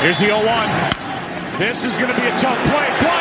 Here's the 0 1. This is going to be a tough play.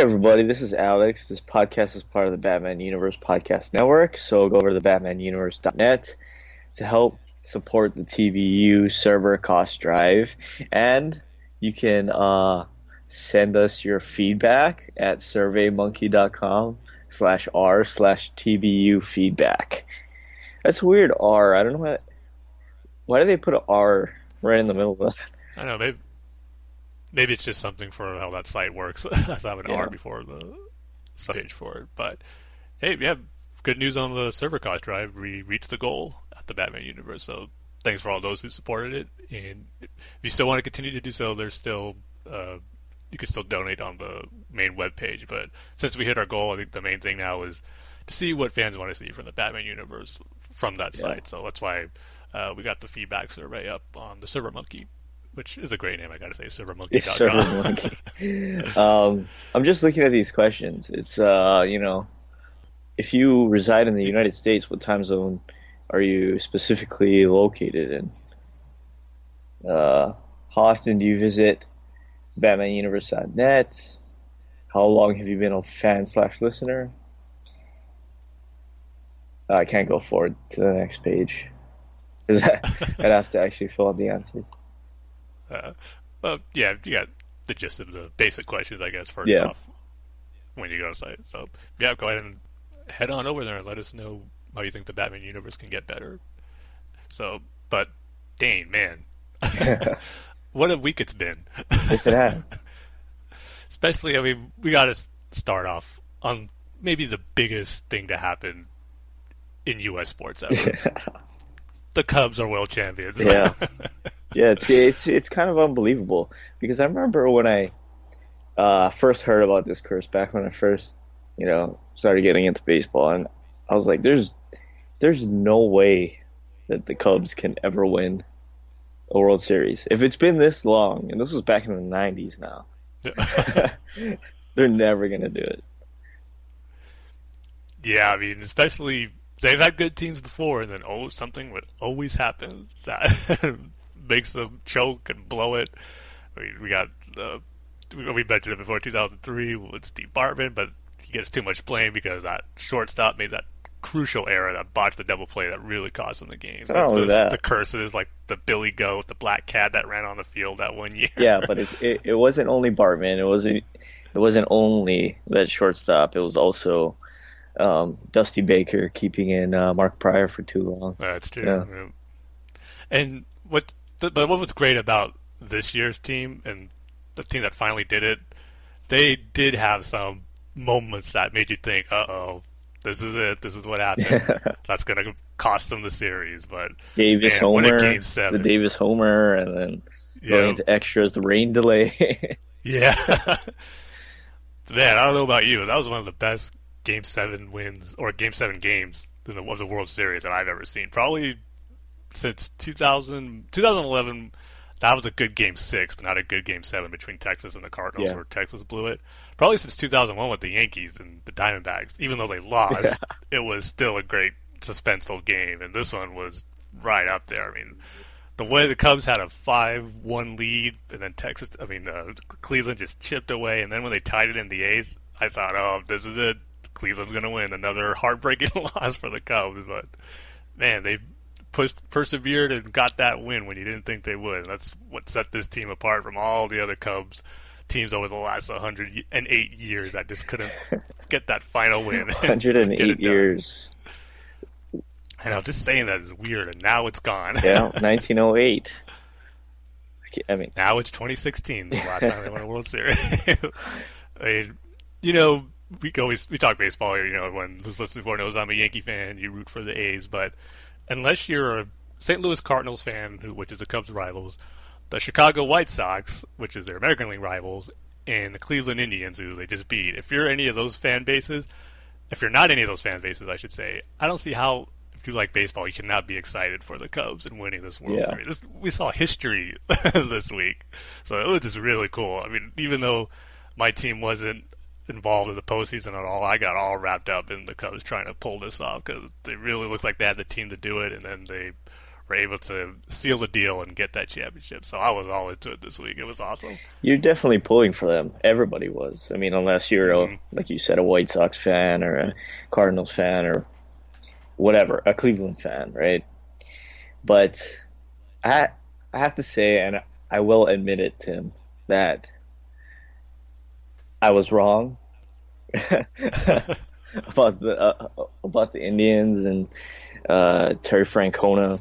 Hey everybody, this is Alex. This podcast is part of the Batman Universe Podcast Network, so go over to thebatmanuniverse.net to help support the TBU server cost drive, and you can uh, send us your feedback at surveymonkey.com slash r slash TBU feedback. That's weird, R. I don't know why. Why do they put an R right in the middle of that? I don't know. Maybe maybe it's just something for how that site works. I have an Yeah. R before the page for it. But hey, we have good news on the server cost drive. We reached the goal at the Batman universe. So thanks for all those who supported it. And if you still want to continue to do so, there's still uh, you can still donate on the main web page. But since we hit our goal, I think the main thing now is to see what fans want to see from the Batman universe from that Yeah. site. So that's why uh, we got the feedback survey up on the Server Monkey, which is a great name, I gotta say, ServerMonkey.com. Monkey. um, I'm just looking at these questions. It's uh, you know, if you reside in the United States, what time zone are you specifically located in? Uh, how often do you visit BatmanUniverse.net? How long have you been a fan slash listener? Uh, I can't go forward to the next page. I'd have to actually fill out the answers. Uh, well, yeah, you got the gist of the basic questions, I guess, first Yeah. off, when you go to site. So, yeah, go ahead and head on over there and let us know how you think the Batman universe can get better. So, but, Dane, man, what a week it's been. Yes, it has. Especially, I mean, we got to start off on maybe the biggest thing to happen in U.S. sports ever. the Cubs are world champions. Yeah. Yeah, it's it's it's kind of unbelievable because I remember when I uh, first heard about this curse back when I first, you know, started getting into baseball, and I was like, "There's, there's no way that the Cubs can ever win a World Series if it's been this long." And this was back in the '90s. Now they're never gonna do it. Yeah, I mean, especially they've had good teams before, and then oh, something would always happen that makes them choke and blow it. I mean, we got uh, we mentioned it before, 2003 with Steve Bartman, but he gets too much blame because that shortstop made that crucial error that botched the double play that really cost him the game. not only the, that. the curses like the Billy Goat, the black cat that ran on the field that one year. Yeah, but it, it wasn't only Bartman. It wasn't it wasn't only that shortstop. It was also um, Dusty Baker keeping in uh, Mark Prior for too long. That's true. Yeah. yeah. And what, but what was great about this year's team and the team that finally did it, they did have some moments that made you think, "Uh oh, this is it. This is what happened. That's going to cost them the series." But Davis Man, Homer, game the. Davis Homer, and then going Yeah. into extras, the rain delay. yeah, man, I don't know about you. That was one of the best Game Seven wins or Game Seven games in the, of the World Series that I've ever seen. Probably since 2000, 2011, that was a good game six, but not a good game seven between Texas and the Cardinals, Yeah. where Texas blew it. Probably since 2001 with the Yankees and the Diamondbacks, even though they lost, it was still a great suspenseful game, and this one was right up there. I mean, the way the Cubs had a five-one lead, and then Texas, I mean, uh, Cleveland just chipped away, and then when they tied it in the eighth, I thought, oh, this is it. Cleveland's going to win. Another heartbreaking loss for the Cubs, but man, they pushed, persevered and got that win when you didn't think they would. And That's what set this team apart from all the other Cubs teams over the last 108 years that just couldn't get that final win. and get it 108 done. years. I know, just saying that is weird, and now it's gone. Yeah, 1908. I mean, now it's 2016, the last time they won a World Series. I mean, you know, we always we talk baseball here. You know, when who's listening before knows I'm a Yankee fan. You root for the A's, but unless you're a St. Louis Cardinals fan, who which is the Cubs' rivals, the Chicago White Sox, which is their American League rivals, and the Cleveland Indians, who they just beat. If you're any of those fan bases, if you're not any of those fan bases, I should say, I don't see how. If you like baseball, you cannot be excited for the Cubs and winning this World Yeah. Series. This, we saw history this week, so it was just really cool. I mean, even though my team wasn't involved in the postseason at all, I got all wrapped up in the Cubs trying to pull this off because they really looked like they had the team to do it, and then they were able to seal the deal and get that championship. So I was all into it this week. It was awesome. you're definitely pulling for them. Everybody was. I mean, unless you're, Mhm. a, like you said, a White Sox fan or a Cardinals fan or whatever, a Cleveland fan, right? But I, I have to say, and I will admit it, Tim, that I was wrong about the uh, about the Indians and uh, Terry Francona.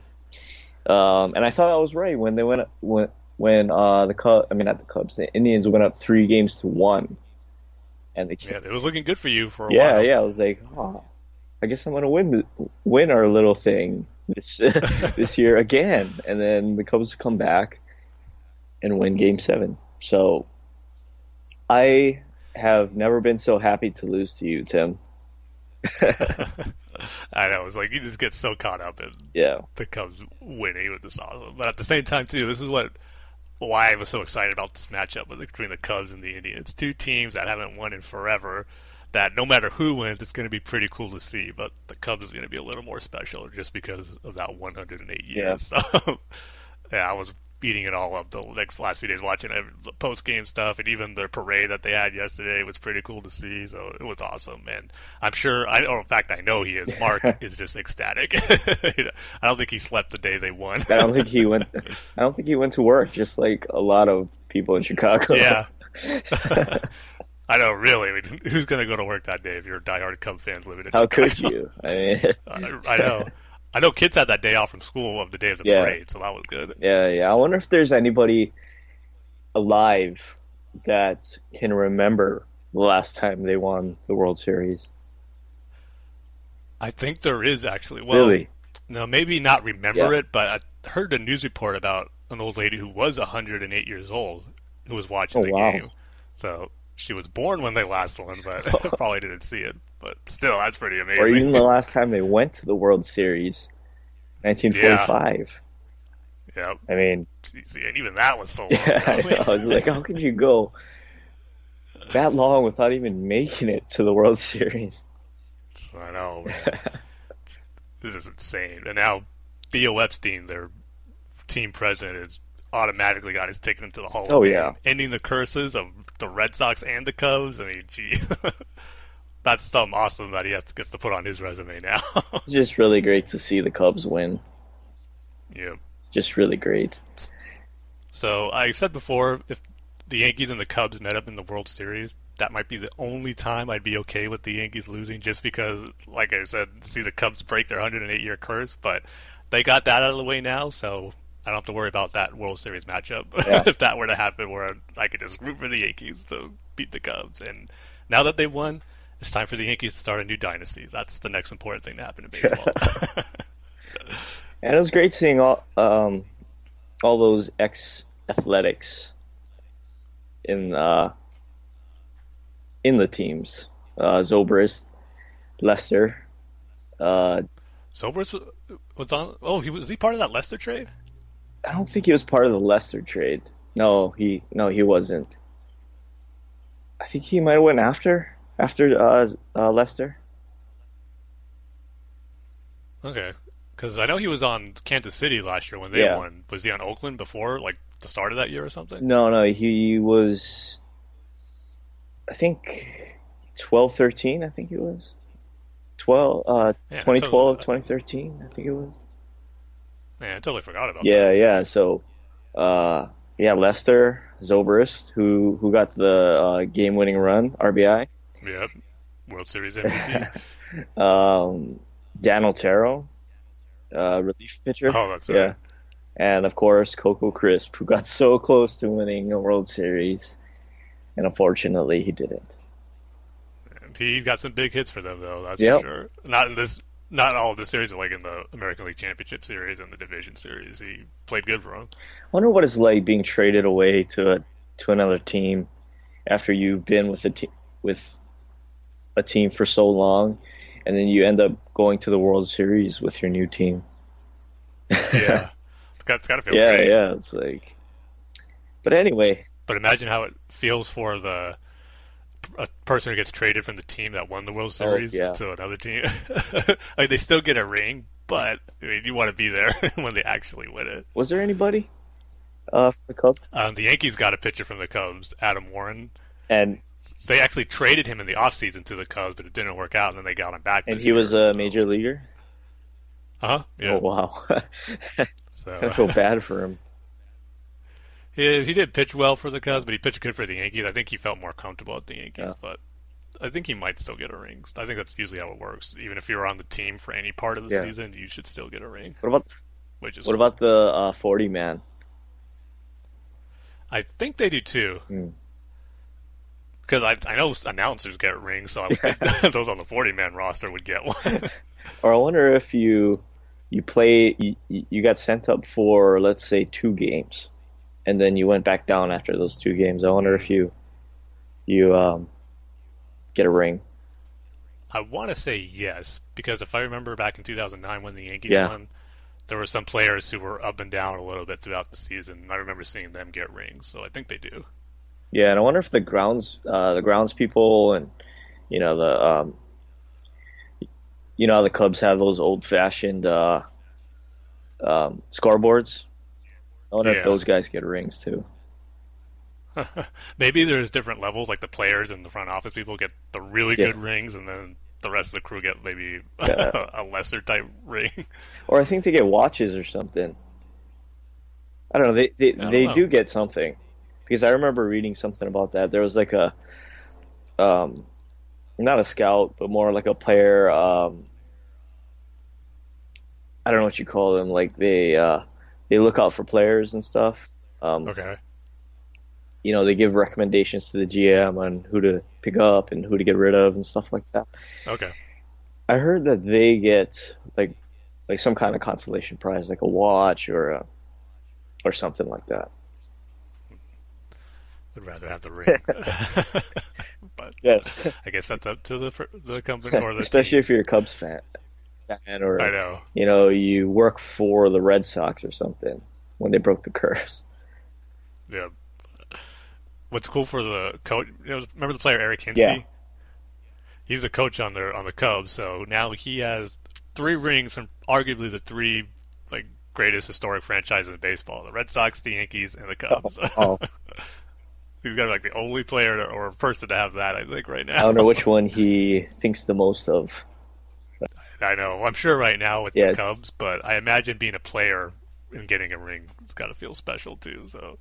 Um, and I thought I was right when they went when when uh, the Cubs, I mean not the Cubs, the Indians went up three games to one, and they Yeah, it was looking good for you for a yeah while. yeah I was like, oh, I guess I'm gonna win win our little thing this this year again, and then the Cubs come back and win Game Seven. So I have never been so happy to lose to you, Tim. I know. It's like you just get so caught up in Yeah, the Cubs winning with this awesome. But at the same time, too, this is what why I was so excited about this matchup between the Cubs and the Indians. Two teams that haven't won in forever. That no matter who wins, it's going to be pretty cool to see. But the Cubs is going to be a little more special just because of that 108 years. So, yeah, I was beating it all up the next last few days, watching every, the post game stuff, and even the parade that they had yesterday was pretty cool to see. So it was awesome, and I'm sure I, or in fact, I know he is. Mark is just ecstatic. I don't think he slept the day they won. I don't think he went. I don't think he went to work, just like a lot of people in Chicago. yeah. I know, really. I mean, who's going to go to work that day if you're a diehard Cub fan living in How could you? I mean, I, I know. I know kids had that day off from school of the day of the Yeah. parade, so that was good. Yeah, yeah. I wonder if there's anybody alive that can remember the last time they won the World Series. I think there is actually. Well, really? No, maybe not remember Yeah. it, but I heard a news report about an old lady who was 108 years old who was watching Oh, the wow. game. So she was born when they last won, but probably didn't see it. But still, that's pretty amazing. Or even the last time they went to the World Series, 1945. yeah, I mean, see, and even that was so long. yeah, I know. I was like, how could you go that long without even making it to the World Series? I know. this is insane. And now Theo Epstein, their team president, has automatically got his ticket into the Hall of Oh, yeah. ending the curses of the Red Sox and the Cubs. I mean, gee, that's something awesome that he has to, gets to put on his resume now. Just really great to see the Cubs win. yeah. Just really great. So I said before, if the Yankees and the Cubs met up in the World Series, that might be the only time I'd be okay with the Yankees losing, just because, like I said, see the Cubs break their 108 year curse. But they got that out of the way now, so I don't have to worry about that World Series matchup. Yeah. if that were to happen, where I could just root for the Yankees to beat the Cubs. And now that they've won, it's time for the Yankees to start a new dynasty. That's the next important thing to happen in baseball. And it was great seeing all um, all those ex athletics in uh, in the teams. Uh, Zobrist, Lester. Uh, Sobers was on. Oh, he was he part of that Lester trade? I don't think he was part of the Lester trade. No, he no he wasn't. I think he might have went after after uh, uh, Lester. Okay, because I know he was on Kansas City last year when they Yeah. won. Was he on Oakland before, like the start of that year or something? No, no, he was. I think 12, 13, I think he was. 12, uh, Yeah, 2012, totally. 2013, I think it was. Man, I totally forgot about Yeah, yeah. So, uh, yeah, Lester Zobrist, who who got the uh, game-winning run, RBI. Yep, World Series MVP. Um, Dan Otero, uh, relief pitcher. oh, that's yeah, right. and of course Coco Crisp, who got so close to winning a World Series, and unfortunately he didn't. He got some big hits for them, though. That's Yep. for sure. Not in this, not all of the series, like in the American League Championship Series and the Division Series, he played good for them. I wonder what it's like being traded away to a to another team after you've been with a team with a team for so long, and then you end up going to the World Series with your new team. Yeah, it's got, it's got to feel yeah, great. yeah. It's like, but anyway, But imagine how it feels for the a person who gets traded from the team that won the World Oh, Series yeah. to another team. like they still get a ring, but I mean, you want to be there when they actually win it. was there anybody uh, for the Cubs? Um, the Yankees got a pitcher from the Cubs, Adam Warren. And They actually traded him in the offseason to the Cubs, but it didn't work out, and then they got him back. and he was a so- major leaguer. Uh-huh. Yeah. Oh wow, so, I feel bad for him. he, he did pitch well for the Cubs, but he pitched good for the Yankees. I think he felt more comfortable at the Yankees, Yeah. but I think he might still get a ring. I think that's usually how it works. Even if you're on the team for any part of the Yeah. season, you should still get a ring, What about which is what about the uh, forty man? I think they do too. Hmm. Because I, I know announcers get rings, so I would think those on the 40 man roster would get one. Or I wonder if you you play you, you got sent up for let's say two games, and then you went back down after those two games. I wonder if you you um, get a ring. I want to say yes, because if I remember back in 2009 when the Yankees Yeah. won, there were some players who were up and down a little bit throughout the season. and I remember seeing them get rings, so I think they do. Yeah, and I wonder if the grounds uh, the grounds people and you know the um, you know how the Cubs have those old fashioned uh, um, scoreboards. I wonder Yeah. if those guys get rings too. Maybe there's different levels, like the players and the front office people get the really Yeah. good rings, and then the rest of the crew get maybe Yeah. a lesser type ring. Or I think they get watches or something. I don't know. They they, they know. do get something because I remember reading something about that. There was like a um, not a scout, but more like a player. Um, I don't know what you call them. Like they uh, they look out for players and stuff. Um, Okay. You know, they give recommendations to the GM on who to pick up and who to get rid of and stuff like that. Okay. I heard that they get like like some kind of consolation prize, like a watch or a, or something like that. Would rather have the ring. but Yes, I guess that's up to the the company or the especially team. if you're a Cubs fan, fan or I know. you know you work for the Red Sox or something when they broke the curse. Yeah. What's cool for the coach? You know, remember the player Eric Hinske? Yeah. He's a coach on the on the Cubs, so now he has three rings from arguably the three like greatest historic franchises in baseball: the Red Sox, the Yankees, and the Cubs. Oh, He's got like the only player to, or person to have that, I think, right now. I don't know which one he thinks the most of. I know. I'm sure right now with Yes. the Cubs, but I imagine being a player and getting a ring, it's got to feel special too. So,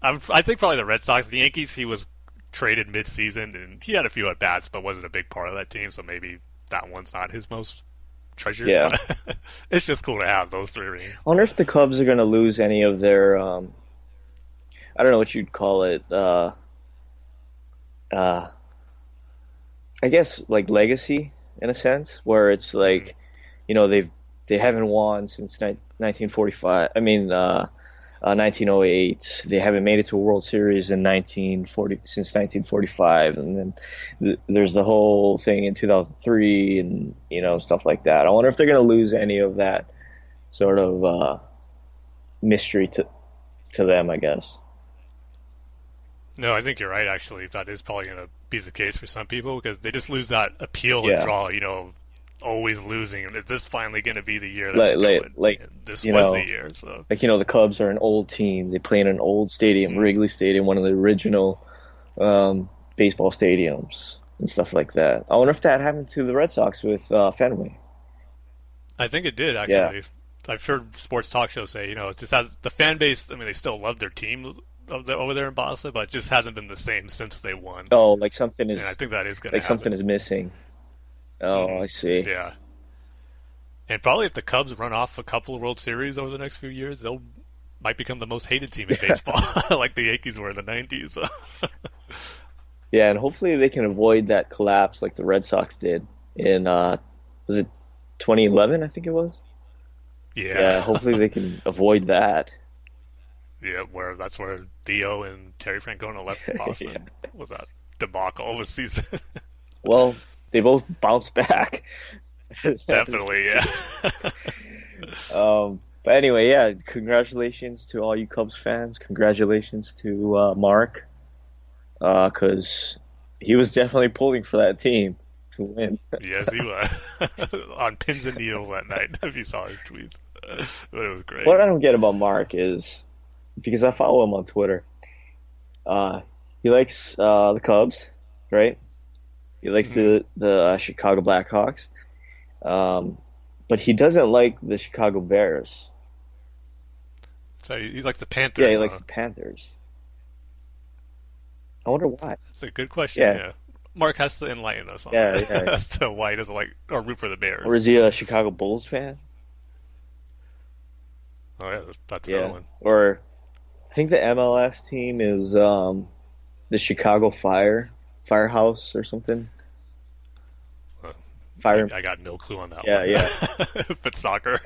I'm, I think probably the Red Sox, the Yankees. He was traded mid-season, and he had a few at bats, but wasn't a big part of that team. So maybe that one's not his most treasured. Yeah. it's just cool to have those three rings. I wonder if the Cubs are going to lose any of their. Um, I don't know what you'd call it. Uh, uh, I guess like legacy in a sense, where it's like, you know, they've they haven't won since ni- 1945. I mean, uh, uh, 1908. They haven't made it to a World Series in 1940 since 1945, and then th- there's the whole thing in 2003, and you know stuff like that. I wonder if they're going to lose any of that sort of uh, mystery to to them. I guess. No, I think you're right. Actually, that is probably going to be the case for some people because they just lose that appeal Yeah. and draw. You know, always losing. Is this finally going to be the year that Like- like- like, this was know, the year? So like you know the Cubs are an old team. They play in an old stadium, Wrigley Stadium, one of the original um, baseball stadiums and stuff like that. I wonder if that happened to the Red Sox with uh, Fenway. I think it did Yeah. actually. I've heard sports talk shows say, you know, it just has the fan base. I mean, they still love their team over there in Boston, but it just hasn't been the same since they won. Oh, like something is and I think that is going like something is missing. Oh, I see. Yeah. And probably if the Cubs run off a couple of World Series over the next few years, they'll might become the most hated team in baseball, like the Yankees were in the '90s. yeah, and hopefully they can avoid that collapse like the Red Sox did in uh, was it 2011? I think it was. Yeah. Yeah. Hopefully they can avoid that. Yeah, where that's where Theo and Terry Francona left Boston. yeah. Was that debacle of a season? well, they both bounced back. Definitely, yeah. um, but anyway, yeah, congratulations to all you Cubs fans. Congratulations to uh, Mark, because uh, he was definitely pulling for that team to win. yes, he was on pins and needles that night. If you saw his tweets, but it was great. What I don't get about Mark is because I follow him on Twitter. Uh, he likes uh, the Cubs, right? He likes mm-hmm. the the uh, Chicago Blackhawks, um, but he doesn't like the Chicago Bears. So he likes the Panthers. Yeah, he likes the Panthers. I wonder why. That's a good question. Yeah. yeah. Mark has to enlighten us on yeah, that yeah, as to why he doesn't like or root for the Bears. Or is he a Chicago Bulls fan? Oh yeah, that's another one. Or I think the MLS team is um, the Chicago Fire, Firehouse or something. Fire. I, I, got no clue on that. Yeah, one. yeah. but soccer.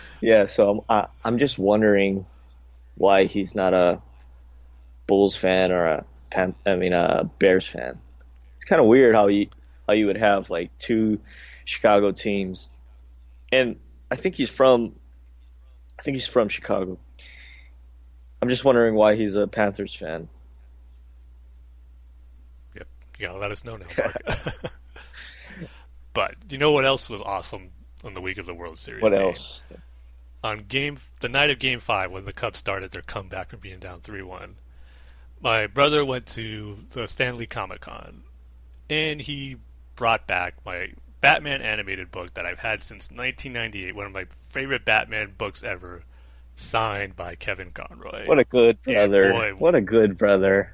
yeah, so I'm I, I'm just wondering why he's not a Bulls fan or a Pan, I mean a Bears fan. It's kind of weird how you how you would have like two Chicago teams, and I think he's from I think he's from Chicago. I'm just wondering why he's a Panthers fan. Yep, you gotta let us know now. but you know what else was awesome on the week of the World Series? What game? else? On game the night of Game Five, when the Cubs started their comeback from being down three one, my brother went to the Stan Lee Comic Con, and he brought back my Batman animated book that I've had since 1998, one of my favorite Batman books ever signed by Kevin Conroy. What a good brother! Boy, what a good brother!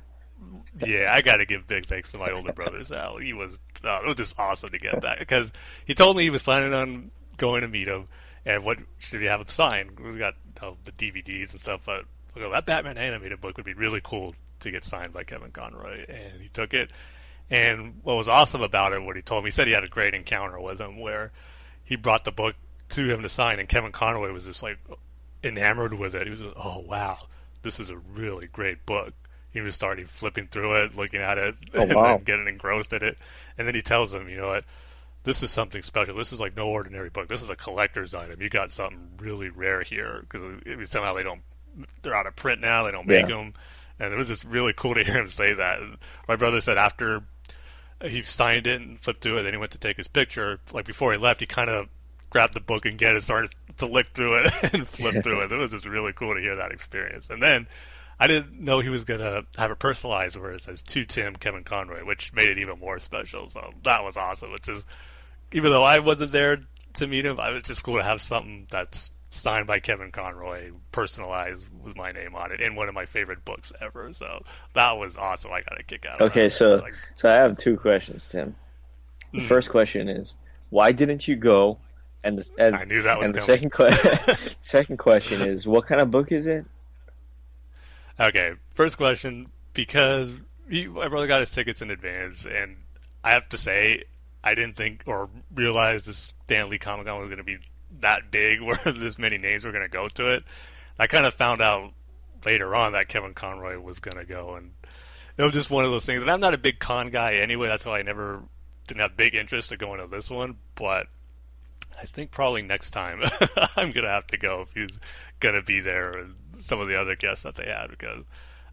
Yeah, I got to give big thanks to my older brother Sal. He was uh, it was just awesome to get that because he told me he was planning on going to meet him, and what should he have him sign? We got uh, the DVDs and stuff, but go, that Batman animated book would be really cool to get signed by Kevin Conroy, and he took it. And what was awesome about it, what he told me, he said he had a great encounter with him where he brought the book to him to sign, and Kevin Conroy was just like enamored with it. He was like, oh wow, this is a really great book. He was starting flipping through it, looking at it, oh, and wow. getting engrossed in it. And then he tells him, you know what, this is something special. This is like no ordinary book. This is a collector's item. You got something really rare here because somehow they don't. They're out of print now. They don't make yeah. them, and it was just really cool to hear him say that. And my brother said after he signed it and flipped through it, then he went to take his picture. Like before he left, he kind of grabbed the book and get it, started to lick through it and flip through it. It was just really cool to hear that experience. And then I didn't know he was gonna have it personalized where it says to Tim Kevin Conroy, which made it even more special. So that was awesome. It's just even though I wasn't there to meet him, I was just cool to have something that's signed by Kevin Conroy, personalized with my name on it, in one of my favorite books ever. So that was awesome. I got a kick out. Of it. Okay, so like, so I have two questions, Tim. The mm. first question is, why didn't you go and the, and, I knew that was and the second question, second question is, what kind of book is it? Okay, first question because he, my brother got his tickets in advance, and I have to say, I didn't think or realize this Stan Lee Comic Con was going to be that big, where this many names were going to go to it. I kind of found out later on that Kevin Conroy was going to go, and it was just one of those things. And I'm not a big con guy anyway. That's why I never didn't have big interest to going to this one. But I think probably next time I'm gonna have to go if he's gonna be there and some of the other guests that they had because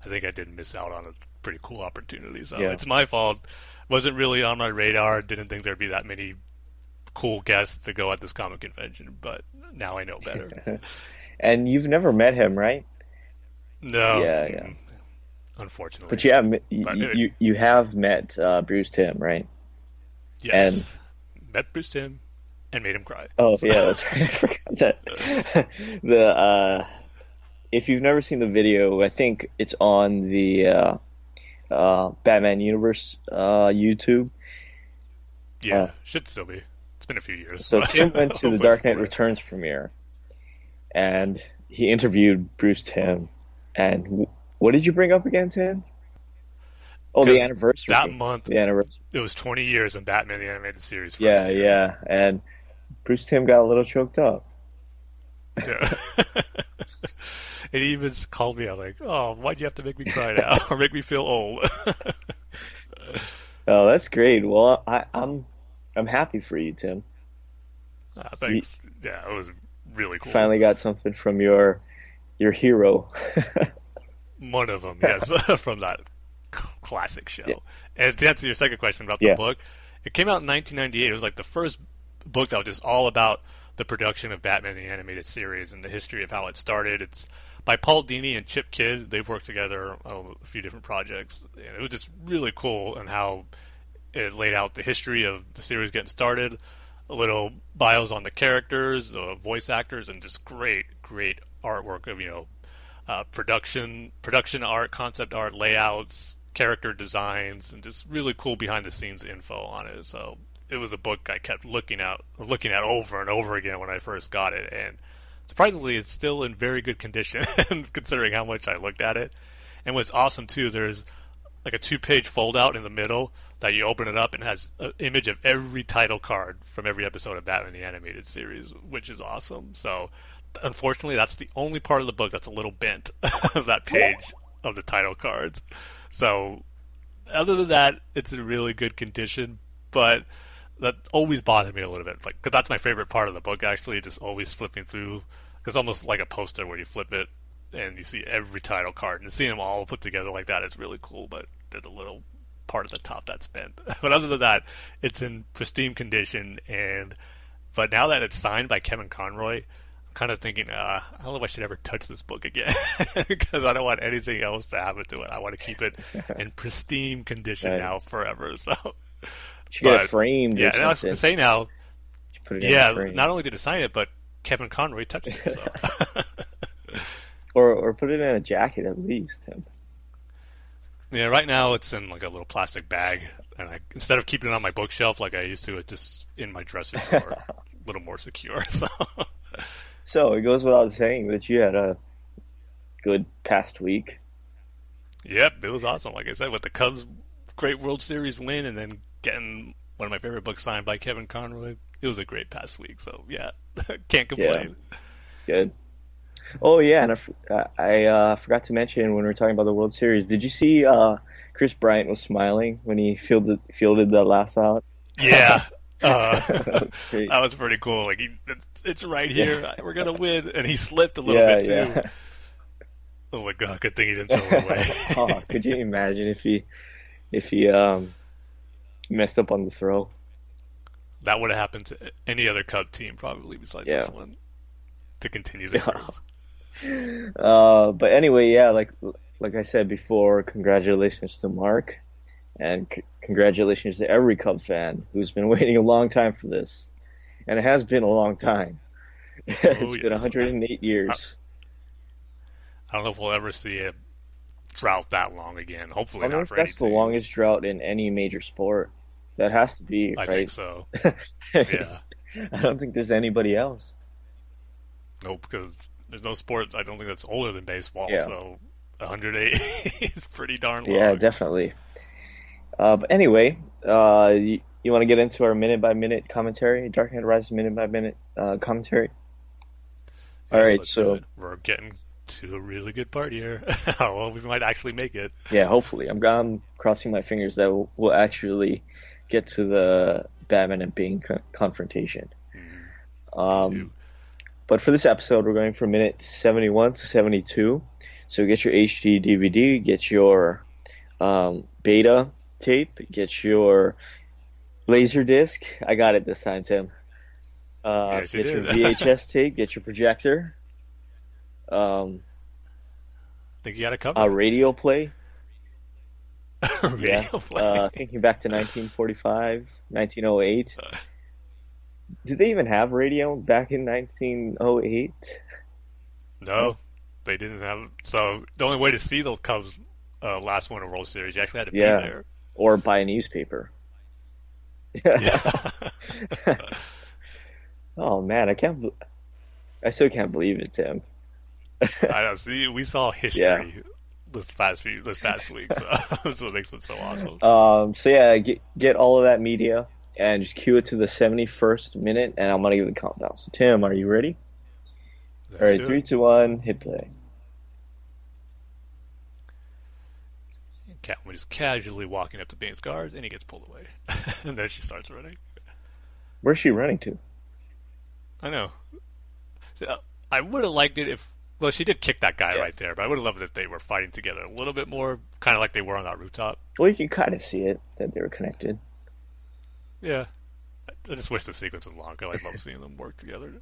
I think I did miss out on a pretty cool opportunity. So yeah. it's my fault. Wasn't really on my radar. Didn't think there'd be that many cool guests to go at this comic convention, but now I know better. and you've never met him, right? No. Yeah, yeah. Unfortunately. But you have you, you, you have met uh, Bruce Timm, right? Yes. And met Bruce Timm and made him cry. Oh so. yeah, that's right. I forgot that. the uh, if you've never seen the video, I think it's on the uh, uh, Batman Universe uh, YouTube. Yeah, uh, should still be. It's been a few years. So Tim went to the Dark Knight. Returns premiere, and he interviewed Bruce Timm. And w- what did you bring up again, Tim? Oh, the anniversary. that month- The anniversary. It was 20 years in Batman the Animated Series. First Yeah, yeah. And Bruce Timm got a little choked up. Yeah. and he even called me out like, "Oh, why'd you have to make me cry now or make me feel old?" Oh, that's great. Well, I, I'm I'm happy for you, Tim. Ah, thanks. Yeah, it was really cool. Finally got something from your your hero. One of them, yes, from that classic show. Yeah. And to answer your second question about the Yeah. book, it came out in 1998. It was like the first book that was just all about the production of Batman the Animated Series and the history of how it started. It's by Paul Dini and Chip Kidd. They've worked together on a few different projects. And it was just really cool and how it laid out the history of the series getting started, a little bios on the characters, the voice actors, and just great, great artwork of you know uh, production, production art, concept art, layouts, character designs, and just really cool behind the scenes info on it. So it was a book I kept looking at, looking at over and over again when I first got it, and surprisingly, it's still in very good condition considering how much I looked at it. And what's awesome too, there's like a two-page fold-out in the middle that you open it up and has an image of every title card from every episode of Batman the Animated Series, which is awesome. So, unfortunately, that's the only part of the book that's a little bent of that page of the title cards. So, other than that, it's in really good condition, but that always bothered me a little bit. Like, cause that's my favorite part of the book. Actually, just always flipping through. Cause almost like a poster where you flip it and you see every title card, and seeing them all put together like that is really cool. But there's a little part of the top that's bent. but other than that, it's in pristine condition. And but now that it's signed by Kevin Conroy, I'm kind of thinking, uh, I don't know if I should ever touch this book again because I don't want anything else to happen to it. I want to keep it in pristine condition Right. now forever. So. Should get But- it framed Yeah, and I was going to say now, Put it yeah, not only did it sign it, but Kevin Conroy touched it. So. or or put it in a jacket at least, yeah, right now it's in like a little plastic bag, and I instead of keeping it on my bookshelf like I used to, it's just in my dresser drawer, a little more secure. So So it goes without saying that you had a good past week. Yep, it was awesome. Like I said, with the Cubs' great World Series win, and then getting one of my favorite books signed by Kevin Conroy, it was a great past week. So yeah, can't complain. Good. Oh yeah, and I, I uh, forgot to mention when we were talking about the World Series. Did you see uh, Kris Bryant was smiling when he fielded fielded the last out? Yeah. Uh, That was that was pretty cool. Like he, it's, it's right here. We're gonna win, and he slipped a little yeah, bit too. yeah. Oh my god! Good thing he didn't throw it away. oh, could you imagine if he if he um messed up on the throw? that would have happened to any other Cub team, probably besides Yeah. this one, to continue the Yeah. Uh, but anyway, yeah, like like I said before, congratulations to Mark, and c- congratulations to every Cub fan who's been waiting a long time for this, and it has been a long time. it's been 108 years. I don't know if we'll ever see a drought that long again. Hopefully I not for that's the longest drought in any major sport. That has to be, I right? think so. Yeah. I don't think there's anybody else. Nope, because there's no sport I don't think that's older than baseball. Yeah. So 108 is pretty darn long. Yeah, definitely. Uh, but anyway, uh, you, you want to get into our minute by minute commentary, Dark Knight Rises minute by minute uh, commentary? All Yes, right, let's so- we're getting to a really good part here. well, we might actually make it. Yeah, hopefully. I'm, I'm crossing my fingers that we'll, we'll actually get to the Batman and Bane co- confrontation. Um, but for this episode, we're going from minute 71 to 72. So get your HD DVD, get your um, beta tape, get your laser disc. I got it this time, Tim. Uh, Yes, you get your. VHS tape, get your projector, um, think you got it covered. a radio play. Yeah. Uh, thinking back to 1945, 1908. Did they even have radio back in 1908? no, they didn't have. So the only way to see the Cubs' uh, last one in World Series, you actually had to Yeah. be there. Or buy a newspaper? Yeah. Oh man, I can't. I still can't believe it, Tim. I know. See, we saw history Yeah. This past few, this past week, so that's what makes it so awesome. Um, so yeah, get get all of that media and just cue it to the seventy first minute, and I'm gonna give the countdown. So Tim, are you ready? All Let's right, do three, two, one, hit play. Catwoman is casually walking up to Bane's guards, and he gets pulled away, and then she starts running. Where's she running to? I know. I would have liked it if. Well, she did kick that guy Yeah. right there, but I would have loved it if they were fighting together a little bit more, kind of like they were on that rooftop. Well, you can kind of see it that they were connected. Yeah. I- just wish the sequence was longer. I love seeing them work together.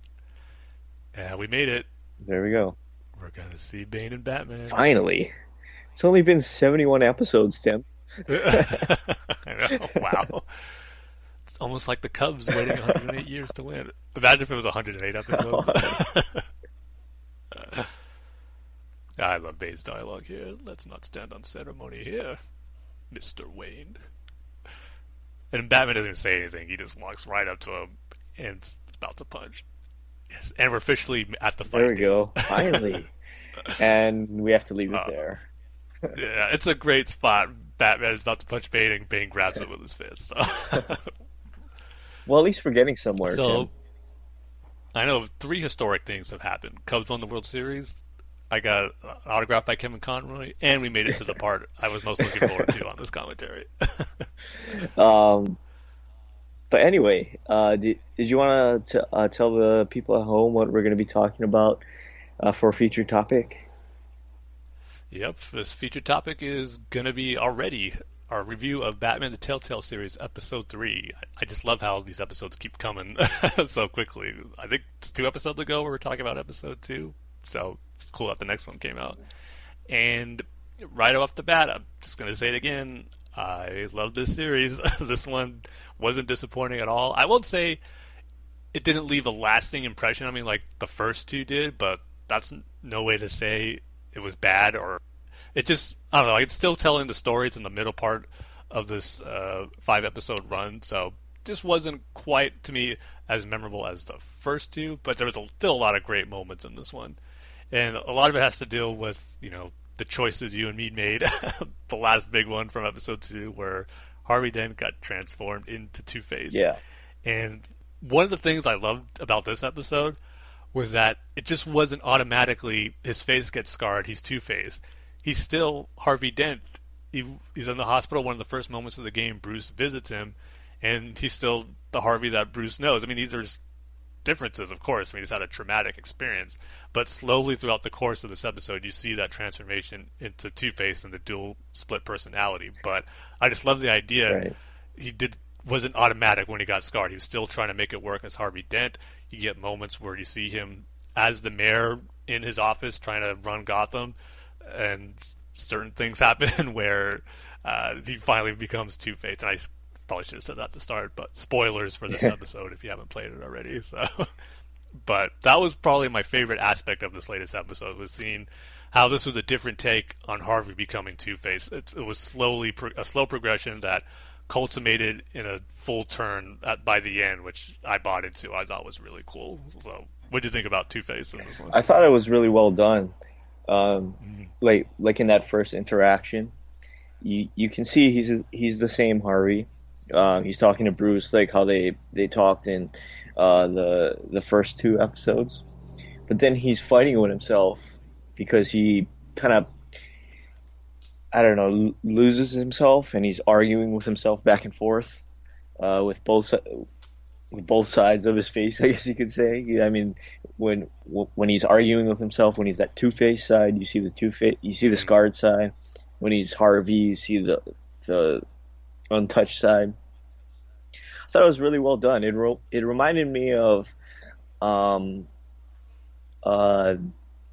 Yeah, we made it. There we go. We're gonna see Bane and Batman. Finally, it's only been seventy one episodes, Tim. I know. Wow. It's almost like the Cubs waiting 108 years to win. Imagine if it was 108 episodes. I love Bane's dialogue here. Let's not stand on ceremony here, Mr. Wayne. And Batman doesn't say anything. He just walks right up to him and is about to punch. Yes, and we're officially at the fight. There we go. Finally, and we have to leave it Uh, there. Yeah, it's a great spot. Batman is about to punch Bane, and Bane grabs it with his fist. So. Well, at least we're getting somewhere. So, Tim. I know three historic things have happened. Cubs won the World Series. I got an autograph by Kevin Conroy, and we made it to the part I was most looking forward to on this commentary. Um, but anyway, uh, did, did you want to uh, tell the people at home what we're going to be talking about uh, for a featured topic? yep, this featured topic is going to be already our review of Batman the Telltale series, episode three. I, just love how these episodes keep coming so quickly. I think two episodes ago we were talking about episode two, so it's cool that the next one came out. And right off the bat, I'm just going to say it again. I love this series. this one wasn't disappointing at all. I won't say it didn't leave a lasting impression. I mean, like the first two did, but that's no way to say it was bad or it just I don't know. It's still telling the story. It's in the middle part of this uh, five episode run, so just wasn't quite to me as memorable as the first two. But there was a, still a lot of great moments in this one, and a lot of it has to deal with you know the choices you and me made. the last big one from episode two, where Harvey Dent got transformed into Two Face. Yeah. And one of the things I loved about this episode was that it just wasn't automatically his face gets scarred, he's Two Face. He's still Harvey Dent. He, he's in the hospital. One of the first moments of the game, Bruce visits him, and he's still the Harvey that Bruce knows. I mean, these are just differences, of course. I mean, he's had a traumatic experience, but slowly throughout the course of this episode, you see that transformation into Two Face and the dual split personality. But I just love the idea Right. he did wasn't automatic when he got scarred. He was still trying to make it work as Harvey Dent. You get moments where you see him as the mayor in his office trying to run Gotham, and certain things happen where uh, he finally becomes Two Face. And I probably should have said that at the start, but spoilers for this episode if you haven't played it already. So, but that was probably my favorite aspect of this latest episode was seeing how this was a different take on Harvey becoming Two Face. It, it was slowly pro- a slow progression that consummated in a full turn at, by the end, which I bought into. I thought was really cool. So, what do you think about Two Face in this one? I thought it was really well done. Um, like like in that first interaction, you you can see he's he's the same Harvey. Um, he's talking to Bruce like how they they talked in uh, the the first two episodes, but then he's fighting with himself because he kind of I don't know loses himself and he's arguing with himself back and forth uh, with both with both sides of his face, I guess you could say. I mean, when when he's arguing with himself, when he's that two face side, you see the two face, you see the scarred side. When he's Harvey, you see the the untouched side. I thought it was really well done. It ro- it reminded me of um, uh,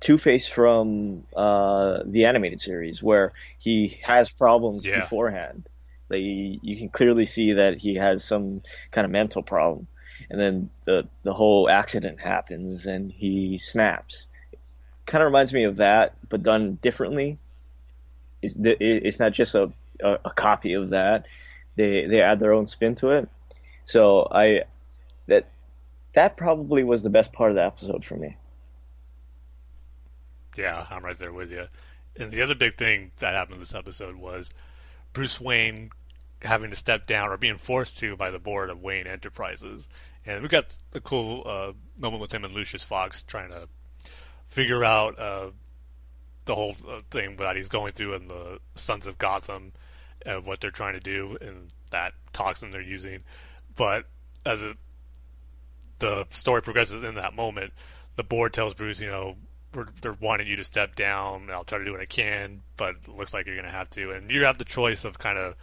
Two Face from uh, the animated series, where he has problems Yeah. beforehand. Like you, you can clearly see that he has some kind of mental problem, and then the the whole accident happens and he snaps. Kind of reminds me of that, but done differently. It's it's not just a, a a copy of that. They they add their own spin to it. So I that that probably was the best part of the episode for me. Yeah, I'm right there with you. And the other big thing that happened in this episode was Bruce Wayne having to step down or being forced to by the board of Wayne Enterprises. And we got a cool uh, moment with him and Lucius Fox trying to figure out uh, the whole uh, thing that he's going through in the Sons of Gotham and what they're trying to do and that toxin they're using. But as the, story progresses in that moment, the board tells Bruce, you know, they're wanting you to step down. I'll try to do what I can, but it looks like you're going to have to. And you have the choice of kind of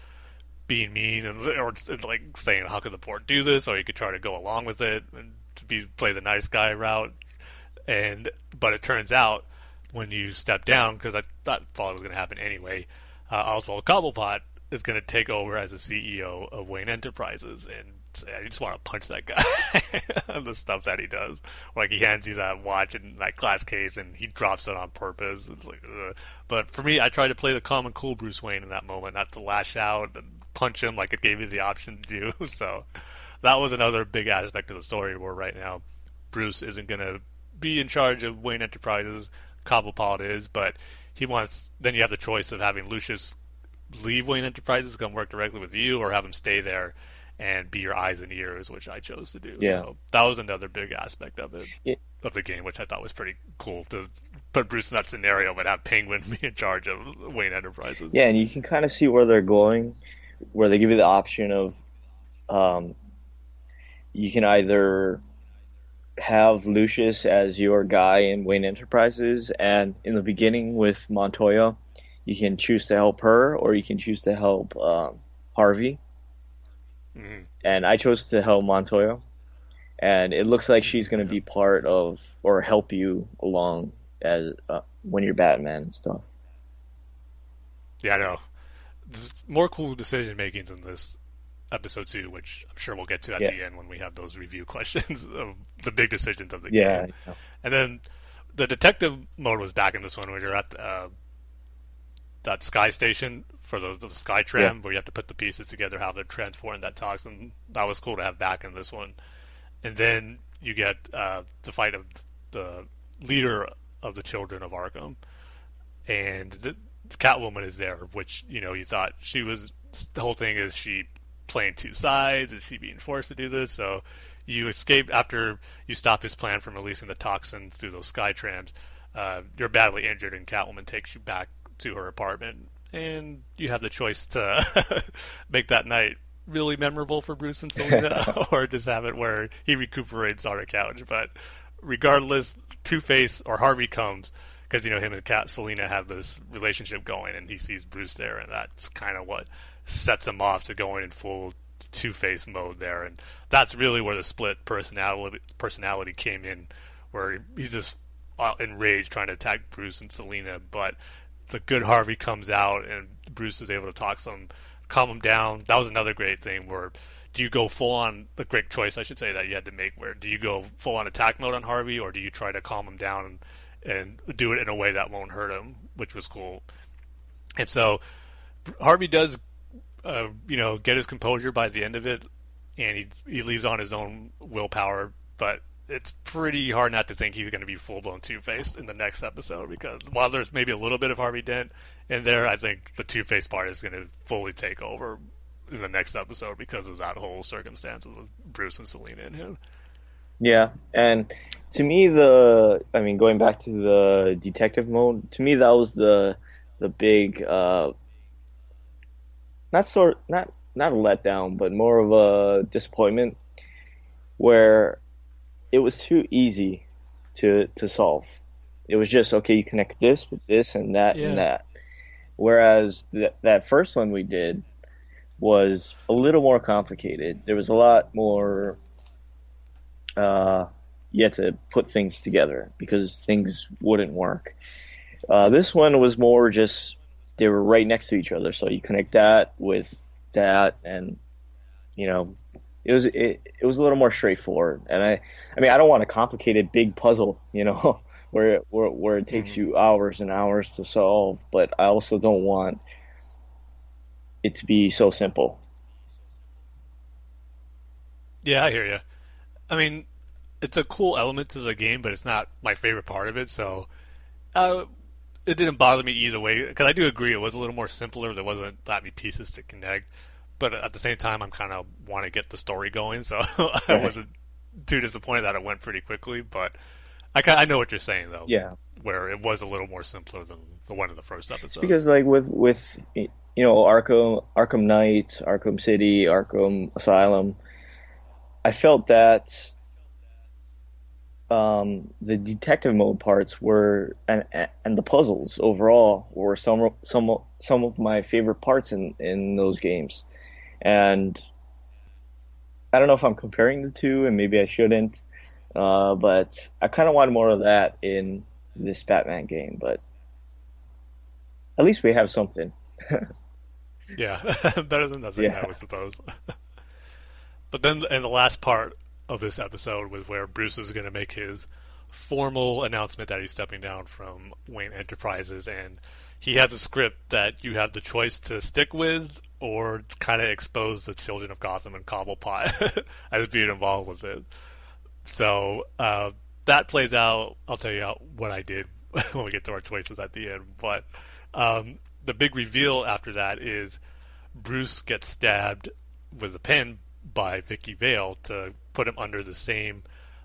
being mean and or like saying, "How could the board do this?" Or you could try to go along with it and be play the nice guy route. And but it turns out when you step down, because I thought it was going to happen anyway, uh, Oswald Cobblepot is going to take over as the CEO of Wayne Enterprises, and I just want to punch that guy. the stuff that he does, like he hands you that watch and that glass case, and he drops it on purpose. It's like, ugh. but for me, I tried to play the calm and cool Bruce Wayne in that moment, not to lash out and punch him like it gave me the option to do. So that was another big aspect of the story. Where right now, Bruce isn't going to be in charge of Wayne Enterprises. Cobblepot is, but he wants. Then you have the choice of having Lucius leave Wayne Enterprises, come work directly with you, or have him stay there and be your eyes and ears, which I chose to do. Yeah. So that was another big aspect of it, yeah. of the game, which I thought was pretty cool to put Bruce in that scenario, but have Penguin be in charge of Wayne Enterprises. Yeah, and you can kind of see where they're going, where they give you the option of, um, you can either have Lucius as your guy in Wayne Enterprises, and in the beginning with Montoya, you can choose to help her, or you can choose to help um, Harvey Mm-hmm. and I chose to help Montoya, and it looks like she's going to be part of or help you along as uh, when you're Batman and stuff. Yeah, I know. There's more cool decision makings in this episode too, which I'm sure we'll get to at Yeah. the end when we have those review questions of the big decisions of the Yeah, game. And then the detective mode was back in this one where you're at uh, that sky station for the, the sky tram where you have to put the pieces together how they're transporting that toxin. That was cool to have back in this one. And then you get uh, the fight of the leader of the children of Arkham, and the, Catwoman is there, which you know you thought she was. The whole thing is she playing two sides? Is she being forced to do this? So you escape after you stop his plan from releasing the toxin through those sky trams. Uh, you're badly injured, and Catwoman takes you back to her apartment, and you have the choice to make that night really memorable for Bruce and Selina, or just have it where he recuperates on a couch. But regardless, Two Face or Harvey comes because you know him and Cat Selina have this relationship going, and he sees Bruce there, and that's kind of what sets him off to going in full Two Face mode there, and that's really where the split personality personality came in, where he's just enraged trying to attack Bruce and Selina, but the good Harvey comes out, and Bruce is able to talk some, calm him down. That was another great thing where. Do you go full on the great choice I should say that you had to make where do you go full on attack mode on Harvey or do you try to calm him down and, and do it in a way that won't hurt him, which was cool. And so Harvey does uh, you know, get his composure by the end of it, and he he leaves on his own willpower. But it's pretty hard not to think he's going to be full blown Two Faced in the next episode because while there's maybe a little bit of Harvey Dent in there, I think the Two Faced part is going to fully take over in the next episode because of that whole circumstance of Bruce and Selina and him. Yeah, and to me, the I mean, going back to the detective mode, to me that was the the big uh, not sort not not a letdown, but more of a disappointment where it was too easy to to solve. It was just okay, you connect this with this and that Yeah. and that. Whereas th- that first one we did was a little more complicated. There was a lot more. Uh, you had to put things together because things wouldn't work. Uh, this one was more just they were right next to each other, so you connect that with that, and you know, it was it, it was a little more straightforward. And I, I mean, I don't want a complicated big puzzle, you know, where where where it takes you hours and hours to solve. But I also don't want it to be so simple. Yeah, I hear you. I mean, it's a cool element to the game, but it's not my favorite part of it. So, uh, it didn't bother me either way because I do agree it was a little more simpler. There wasn't that many pieces to connect, but at the same time, I'm kind of want to get the story going, so I wasn't too disappointed that it went pretty quickly. But I kind—I know what you're saying though. Yeah, where it was a little more simpler than the one in the first episode. Because like with with you know Arkham Arkham Knight, Arkham City, Arkham Asylum, I felt that um, the detective mode parts were and and the puzzles overall were some some some of my favorite parts in in those games, and I don't know if I'm comparing the two, and maybe I shouldn't, uh, but I kind of want more of that in this Batman game. But at least we have something. yeah, better than nothing, yeah. I would suppose. but then, in the last part of this episode was where Bruce is going to make his formal announcement that he's stepping down from Wayne Enterprises, and he has a script that you have the choice to stick with or kind of expose the children of Gotham and Cobblepot as being involved with it. So uh, that plays out. I'll tell you what I did when we get to our choices at the end. But um, the big reveal after that is Bruce gets stabbed with a pen by Vicki Vale to put him under the same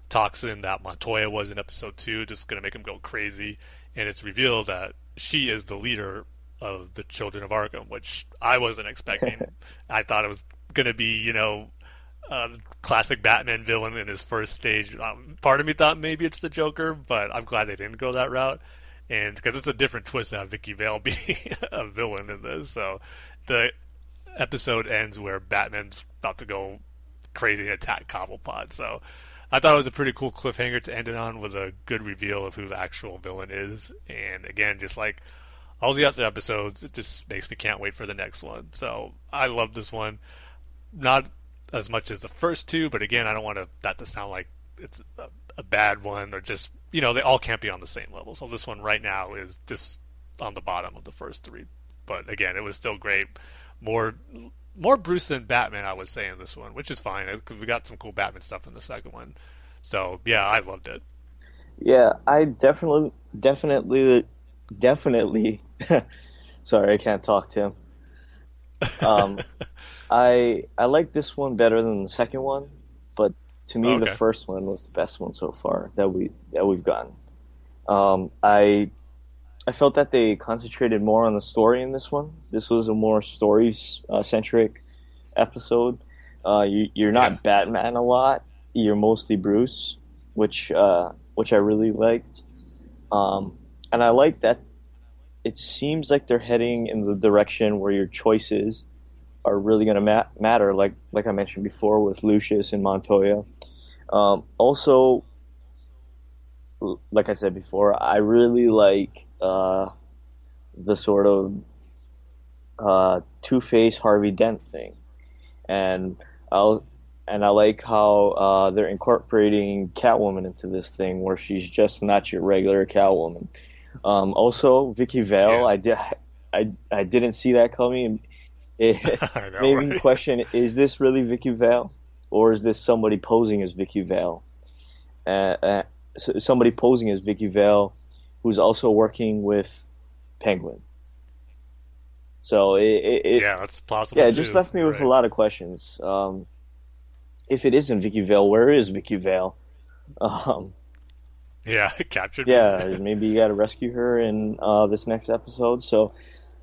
toxin that Montoya was in episode two, just going to make him go crazy. And it's revealed that she is the leader of the Children of Arkham, which I wasn't expecting. I thought it was going to be, you know, a classic Batman villain in his first stage. Um, part of me thought maybe it's the Joker, but I'm glad they didn't go that route. And because it's a different twist to have Vicki Vale be a villain in this. So the episode ends where Batman's about to go crazy and attack Cobblepot. So I thought it was a pretty cool cliffhanger to end it on with a good reveal of who the actual villain is. And again, just like all the other episodes, it just makes me can't wait for the next one. So I love this one. Not as much as the first two, but again, I don't want to, that to sound like it's a, a bad one or just you know they all can't be on the same level. So this one right now is just on the bottom of the first three. But again, it was still great more more Bruce than Batman, I would say in this one, which is fine we got some cool Batman stuff in the second one. So yeah, I loved it. Yeah, I definitely, definitely, definitely. sorry, I can't talk, Tim. Um, I I like this one better than the second one, but to me, okay. the first one was the best one so far that we that we've gotten. Um, I I felt that they concentrated more on the story in this one. This was a more story uh, centric episode. Uh, you, are not yeah. Batman a lot. You're mostly Bruce, which uh, which I really liked. Um, and I like that. It seems like they're heading in the direction where your choices are really going to ma- matter. Like like I mentioned before with Lucius and Montoya. Um, also, like I said before, I really like uh, the sort of uh, Two Face Harvey Dent thing, and I'll and I like how uh, they're incorporating Catwoman into this thing, where she's just not your regular Catwoman. Um, also, Vicki Vale, yeah. I did I I didn't see that coming. It know, made me question: Is this really Vicki Vale, or is this somebody posing as Vicki Vale? Uh, uh, somebody posing as Vicki Vale who's also working with Penguin. So it, it, it yeah, that's possible. Yeah, it just left me with right. a lot of questions. Um, if it isn't Vicki Vale, where is Vicki Vale? Um, yeah, captured. Yeah, maybe you got to rescue her in uh, this next episode. So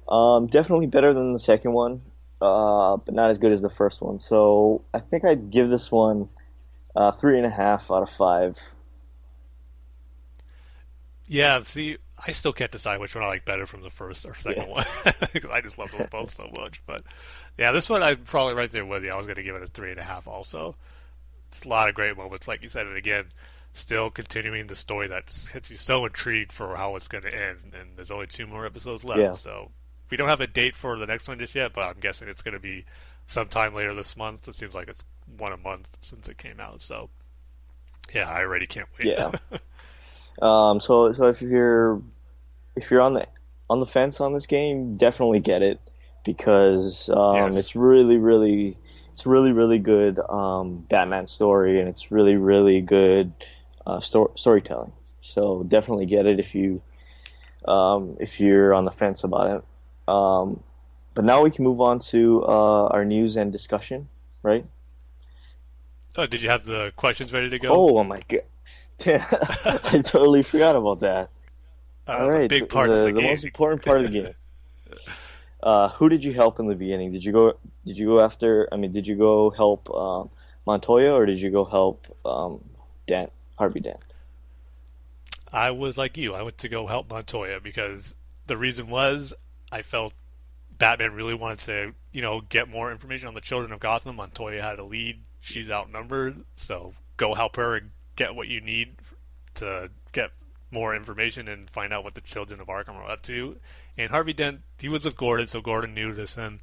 um, definitely better than the second one, uh, but not as good as the first one. So I think I'd give this one uh, three and a half out of five. Yeah, see, I still can't decide which one I like better from the first or second yeah. one because I just love them both so much. But yeah, this one I'm probably right there with you. I was going to give it a three and a half. Also, it's a lot of great moments, like you said, and again, still continuing the story that gets you so intrigued for how it's going to end. And there's only two more episodes left, yeah. so we don't have a date for the next one just yet. But I'm guessing it's going to be sometime later this month. It seems like it's one a month since it came out, so yeah, I already can't wait. Yeah. Um, so so if you're if you're on the on the fence on this game, definitely get it because um, yes. it's really really it's really really good um, Batman story, and it's really really good uh, sto- storytelling. So definitely get it if you um, if you're on the fence about it. Um, but now we can move on to uh, our news and discussion, right? Oh, did you have the questions ready to go? Oh, oh my god! I totally forgot about that. Uh, All right, big part the, of the, the most important part of the game. Uh, who did you help in the beginning? Did you go? Did you go after? I mean, did you go help um, Montoya or did you go help um, Dan Harvey Dent? I was like you. I went to go help Montoya because the reason was I felt Batman really wanted to, you know, get more information on the children of Gotham. Montoya had a lead. She's outnumbered, so go help her and get what you need to get more information and find out what the children of Arkham are up to. And Harvey Dent, he was with Gordon, so Gordon knew to send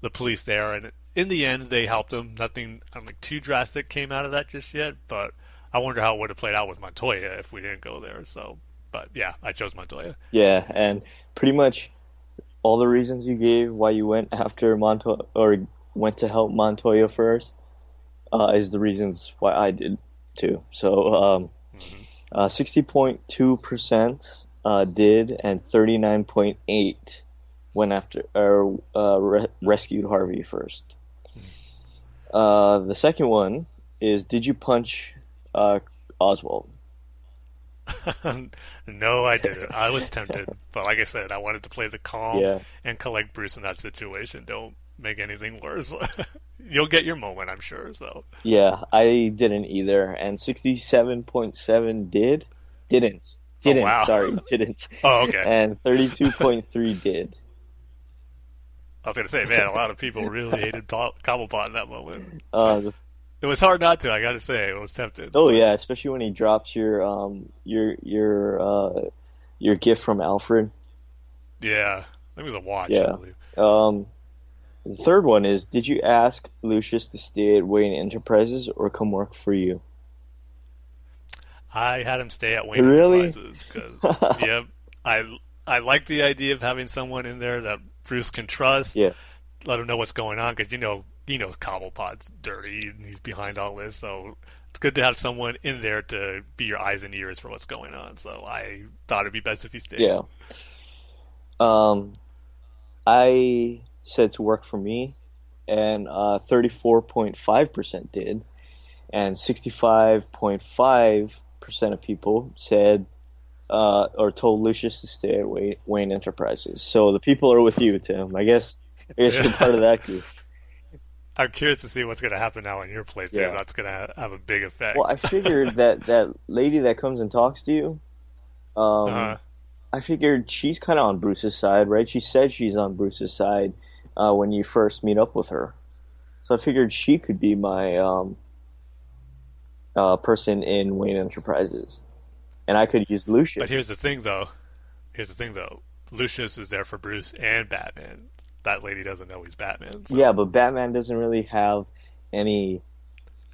the police there. And in the end, they helped him. Nothing, I don't think, too drastic came out of that just yet. But I wonder how it would have played out with Montoya if we didn't go there. So, but yeah, I chose Montoya. Yeah, and pretty much all the reasons you gave why you went after Montoya or went to help Montoya first uh, is the reasons why I did too. So, um, uh, 60.2% uh, did, and 39.8 went after or uh, re- rescued Harvey first. Uh, the second one is did you punch uh, Oswald? no, I didn't. I was tempted, but like I said, I wanted to play the calm Yeah. and collect Bruce in that situation. Don't make anything worse. You'll get your moment, I'm sure. So Yeah, I didn't either, and 67.7 did, didn't, didn't. oh, wow. Sorry, didn't. Oh, okay. And 32.3 did. I was gonna say, man, a lot of people really hated Cobblepot in that moment. Uh, It was hard not to. I gotta say, I was tempted. oh yeah, especially when he drops your um your your uh your gift from Alfred. Yeah, I think it was a watch. Yeah. I believe. Um, the third one is did you ask Lucius to stay at Wayne Enterprises or come work for you? I had him stay at Wayne Really? Enterprises because, yep, I I like the idea of having someone in there that Bruce can trust. Yeah. Let him know what's going on because you know he knows Cobblepot's dirty and he's behind all this. So it's good to have someone in there to be your eyes and ears for what's going on. So I thought it'd be best if he stayed. Yeah. Um, I said to work for me, and uh, 34.5% did, and 65.5% of people said uh, or told Lucius to stay at Wayne, Enterprises. So the people are with you, Tim. I guess I guess you're part of that group. I'm curious to see what's going to happen now on your playthrough. Yeah. That's going to have a big effect. Well, I figured that that lady that comes and talks to you, um, uh, I figured she's kind of on Bruce's side, right? She said she's on Bruce's side uh, when you first meet up with her. So I figured she could be my um, uh, person in Wayne Enterprises, and I could use Lucius. But here's the thing, though. Here's the thing, though. Lucius is there for Bruce and Batman. That lady doesn't know he's Batman. So. Yeah, but Batman doesn't really have any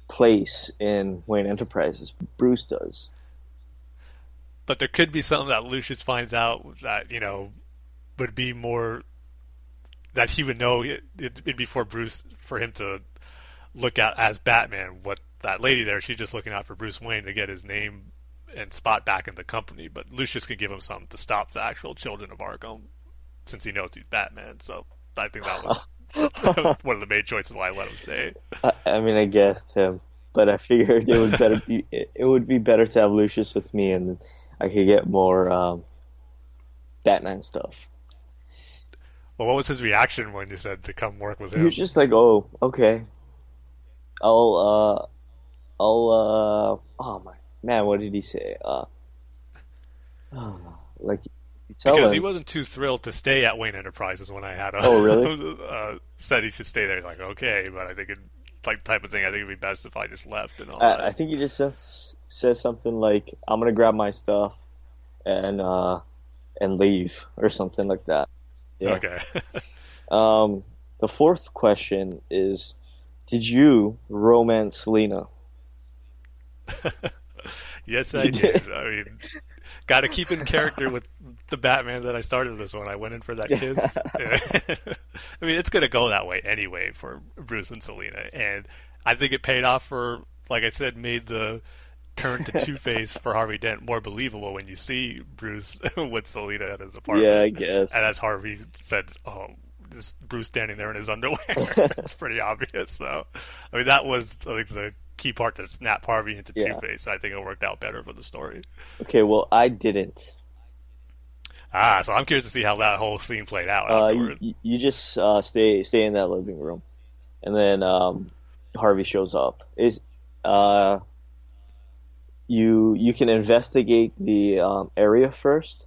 place in Wayne Enterprises. Bruce does. But there could be something that Lucius finds out that you know would be more that he would know. It, it'd be for Bruce for him to look at as Batman. What that lady there, she's just looking out for Bruce Wayne to get his name and spot back in the company. But Lucius could give him something to stop the actual children of Arkham, since he knows he's Batman. So I think that was one of the main choices why I let him stay. I, I mean, I guessed him, but I figured it would better be it, it would be better to have Lucius with me, and I could get more um, Batman stuff. Well, what was his reaction when you said to come work with him? He was just like, "Oh, okay, I'll uh, I'll uh, oh my man, what did he say? Uh, oh, like tell because him, he wasn't too thrilled to stay at Wayne Enterprises when I had a, Oh, really? uh, said he should stay there. He's like, okay, but I think it like type of thing. I think it'd be best if I just left and all that. I, I think he just says says something like, "I'm gonna grab my stuff and uh, and leave" or something like that. Yeah. Okay. Um, the fourth question is, did you romance Selina? yes, I did. did. I mean, got to keep in character with the Batman that I started this one. I went in for that kiss, I mean, it's going to go that way anyway for Bruce and Selina, and I think it paid off for, like I said, made the turn to Two Face for Harvey Dent more believable when you see Bruce with Selina at his apartment. Yeah, I guess. And as Harvey said, "Oh, just Bruce standing there in his underwear." it's pretty obvious, though. I mean, that was like the key part to snap Harvey into Yeah. Two Face. I think it worked out better for the story. Okay, well, I didn't. Ah, so I'm curious to see how that whole scene played out Uh, you, you just uh, stay stay in that living room, and then um, Harvey shows up. Is uh, you you can investigate the um, area first,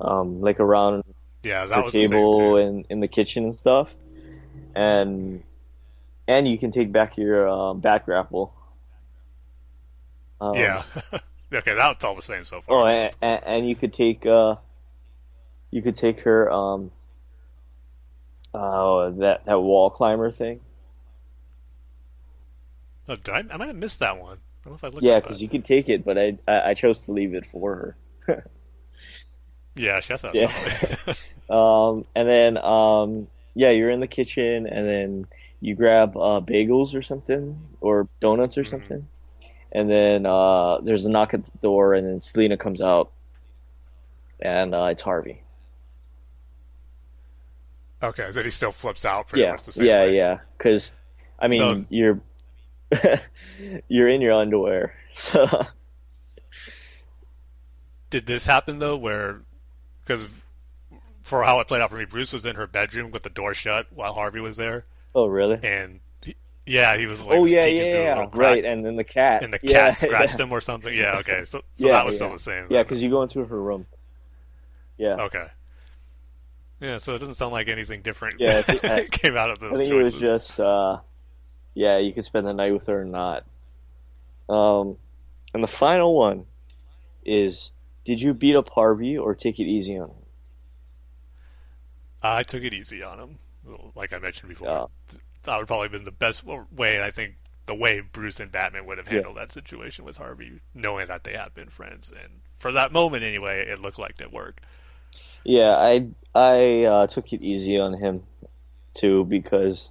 um, like around yeah, that the table and in the kitchen and stuff, and and you can take back your um, back grapple. Um, yeah. okay, that's all the same so far. Oh, so and, and, you could take uh, you could take her um, uh, that that wall climber thing. Oh, I, I might have missed that one. Don't know if I looked Yeah, because you could take it, but I, I I chose to leave it for her. Yeah, she has to have Yeah. Um, and then um, yeah, you're in the kitchen, and then you grab uh, bagels or something, or donuts or Mhm. something, and then uh, there's a knock at the door, and then Selina comes out, and uh, it's Harvey. okay, so he still flips out pretty yeah, much the same yeah, way. yeah. Because I mean, So- you're you're in your underwear, so Did this happen though, where because for how it played out for me, Bruce was in her bedroom with the door shut while Harvey was there, oh really? and he, yeah, he was like oh yeah, yeah, yeah, right. And then the cat, and the yeah, cat scratched yeah. him or something. Yeah, okay, so so Yeah, that was yeah. still the same. Yeah, because you go into her room. Yeah, okay. Yeah, so it doesn't sound like anything different Yeah, I came out of those I think choices. it was just, uh, yeah, you could spend the night with her or not. Um, and the final one is, did you beat up Harvey or take it easy on him? I took it easy on him, like I mentioned before. Yeah. That would probably have been the best way. I think the way Bruce and Batman would have Yeah. handled that situation with Harvey, knowing that they had been friends, and for that moment anyway, it looked like it worked. Yeah, I I uh, took it easy on him too because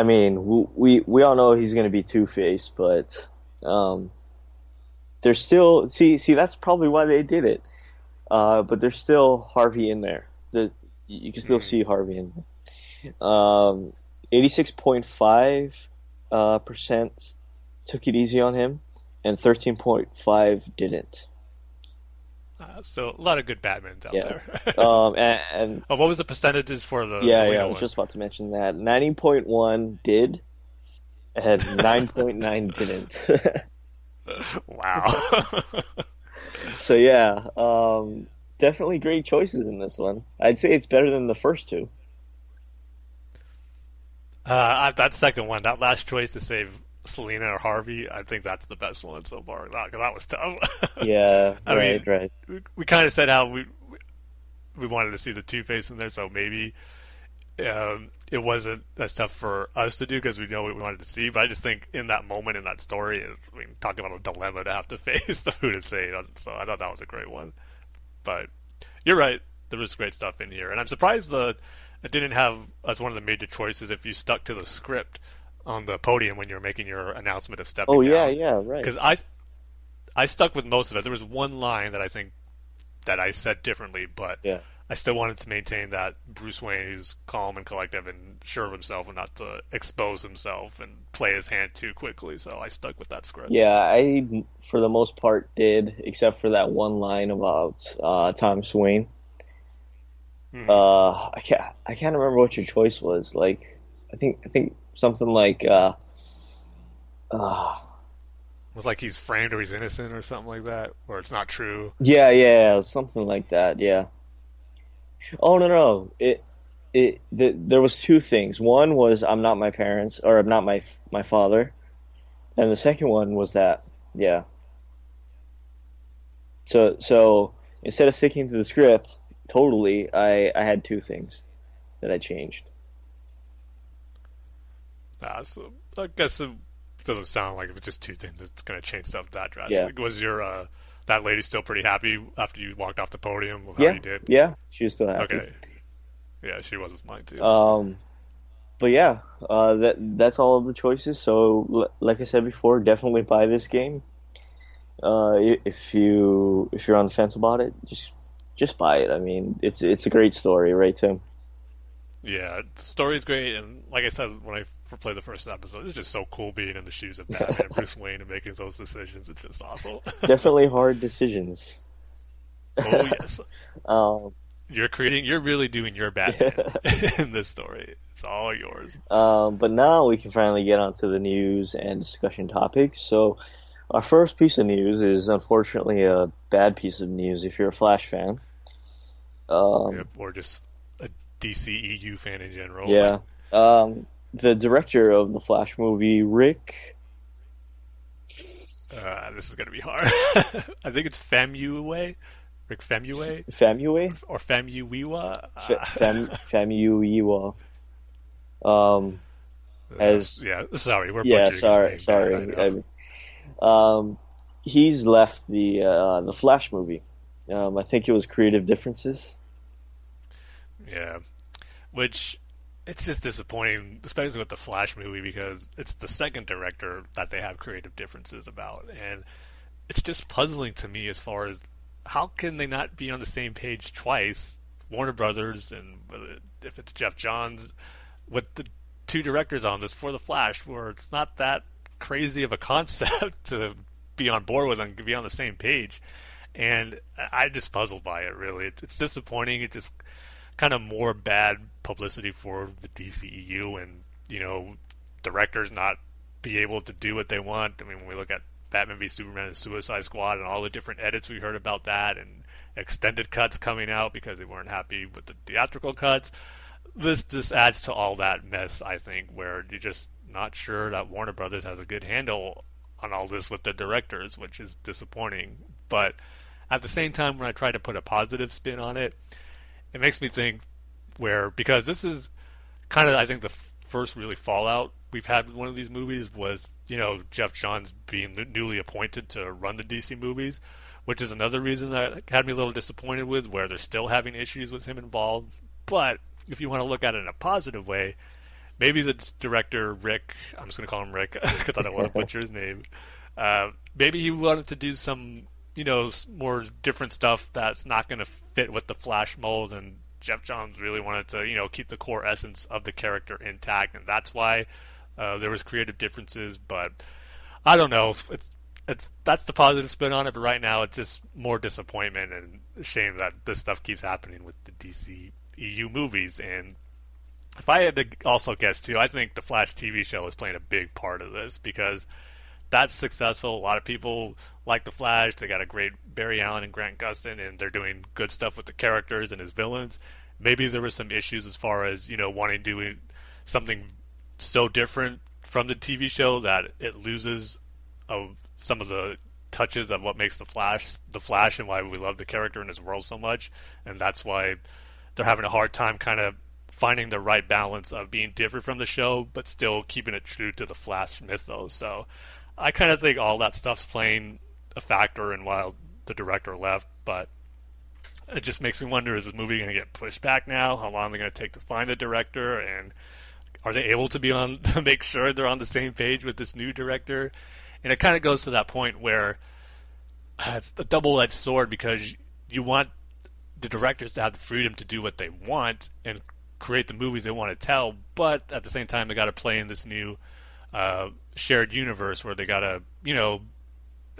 I mean we we all know he's going to be Two Face, but um, there's still see see that's probably why they did it. Uh, but there's still Harvey in there. The you can still Mm. see Harvey in there. Um, eighty six point five uh, percent took it easy on him, and thirteen point five didn't. Uh, so a lot of good Batmans out Yeah. there. Um, and, and oh, what was the percentages for the yeah, Selina yeah, I was one? just about to mention that. 90.1 did, and 9.9 didn't. wow. so yeah, um, definitely great choices in this one. I'd say it's better than the first two. uh, that second one, that last choice to save Selina or Harvey, I think that's the best one so far. That, that was tough. Yeah, I right, mean- right. we, we kind of said how we we wanted to see the Two Face in there, so maybe um, it wasn't as tough for us to do because we know what we wanted to see. But I just think in that moment in that story, I mean, talking about a dilemma to have to face the who to say. So I thought that was a great one. But you're right, there was great stuff in here, and I'm surprised that it didn't have as one of the major choices if you stuck to the script on the podium when you were making your announcement of stepping Oh down yeah, yeah, right. because I, I stuck with most of it. There was one line that I think that I said differently, but Yeah. I still wanted to maintain that Bruce Wayne, who's calm and collective and sure of himself, and not to expose himself and play his hand too quickly. So I stuck with that script. Yeah, I for the most part did, except for that one line about uh, Thomas Wayne. Mhm. Uh, I can't I can't remember what your choice was. Like, I think I think something like uh, uh It was like he's framed or he's innocent or something like that, or it's not true. yeah yeah something like that. Yeah. Oh no no it. It the, there was two things. One was I'm not my parents or I'm not my my father, and the second one was that yeah. So so instead of sticking to the script totally, I I had two things that I changed. So I guess it doesn't sound like if it's just two things, it's going to change stuff that drastically. Was your uh, that lady still pretty happy after you walked off the podium with how Yeah, you did? yeah, she was still happy. Okay. Yeah, she was with mine too. Um, but yeah, uh, that that's all of the choices. So, l- like I said before, definitely buy this game. Uh, if you if you're on the fence about it, just just buy it. I mean, it's it's a great story, right, Tim? Yeah, the story's great, and like I said when I played the first episode, it's just so cool being in the shoes of Batman and Bruce Wayne and making those decisions. It's just awesome. Definitely hard decisions. oh yes, Um, you're creating, you're really doing your Batman in this story. It's all yours. um, but now we can finally get onto the news and discussion topics. So, our first piece of news is unfortunately a bad piece of news if you're a Flash fan. Um, Yep, or just a DC EU fan in general. Yeah. Um, the director of the Flash movie, Rick. Uh, this is gonna be hard. I think it's Famue, Rick Famue Famue? or Famuyiwa. F- Fam, Famuyiwa. Um, as- yeah, sorry, we're yeah, sorry, bad, I sorry. Um, he's left the uh, the Flash movie. Um, I think it was creative differences. Yeah, which it's just disappointing, especially with the Flash movie because it's the second director that they have creative differences about, and it's just puzzling to me as far as how can they not be on the same page twice, Warner Brothers and if it's Geoff Johns with the two directors on this for the Flash, where it's not that crazy of a concept to be on board with and be on the same page. And I'm just puzzled by it. Really, it's, it's disappointing. It just kind of more bad publicity for the DCEU and you know directors not be able to do what they want. I mean, when we look at Batman v Superman and Suicide Squad and all the different edits we heard about that and extended cuts coming out because they weren't happy with the theatrical cuts. This just adds to all that mess, I think, where you're just not sure that Warner Brothers has a good handle on all this with the directors, which is disappointing. But at the same time, when I try to put a positive spin on it, it makes me think where because this is kind of I think the first really fallout we've had with one of these movies was you know Geoff Johns being newly appointed to run the DC movies, which is another reason that had me a little disappointed with where they're still having issues with him involved. But if you want to look at it in a positive way, maybe the director Rick, I'm just going to call him Rick because I don't want to butcher his name. Uh, maybe he wanted to do some, you know, more different stuff that's not going to fit with the Flash mold, and Geoff Johns really wanted to, you know, keep the core essence of the character intact, and that's why uh, there was creative differences. But I don't know. It's, it's that's the positive spin on it. But right now, it's just more disappointment and shame that this stuff keeps happening with the DC EU movies and if I had to also guess too, I think the Flash TV show is playing a big part of this because that's successful. A lot of people like the Flash. They got a great Barry Allen and Grant Gustin, and they're doing good stuff with the characters and his villains. Maybe there were some issues as far as you know wanting to do something so different from the TV show that it loses of some of the touches of what makes the Flash the Flash and why we love the character and his world so much, and that's why they're having a hard time kind of finding the right balance of being different from the show but still keeping it true to the Flash mythos. So I kind of think all that stuff's playing a factor in why the director left, but it just makes me wonder is the movie going to get pushed back now? How long are they going to take to find the director and are they able to be on to make sure they're on the same page with this new director? And it kind of goes to that point where uh, it's a double-edged sword because you want the directors to have the freedom to do what they want and create the movies they want to tell, but at the same time they got to play in this new uh, shared universe where they got to, you know,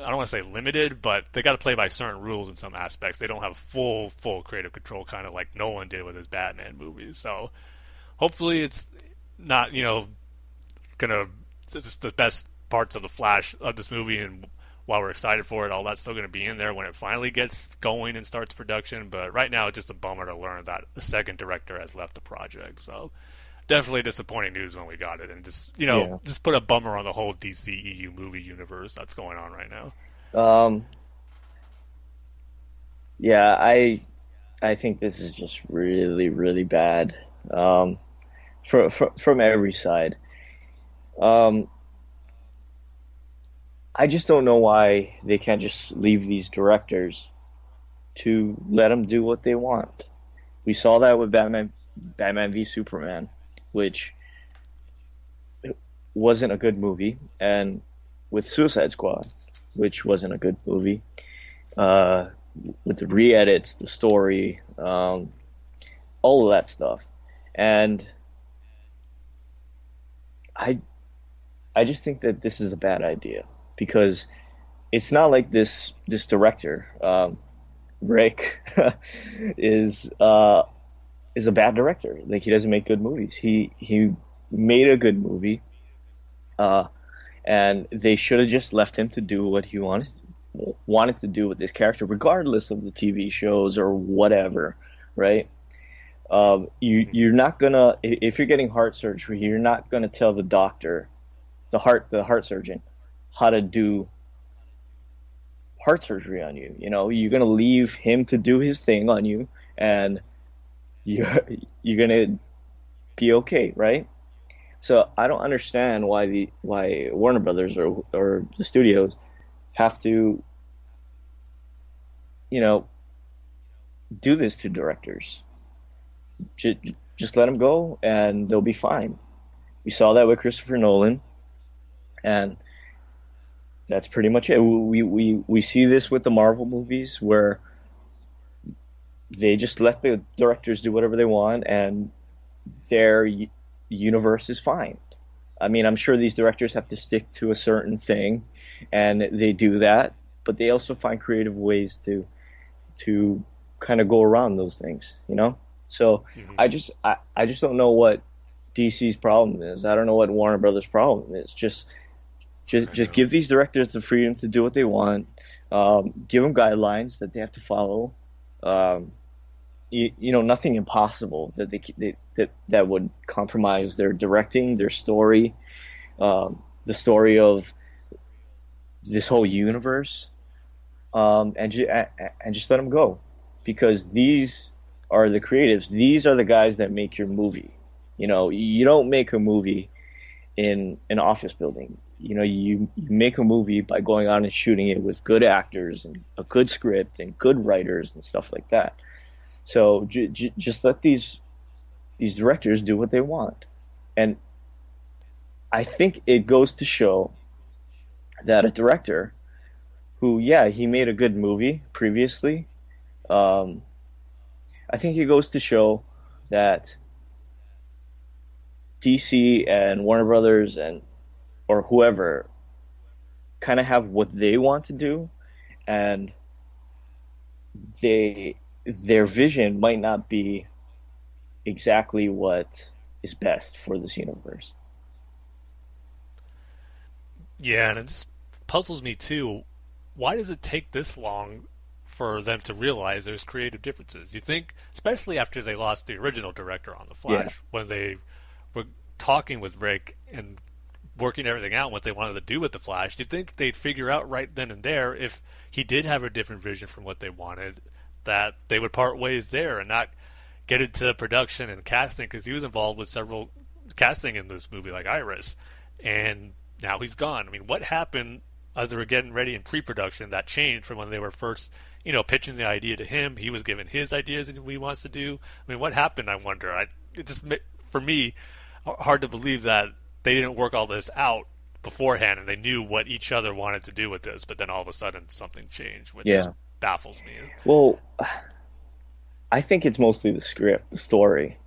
I don't want to say limited, but they got to play by certain rules in some aspects. They don't have full full creative control, kind of like Nolan did with his Batman movies. So hopefully it's not, you know, gonna just the best parts of the Flash of this movie and while we're excited for it, all that's still to be in there when it finally gets going and starts production. But right now, it's just a bummer to learn that the second director has left the project. So definitely disappointing news when we got it, and just you know, Yeah. just put a bummer on the whole DC EU movie universe that's going on right now. Um, yeah, I I think this is just really really bad. Um, from from, from every side. Um, I just don't know why they can't just leave these directors to let them do what they want. We saw that with Batman Batman v Superman, which wasn't a good movie, and with Suicide Squad, which wasn't a good movie. Uh, with the re-edits, the story, um, all of that stuff, and I, I just think that this is a bad idea because it's not like this this director, um, Rick, is uh, is a bad director. Like he doesn't make good movies. He he made a good movie, uh, and they should have just left him to do what he wanted wanted to do with this character, regardless of the TV shows or whatever, right? Um, you you're not gonna if you're getting heart surgery, you're not gonna tell the doctor, the heart the heart surgeon, how to do heart surgery on you. You know, you're gonna leave him to do his thing on you, and you're you're gonna be okay, right? So I don't understand why the why Warner Brothers or or the studios have to, you know, do this to directors. Just, just let them go, and they'll be fine. We saw that with Christopher Nolan, and that's pretty much it. We we we see this with the Marvel movies where they just let the directors do whatever they want, and their universe is fine. I mean, I'm sure these directors have to stick to a certain thing, and they do that, but they also find creative ways to to kind of go around those things, you know. So mm-hmm. I just I, I just don't know what DC's problem is. I don't know what Warner Brothers' problem is. Just just just give these directors the freedom to do what they want. Um, give them guidelines that they have to follow. Um, you, you, know, nothing impossible that they, they, that that would compromise their directing, their story, um, the story of this whole universe, um, and ju- and just let them go, because these are the creatives. These are the guys that make your movie. You know, you don't make a movie in an office building you know you, you make a movie by going on and shooting it with good actors and a good script and good writers and stuff like that so j- j- just let these these directors do what they want. And i think it goes to show that a director who yeah he made a good movie previously um, i think it goes to show that dc and warner brothers and or whoever kind of have what they want to do and they their vision might not be exactly what is best for this universe. Yeah, and it just puzzles me too. Why does it take this long for them to realize there's creative differences? You think, especially after they lost the original director on The Flash, yeah. when they were talking with Rick and working everything out what they wanted to do with the Flash, do you think they'd figure out right then and there if he did have a different vision from what they wanted, that they would part ways there and not get into production and casting because he was involved with several casting in this movie like Iris, and now he's gone. I mean, what happened as they were getting ready in pre-production that changed from when they were first, you know, pitching the idea to him? He was given his ideas and what he wants to do. I mean, what happened? I wonder. I it just for me hard to believe that they didn't work all this out beforehand and they knew what each other wanted to do with this, but then all of a sudden something changed, which yeah. Baffles me. Well, I think it's mostly the script, the story.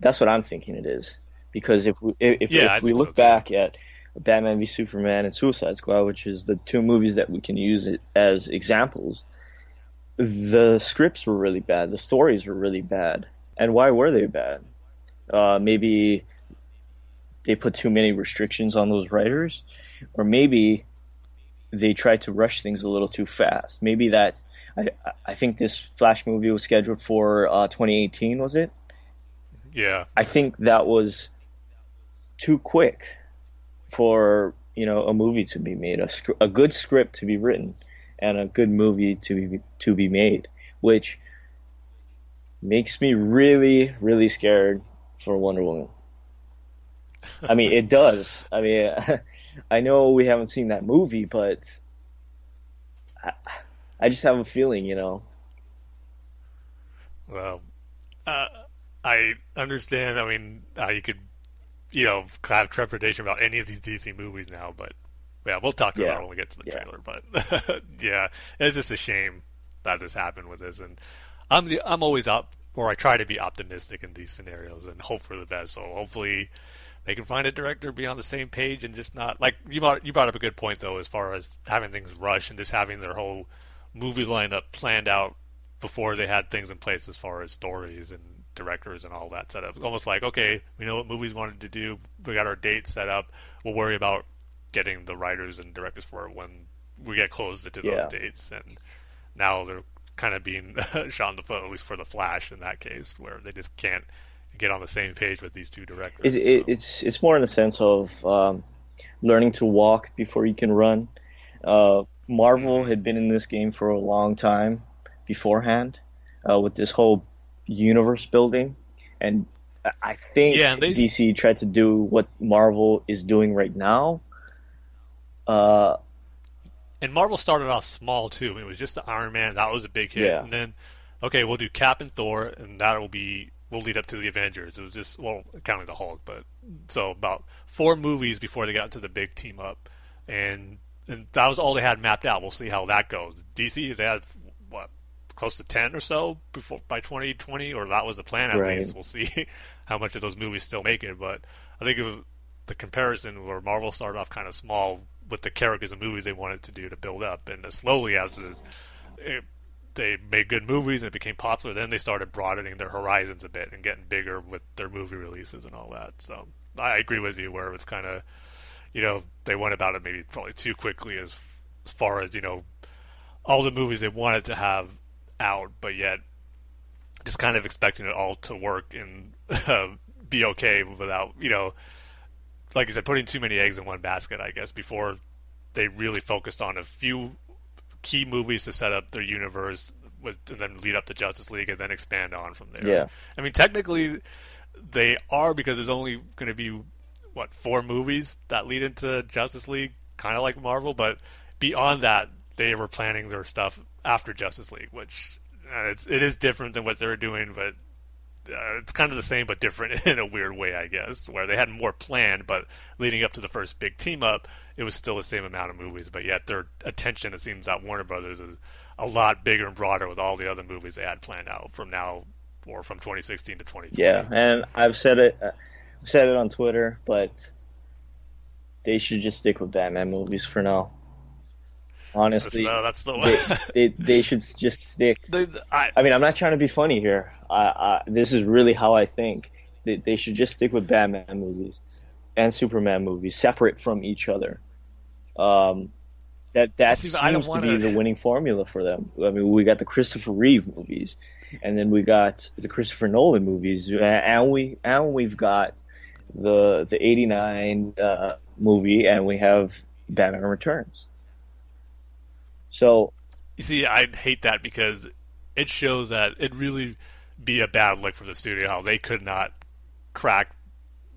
That's what I'm thinking it is. Because if we if, yeah, if we look so back at Batman v Superman and Suicide Squad, which is the two movies that we can use as examples, the scripts were really bad, the stories were really bad. And why were they bad? Uh, maybe they put too many restrictions on those writers, or maybe they tried to rush things a little too fast. Maybe that I I think this Flash movie was scheduled for uh, 2018, was it? Yeah. I think that was too quick for you know a movie to be made, a, a good script to be written, and a good movie to be to be made, which makes me really really scared for Wonder Woman. I mean, it does. I mean, I know we haven't seen that movie, but I, I just have a feeling, you know. Well, uh, I understand. I mean, how you could, you know, have trepidation about any of these DC movies now, but yeah, we'll talk about Yeah. it when we get to the Yeah. trailer. But yeah, it's just a shame that this happened with this, and I'm the, I'm always up, or I try to be optimistic in these scenarios and hope for the best. So hopefully. They can find a director, be on the same page, and just not like you brought. You brought up a good point though, as far as having things rush and just having their whole movie lineup planned out before they had things in place as far as stories and directors and all that set up. Almost like, okay, we know what movies wanted to do. We got our dates set up. We'll worry about getting the writers and directors for it when we get closer to Yeah. those dates. And now they're kind of being shot in the foot, at least for the Flash in that case, where they just can't get on the same page with these two directors. It, it, So- it's it's more in the sense of um, learning to walk before you can run. Uh, Marvel had been in this game for a long time beforehand uh, with this whole universe building, and I- I think Yeah, they- DC tried to do what Marvel is doing right now. Uh, And Marvel started off small too. It was just the Iron Man that was a big hit, Yeah. and then okay, we'll do Cap and Thor, and that will be will lead up to the Avengers. It was just well, counting the Hulk, but so about four movies before they got to the big team up, and and that was all they had mapped out. We'll see how that goes. DC they had what close to ten or so before by 2020, or that was the plan at Right. least. We'll see how much of those movies still make it, but I think it was, the comparison where Marvel started off kind of small with the characters and movies they wanted to do to build up, and slowly as it, it, they made good movies and it became popular, then they started broadening their horizons a bit and getting bigger with their movie releases and all that. So I agree with you where it's kind of, you know, they went about it maybe probably too quickly as as far as you know all the movies they wanted to have out, but yet just kind of expecting it all to work and uh, be okay without you know like I said, putting too many eggs in one basket, I guess, before they really focused on a few key movies to set up their universe with, and then lead up to Justice League and then expand on from there. Yeah. I mean, technically, they are because there's only going to be what four movies that lead into Justice League, kind of like Marvel, but beyond that, they were planning their stuff after Justice League, which uh, it's it is different than what they're doing, but uh, it's kind of the same but different in a weird way, I guess, where they had more planned, but leading up to the first big team up, it was still the same amount of movies, but yet their attention, it seems, at Warner Brothers is a lot bigger and broader with all the other movies they had planned out from now or from 2016 to 2020. yeah, and I've said it, uh, I've said it on Twitter, but they should just stick with Batman movies for now. Honestly, That's, uh, that's the way. they, they they should just stick. They- I, I mean, I'm not trying to be funny here. I, I, this is really how I think. They, they should just stick with Batman movies and Superman movies, separate from each other. Um, that that See, but I don't seems to be the winning formula for them. I mean, we got the Christopher Reeve movies, and then we got the Christopher Nolan movies, and we and we've got the the '89 uh, movie, and we have Batman Returns. So You see, I hate that because it shows that it really be a bad look for the studio how they could not crack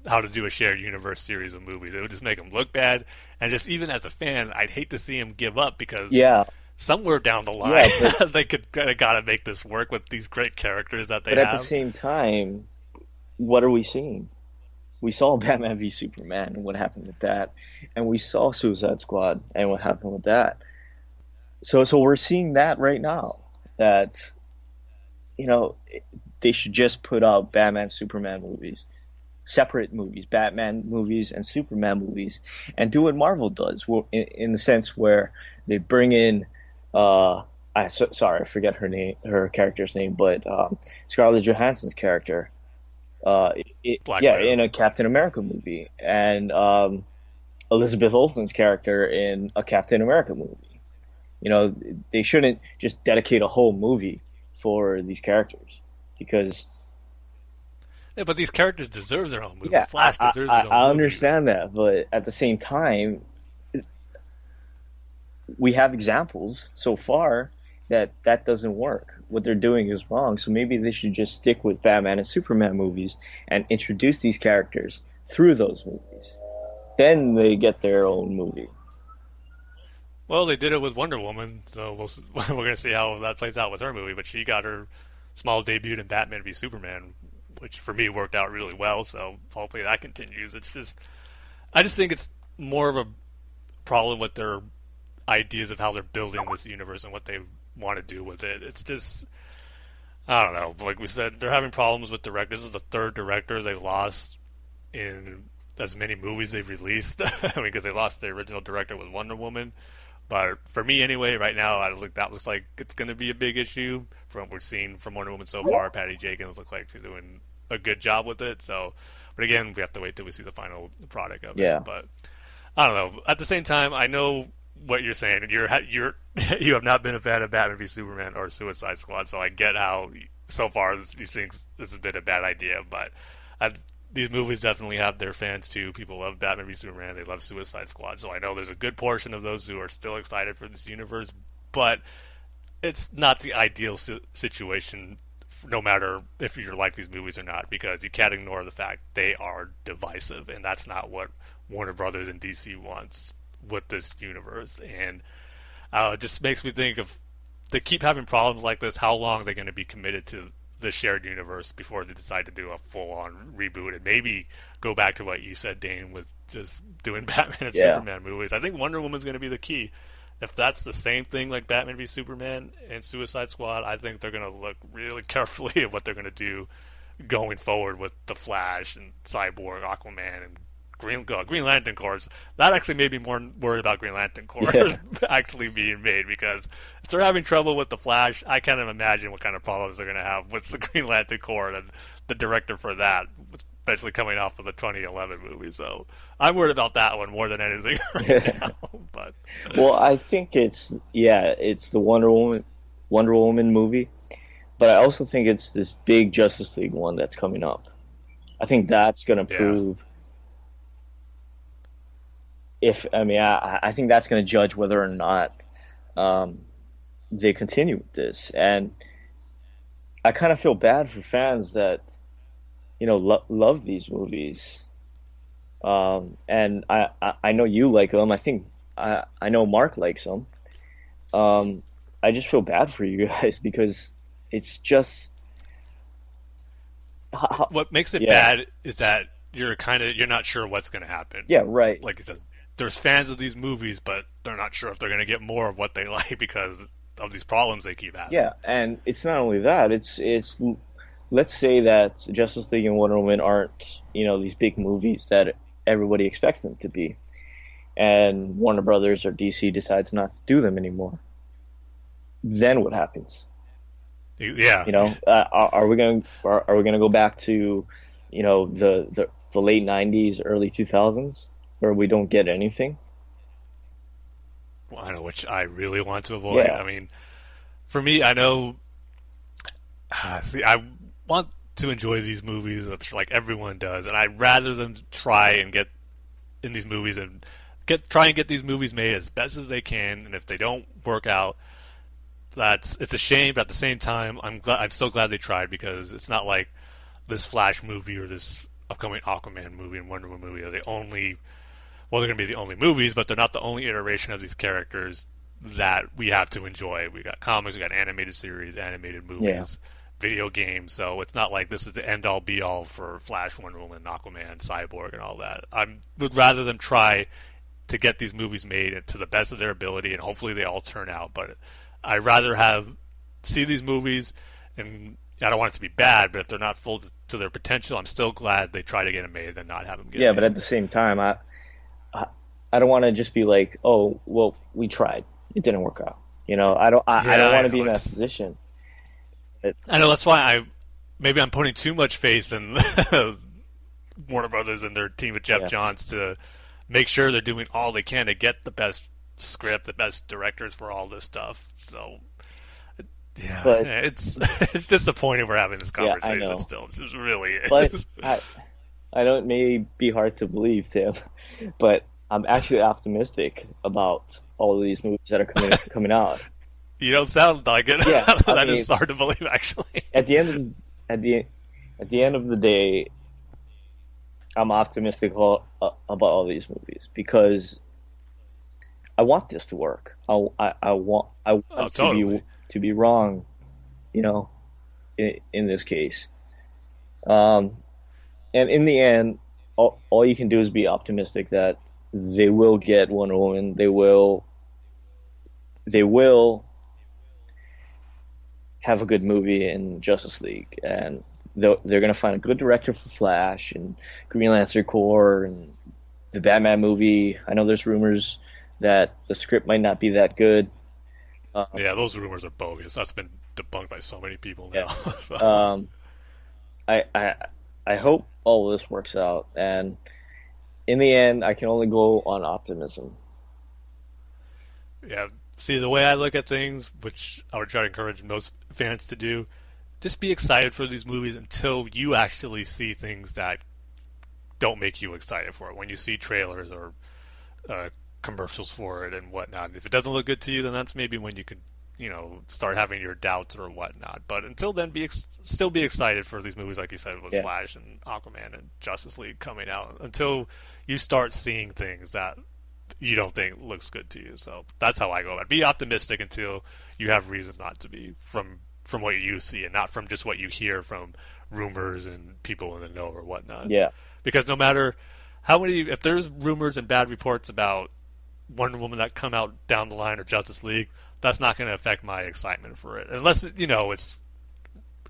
how to do a shared universe series of movies. It would just make them look bad, and just even as a fan, I'd hate to see them give up because yeah, somewhere down the line Yeah, they could they gotta make this work with these great characters that they But have. at the same time, what are we seeing? We saw Batman v Superman and what happened with that, and we saw Suicide Squad and what happened with that. So, so we're seeing that right now. That you know they should just put out Batman Superman movies, separate movies, Batman movies and Superman movies, and do what Marvel does. In, in the sense where they bring in. Uh, I so, sorry, I forget her name, her character's name, but um, Scarlett Johansson's character. Uh, it, yeah, Widow. in a Captain America movie, and um, Elizabeth Olsen's character in a Captain America movie. You know, they shouldn't just dedicate a whole movie for these characters because Yeah, but these characters deserve their own movie. yeah, Flash I, deserves I, his own I movie. understand that, but at the same time, we have examples so far that that doesn't work. What they're doing is wrong. So maybe they should just stick with Batman and Superman movies and introduce these characters through those movies. Then they get their own movie. Well, they did it with Wonder Woman, so we'll, we're going to see how that plays out with her movie. But she got her small debut in Batman v Superman which for me worked out really well. So hopefully that continues. It's just, I just think it's more of a problem with their ideas of how they're building this universe and what they want to do with it. It's just, I don't know. Like we said, they're having problems with direct. This is the third director they lost in as many movies they've released. I mean, because they lost the original director with Wonder Woman. But for me, anyway, right now, I look that looks like it's going to be a big issue from what we're seeing from Wonder Woman so far. Patty Jenkins looks like she's doing a good job with it. So, but again, we have to wait till we see the final product of Yeah. it. But I don't know. At the same time, I know what you're saying. and You're you're you have not been a fan of Batman v Superman or Suicide Squad, so I get how so far this, these things this has been a bad idea. But I, these movies definitely have their fans too. People love Batman v Superman. They love Suicide Squad. So I know there's a good portion of those who are still excited for this universe, but it's not the ideal si- situation. No matter if you like these movies or not, because you can't ignore the fact they are divisive, and that's not what Warner Brothers and DC wants with this universe. And uh, it just makes me think of they keep having problems like this. How long are they going to be committed to the shared universe before they decide to do a full-on reboot and maybe go back to what you said, Dane, with just doing Batman and Yeah. Superman movies? I think Wonder Woman's going to be the key. If that's the same thing like Batman v Superman and Suicide Squad, I think they're going to look really carefully at what they're going to do going forward with the Flash and Cyborg, Aquaman, and Green uh, Green Lantern Corps. That actually made me more worried about Green Lantern Corps Yeah. actually being made because if they're having trouble with the Flash, I can't even imagine what kind of problems they're going to have with the Green Lantern Corps and the director for that, especially coming off of the 2011 movie. So I'm worried about that one more than anything right now. But Well, I think it's yeah, it's the Wonder Woman Wonder Woman movie, but I also think it's this big Justice League one that's coming up. I think that's going to Yeah. If I mean I, I think that's going to judge whether or not um, they continue with this, and I kind of feel bad for fans that you know lo- love these movies. Um, and I, I, I know you like them. I think I, I know Mark likes them. Um, I just feel bad for you guys because it's just what makes it Yeah. bad is that you're kind of you're not sure what's going to happen. yeah, right. like I said, there's fans of these movies, but they're not sure if they're going to get more of what they like because of these problems they keep having. Yeah, and it's not only that. It's it's let's say that Justice League and Wonder Woman aren't you know these big movies that everybody expects them to be, and Warner Brothers or DC decides not to do them anymore. Then what happens? yeah. You know, uh, are, are we going are, are we going to go back to you know the, the the late '90s, early 2000s, where we don't get anything? Well, I know which I really want to avoid. Yeah. I mean, for me, I know. See, I want to enjoy these movies like everyone does, and I'd rather them try and get in these movies and get try and get these movies made as best as they can. And if they don't work out, that's it's a shame. But at the same time, I'm glad I'm so glad they tried because it's not like this Flash movie or this upcoming Aquaman movie and Wonder Woman movie are the only well, they're going to be the only movies, but they're not the only iteration of these characters that we have to enjoy. We got comics, we got animated series, animated movies, video games. So it's not like this is the end all be all for Flash, Wonder Woman, Aquaman, Cyborg, and all that. I would rather them try to get these movies made to the best of their ability, and hopefully they all turn out. But I'd rather have see these movies, and I don't want it to be bad, but if they're not full to their potential, I'm still glad they try to get them made than not have them get Yeah, made. but at the same time, I I, I don't want to just be like, oh, well, we tried, it didn't work out. You know, I don't I, I don't want to be in that position. I know that's why I maybe I'm putting too much faith in Warner Brothers and their team with Geoff Yeah. Johns to make sure they're doing all they can to get the best script, the best directors for all this stuff. So yeah, But- it's it's disappointing we're having this conversation know. still. It's just really is. But I I know it may be hard to believe, Tim, but I'm actually optimistic about all of these movies that are coming coming out. you don't sound like it. Yeah, that mean- is hard to believe actually. At the end of at the at the end of the day, I'm optimistic all, uh, about all these movies because I want this to work. I, I, I want I want Oh, to totally. be to be wrong, you know, in, in this case. Um, and in the end, all, all you can do is be optimistic that they will get Wonder Woman. They will. They will have a good movie in Justice League, and they're, they're going to find a good director for Flash and Green Lantern Corps and the Batman movie. I know there's rumors that the script might not be that good. Uh, yeah, those rumors are bogus. That's been debunked by so many people now. Yeah. um, I, I I hope all of this works out, and in the end, I can only go on optimism. Yeah, see the way I look at things, which I would try to encourage most fans to do, just be excited for these movies until you actually see things that don't make you excited for it. When you see trailers or uh, commercials for it and whatnot, if it doesn't look good to you, then that's maybe when you could, you know, start having your doubts or whatnot. But until then, be ex- still be excited for these movies, like you said, with yeah. Flash and Aquaman and Justice League coming out. Until you start seeing things that you don't think looks good to you. So that's how I go about it. Be optimistic until you have reasons not to be from from what you see and not from just what you hear from rumors and people in the know or whatnot. Yeah. Because no matter how many, if there's rumors and bad reports about Wonder Woman that come out down the line or Justice League, that's not going to affect my excitement for it, unless you know it's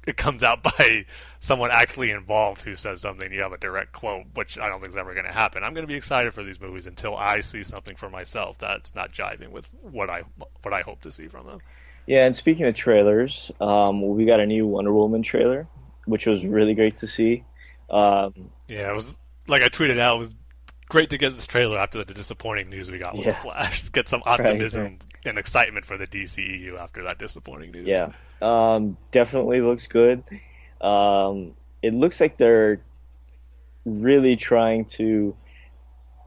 it comes out by someone actually involved who says something. You have a direct quote, which I don't think is ever going to happen. I'm going to be excited for these movies until I see something for myself that's not jiving with what I what I hope to see from them. Yeah, and speaking of trailers, um, we got a new Wonder Woman trailer, which was really great to see. Um, yeah, it was like I tweeted out. It was great to get this trailer after the disappointing news we got with yeah. the Flash. Get some optimism right, right. And excitement for the DCEU after that disappointing news. Yeah, um, definitely looks good. Um, it looks like they're really trying to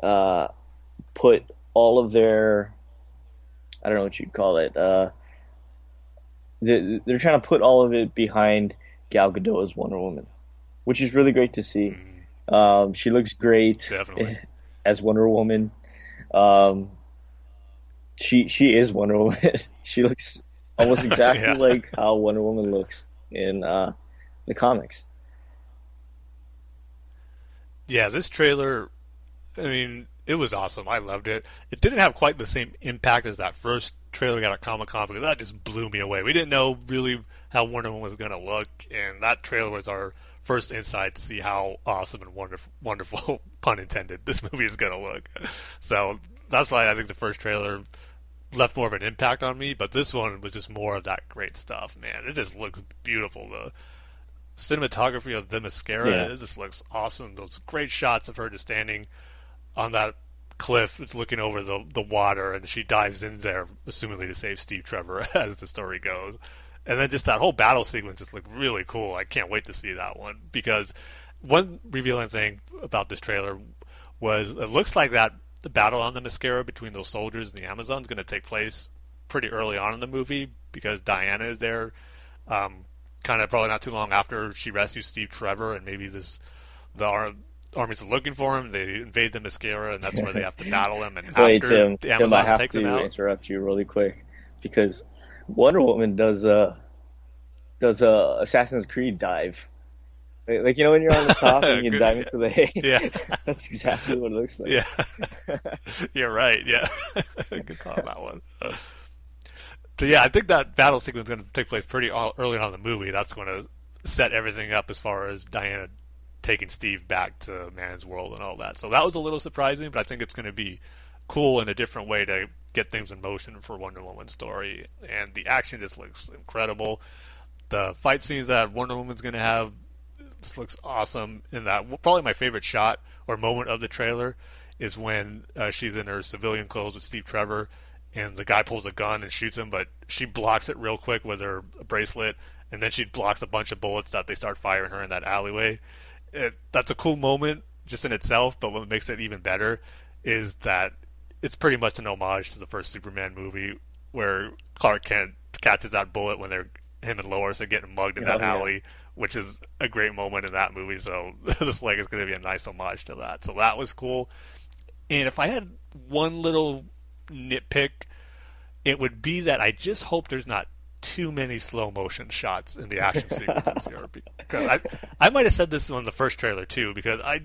uh, put all of their I don't know what you'd call it. Uh, they're trying to put all of it behind Gal Gadot as Wonder Woman, which is really great to see. Mm-hmm. Um, she looks great Definitely. as Wonder Woman. Um, she she is Wonder Woman. she looks almost exactly yeah. like how Wonder Woman looks in uh, the comics. Yeah, this trailer. I mean, it was awesome. I loved it. It didn't have quite the same impact as that first trailer we got at Comic Con because that just blew me away. We didn't know really how Wonder Woman was going to look, and that trailer was our first insight to see how awesome and wonderful, wonderful pun intended, this movie is going to look. So that's why I think the first trailer left more of an impact on me, but this one was just more of that great stuff, man. It just looks beautiful. The cinematography of Themyscira, yeah. it just looks awesome. Those great shots of her just standing on that cliff it's looking over the the water and she dives in there assumingly to save Steve Trevor as the story goes. And then just that whole battle sequence just looked really cool. I can't wait to see that one because one revealing thing about this trailer was it looks like that the battle on Themyscira between those soldiers and the Amazons is going to take place pretty early on in the movie because Diana is there, um, kind of probably not too long after she rescues Steve Trevor, and maybe this the armies are looking for him. They invade the Themyscira, and that's where they have to battle him. And Wait, Tim, Tim, I have to interrupt you really quick because Wonder Woman does a does a Assassin's Creed dive. Like you know when you're on the top and you dive into the hay. Yeah, that's exactly what it looks like. Yeah, you're right. Yeah, good call on that one. So yeah, I think that battle sequence is going to take place pretty early on in the movie. That's going to set everything up as far as Diana taking Steve back to man's world and all that. So that was a little surprising, but I think it's going to be cool in a different way to get things in motion for Wonder Woman's story. And the action just looks incredible. The fight scenes that Wonder Woman's going to have just looks awesome. In that, probably my favorite shot or moment of the trailer is when uh, she's in her civilian clothes with Steve Trevor, and the guy pulls a gun and shoots him, but she blocks it real quick with her bracelet, and then she blocks a bunch of bullets that they start firing her in that alleyway it, that's a cool moment just in itself. But what makes it even better is that it's pretty much an homage to the first Superman movie, where Clark Kent catches that bullet when they're him and Lois are getting mugged in that oh, alley, yeah. Which is a great moment in that movie. So this like is going to be a nice homage to that. So that was cool. And if I had one little nitpick, it would be that I just hope there's not too many slow motion shots in the action sequences here. Because I, I might have said this on the first trailer too, because I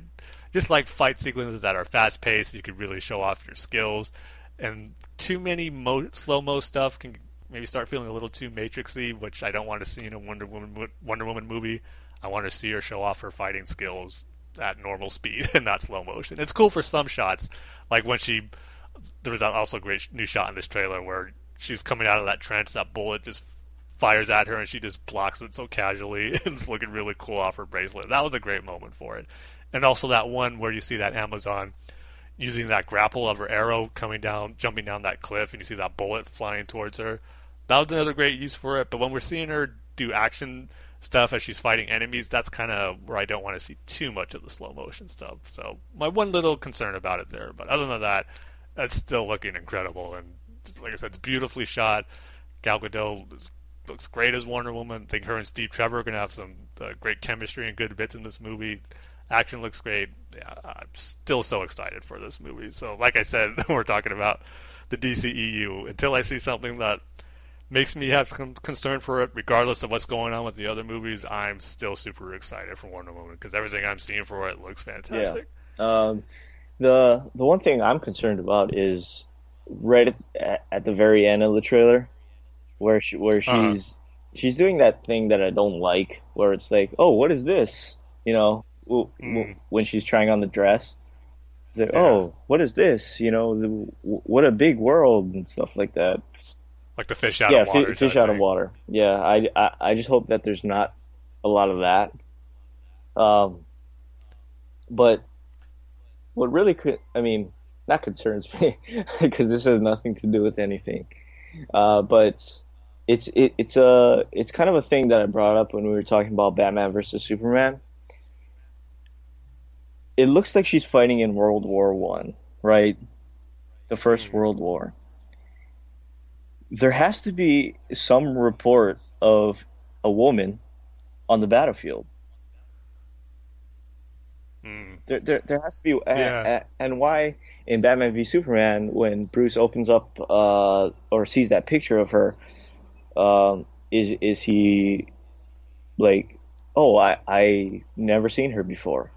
just like fight sequences that are fast paced. You could really show off your skills, and too many mo- slow mo stuff can maybe start feeling a little too matrixy, which I don't want to see in a Wonder Woman Wonder Woman movie. I want to see her show off her fighting skills at normal speed and not slow motion. It's cool for some shots, like when she. There was also a great new shot in this trailer where she's coming out of that trench, that bullet just fires at her, and she just blocks it so casually, and it's looking really cool off her bracelet. That was a great moment for it. And also that one where you see that Amazon using that grapple of her arrow coming down, jumping down that cliff, and you see that bullet flying towards her. That was another great use for it. But when we're seeing her do action stuff as she's fighting enemies, that's kind of where I don't want to see too much of the slow motion stuff. So my one little concern about it there. But other than that, it's still looking incredible. And like I said, it's beautifully shot. Gal Gadot looks great as Wonder Woman. I think her and Steve Trevor are going to have some uh, great chemistry and good bits in this movie. Action looks great. Yeah, I'm still so excited for this movie. So, like I said, we're talking about the DCEU. Until I see something that makes me have some concern for it, regardless of what's going on with the other movies. I'm still super excited for Wonder Woman because everything I'm seeing for it looks fantastic. Yeah. Um, the the one thing I'm concerned about is right at, at the very end of the trailer, where she where uh-huh. she's uh-huh. she's doing that thing that I don't like, where it's like, oh, what is this? You know, mm. when she's trying on the dress. It's like, yeah. oh, what is this? You know, the, what a big world and stuff like that like the fish out yeah, of water. Yeah, fish out of water. Yeah, I, I, I just hope that there's not a lot of that. Um, but what really could, I mean, that concerns me because this has nothing to do with anything. Uh, but it's it, it's a it's kind of a thing that I brought up when we were talking about Batman versus Superman. It looks like she's fighting in World War One, right? The First mm-hmm. World War there has to be some report of a woman on the battlefield. Mm. There, there, there has to be, yeah. and why in Batman v Superman when Bruce opens up uh, or sees that picture of her, um, is is he like, oh, I I never seen her before.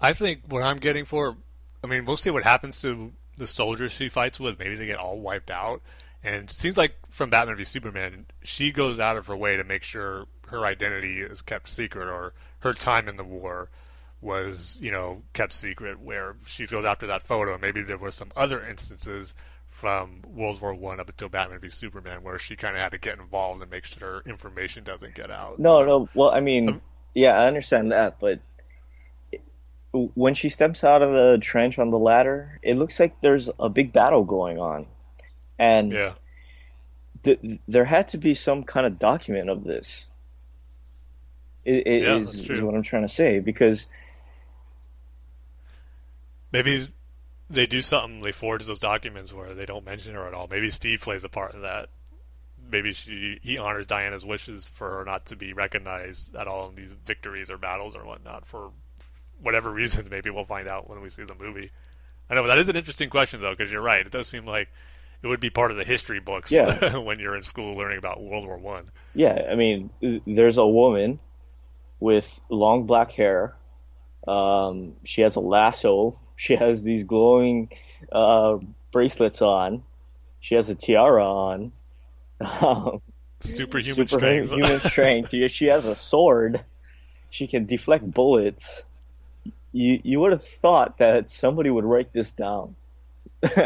I think what I'm getting for, I mean, we'll see what happens to the soldiers she fights with, maybe they get all wiped out. And it seems like from Batman v Superman, she goes out of her way to make sure her identity is kept secret or her time in the war was, you know, kept secret where she goes after that photo. Maybe there were some other instances from World War One up until Batman v Superman where she kind of had to get involved and make sure information doesn't get out. No, so, no. Well, I mean, um, yeah, I understand that, but when she steps out of the trench on the ladder, it looks like there's a big battle going on, and yeah. th- there had to be some kind of document of this. It, it yeah, is, is what I'm trying to say because maybe they do something. They forge those documents where they don't mention her at all. Maybe Steve plays a part in that. Maybe she he honors Diana's wishes for her not to be recognized at all in these victories or battles or whatnot for whatever reason. Maybe we'll find out when we see the movie. I know, that is an interesting question though, because you're right. It does seem like it would be part of the history books yeah. when you're in school learning about World War One. Yeah, I mean, there's a woman with long black hair. Um, she has a lasso. She has these glowing uh, bracelets on. She has a tiara on. Um, superhuman strength. Human strength. She has a sword. She can deflect bullets you you would have thought that somebody would write this down.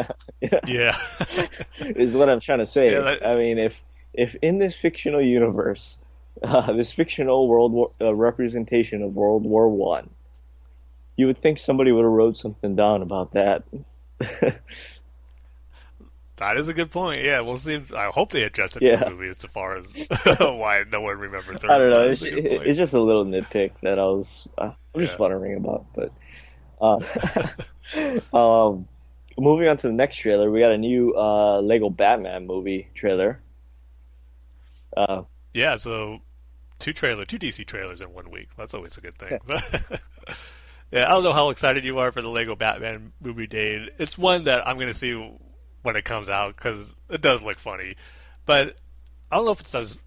yeah, is what I'm trying to say. Yeah, that... I mean, if if in this fictional universe, uh, this fictional world war, uh, representation of World War One, you would think somebody would have wrote something down about that. That is a good point. Yeah, we'll see. I hope they address it yeah. in the movie as far as why no one remembers her. I don't know. It's, it's, just a little nitpick that I was uh, I'm just yeah. wondering about. But uh, um, moving on to the next trailer, we got a new uh, Lego Batman movie trailer. Uh, yeah, so two trailer, two DC trailers in one week. That's always a good thing. yeah, I don't know how excited you are for the Lego Batman movie date. It's one that I'm going to see when it comes out because it does look funny. but I don't know if it's as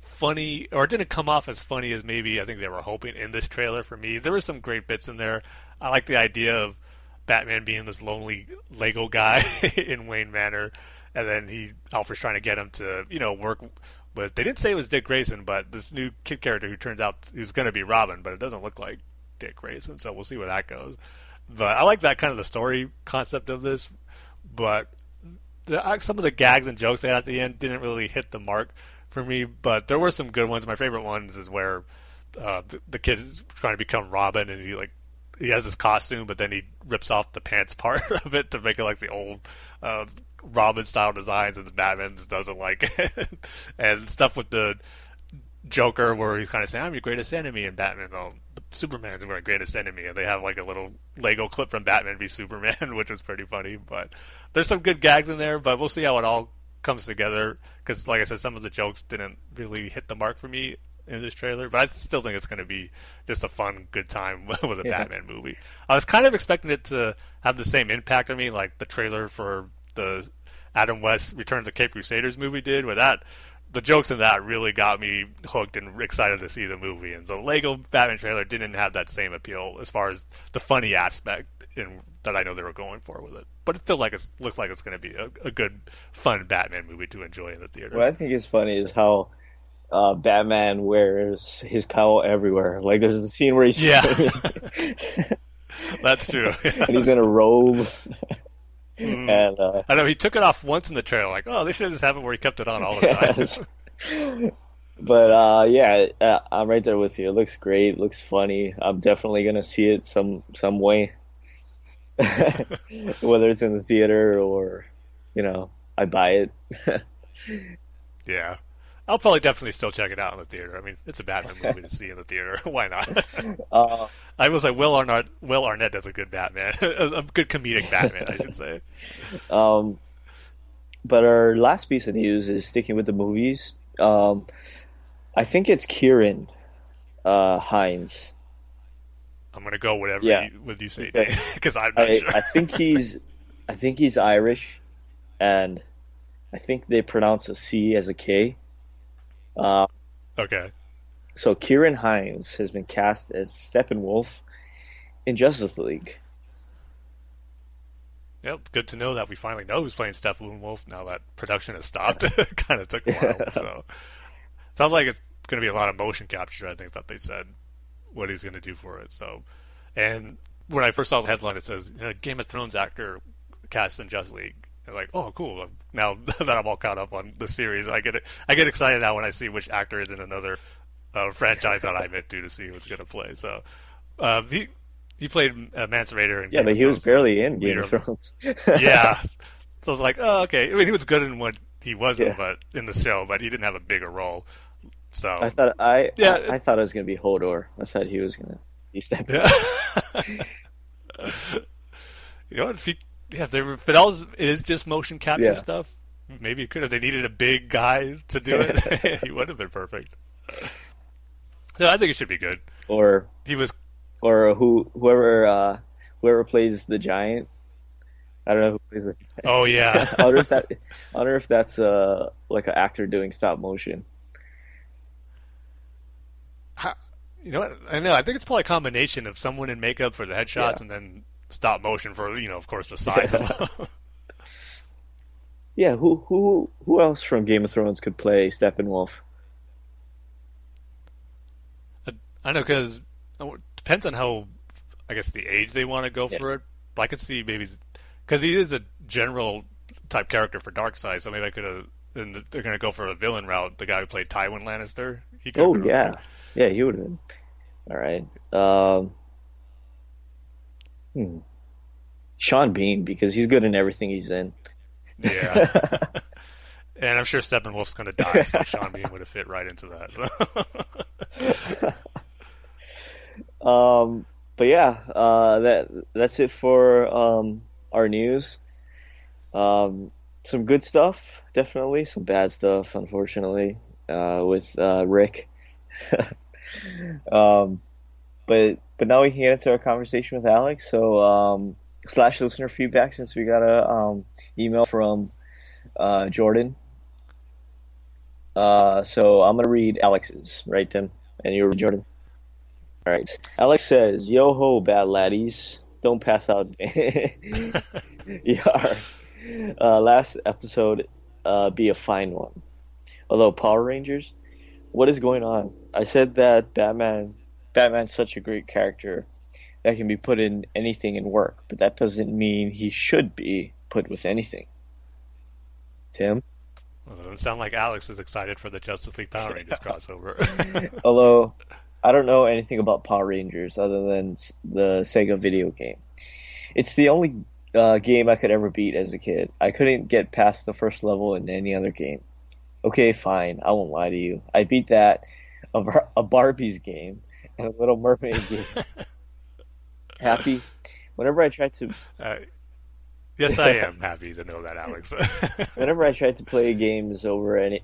funny or it didn't come off as funny as maybe I think they were hoping in this trailer for me. There were some great bits in there. I like the idea of Batman being this lonely Lego guy in Wayne Manor, and then he Alfred's trying to get him to you know work. But they didn't say it was Dick Grayson, but this new kid character who turns out is going to be Robin, but it doesn't look like Dick Grayson, so we'll see where that goes. But I like that kind of the story concept of this, but the, some of the gags and jokes they had at the end didn't really hit the mark for me. But there were some good ones. My favorite ones is where uh, the, the kid is trying to become Robin, and he like he has his costume, but then he rips off the pants part of it to make it like the old uh, Robin style designs, and the Batman doesn't like it. and stuff with the Joker where he's kind of saying, "I'm your greatest enemy," and Batman, oh, Superman's my greatest enemy, and they have like a little Lego clip from Batman v Superman, which was pretty funny. But there's some good gags in there, but we'll see how it all comes together. Because, like I said, some of the jokes didn't really hit the mark for me in this trailer, but I still think it's going to be just a fun, good time with a yeah. Batman movie. I was kind of expecting it to have the same impact on me, like the trailer for the Adam West Return the Cape Crusaders movie did, where that the jokes in that really got me hooked and excited to see the movie. And the Lego Batman trailer didn't have that same appeal as far as the funny aspect in, that I know they were going for with it. But it still like it looks like it's going to be a, a, good, fun Batman movie to enjoy in the theater. What I think is funny is how uh, Batman wears his cowl everywhere. Like there's a scene where he's yeah, that's true. and he's in a robe. Mm. And uh, I know he took it off once in the trailer. Like, oh, they should just have it where he kept it on all the time. but uh, yeah, uh, I'm right there with you. It looks great. It looks funny. I'm definitely gonna see it some some way, whether it's in the theater or, you know, I buy it. yeah. I'll probably definitely still check it out in the theater. I mean, it's a Batman movie to see in the theater. Why not? Uh, I was like, Will Arnett. Will Arnett does a good Batman, a good comedic Batman, I should say. Um, but our last piece of news is sticking with the movies. Um, I think it's Ciaran uh, Hinds. I'm gonna go whatever yeah. you, what you say, because I'm not I, sure. I think he's, I think he's Irish, and I think they pronounce a C as a K. Uh, okay. So Ciaran Hinds has been cast as Steppenwolf in Justice League. Yep, good to know that we finally know who's playing Steppenwolf now that production has stopped. it kind of took a while, so sounds like it's going to be a lot of motion capture. I think that they said what he's going to do for it. So, and when I first saw the headline, it says you know, Game of Thrones actor cast in Justice League like, oh, cool. Now that I'm all caught up on the series, I get I get excited now when I see which actor is in another uh, franchise that I'm into to see who's going to play. So uh, he he played uh, Rayder yeah, Game but he was barely in Game of Thrones. yeah, so I was like, oh, okay. I mean, he was good in what he wasn't, yeah. but in the show, but he didn't have a bigger role. So I thought I yeah I, I thought it was going to be Hodor. I thought he was going to be stepping. Yeah. you know, if he yeah, if, they were, if it, all, it is just motion capture yeah. stuff, maybe it could have. They needed a big guy to do it. he would have been perfect. So I think it should be good. Or he was, or who whoever uh, whoever plays the giant. I don't know who plays the. Giant. Oh yeah. I wonder if that. I wonder if that's uh like an actor doing stop motion. you know what? I know. I think it's probably a combination of someone in makeup for the headshots yeah. and then stop motion for you know, of course, the size of them. yeah, who who who else from Game of Thrones could play Steppenwolf? I, I know because it depends on how I guess the age they want to go yeah. for it. But I could see maybe because he is a general type character for Darkseid, so maybe I could have. And they're going to go for a villain route. The guy who played Tywin Lannister. He oh yeah, yeah, he would have been. All right. Um, Hmm. Sean Bean because he's good in everything he's in. Yeah. and I'm sure Steppenwolf's going to die, so Sean Bean would have fit right into that. So. um, but yeah, uh, that that's it for um, our news. Um, some good stuff, definitely. Some bad stuff, unfortunately, uh, with uh, Rick. um, but but now we can get into our conversation with Alex. So um, slash listener feedback since we got a um, email from uh, Jordan. Uh, so I'm gonna read Alex's, right, Tim? And you read Jordan. All right. Alex says, "Yo ho, bad laddies, don't pass out." yeah. Uh, last episode, uh, be a fine one. Although Power Rangers, what is going on? I said that Batman, Batman's such a great character that can be put in anything and work, but that doesn't mean he should be put with anything. Tim. Well, it doesn't sound like Alex is excited for the Justice League Power Rangers crossover. Although I don't know anything about Power Rangers other than the Sega video game. It's the only uh, game I could ever beat as a kid. I couldn't get past the first level in any other game. Okay, fine. I won't lie to you. I beat that of a Barbie's game and a Little Mermaid game. Happy. Whenever I tried to. Uh, yes, I am happy to know that, Alex. Whenever I tried to play games over any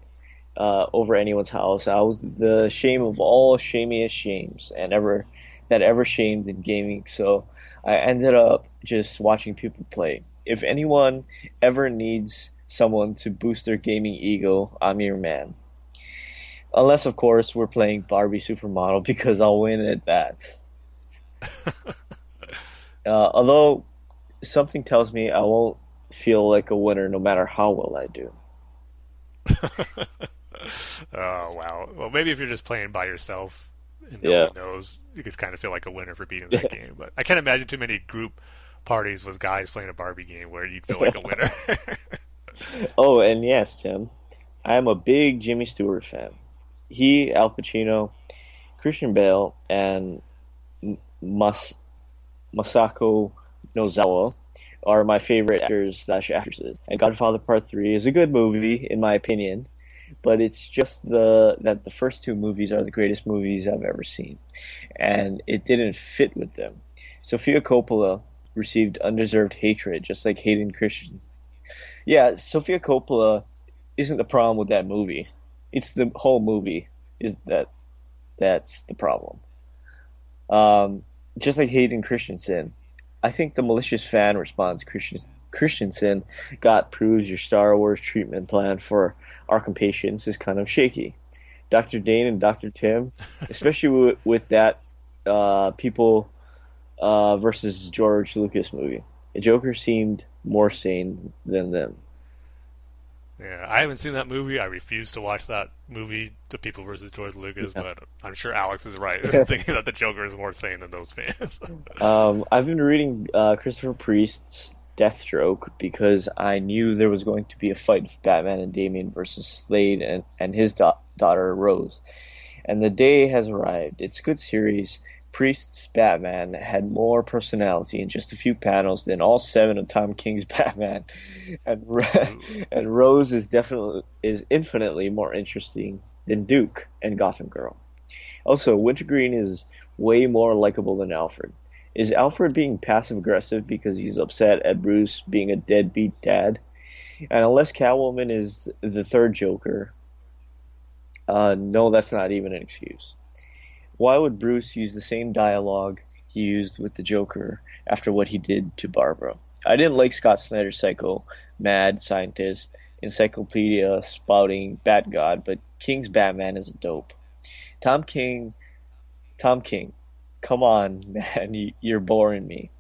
uh, over anyone's house, I was the shame of all shamiest shames and ever that ever shamed in gaming. So I ended up just watching people play. If anyone ever needs someone to boost their gaming ego, I'm your man. Unless, of course, we're playing Barbie Supermodel because I'll win at that. uh, although something tells me I won't feel like a winner no matter how well I do. oh wow! Well, maybe if you're just playing by yourself and no yeah. one knows, you could kind of feel like a winner for beating that game. But I can't imagine too many group parties with guys playing a Barbie game where you'd feel like a winner. oh, and yes, Tim, I am a big Jimmy Stewart fan. He, Al Pacino, Christian Bale, and Mas- Masako Nozawa are my favorite actors slash actresses. And Godfather Part Three is a good movie in my opinion, but it's just the that the first two movies are the greatest movies I've ever seen, and it didn't fit with them. Sofia Coppola received undeserved hatred, just like Hayden Christensen. Yeah, Sofia Coppola isn't the problem with that movie. It's the whole movie is that that's the problem. Um, just like Hayden Christensen, I think the malicious fan response Christensen got proves your Star Wars treatment plan for Arkham patients is kind of shaky. Dr. Dane and Dr. Tim, especially with, with that uh, people uh, versus George Lucas movie. The Joker seemed more sane than them. Yeah, I haven't seen that movie. I refuse to watch that movie, The People versus George Lucas, yeah. but I'm sure Alex is right thinking that the Joker is more sane than those fans. um, I've been reading uh, Christopher Priest's Deathstroke because I knew there was going to be a fight of Batman and Damian versus Slade and, and his da- daughter Rose. And the day has arrived. It's a good series. Priest's Batman had more personality in just a few panels than all seven of Tom King's Batman, and and Rose is definitely is infinitely more interesting than Duke and Gotham Girl. Also, Wintergreen is way more likable than Alfred. Is Alfred being passive aggressive because he's upset at Bruce being a deadbeat dad? And unless Catwoman is the third Joker, uh, no, that's not even an excuse. Why would Bruce use the same dialogue he used with the Joker after what he did to Barbara? I didn't like Scott Snyder's Psycho, mad scientist, encyclopedia spouting Bat God, but King's Batman is a dope. Tom King, Tom King, come on, man, you're boring me.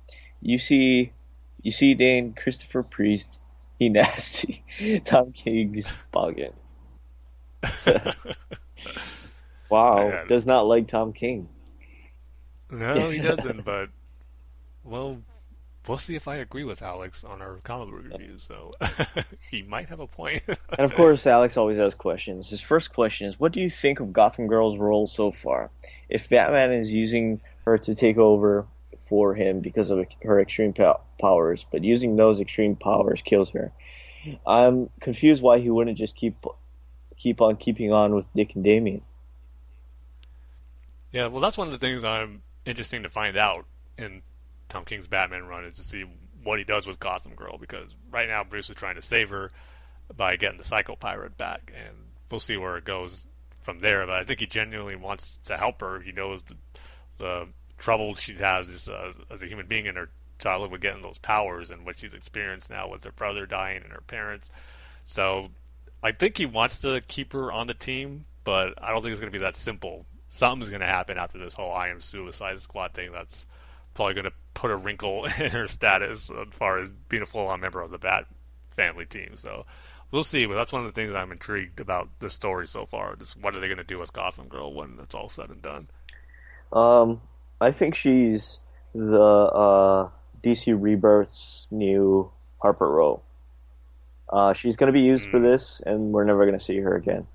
You see, you see, Dane Christopher Priest, he nasty. Tom King's bugging. Wow, does not like Tom King. No, he doesn't. but well, we'll see if I agree with Alex on our comic book reviews. So he might have a point. and of course, Alex always has questions. His first question is, "What do you think of Gotham Girl's role so far? If Batman is using her to take over for him because of her extreme powers, but using those extreme powers kills her, I'm confused why he wouldn't just keep keep on keeping on with Dick and Damian." Yeah, well, that's one of the things I'm interesting to find out in Tom King's Batman run is to see what he does with Gotham Girl because right now Bruce is trying to save her by getting the Psycho Pirate back, and we'll see where it goes from there. But I think he genuinely wants to help her. He knows the, the trouble she has as, uh, as a human being in her childhood with getting those powers and what she's experienced now with her brother dying and her parents. So I think he wants to keep her on the team, but I don't think it's going to be that simple. Something's going to happen after this whole I am Suicide Squad thing that's probably going to put a wrinkle in her status as far as being a full-on member of the Bat family team. So we'll see. But that's one of the things I'm intrigued about the story so far. Just what are they going to do with Gotham Girl when it's all said and done? Um, I think she's the uh, DC Rebirth's new Harper Row. Uh, she's going to be used mm. for hmm. this, and we're never going to see her again.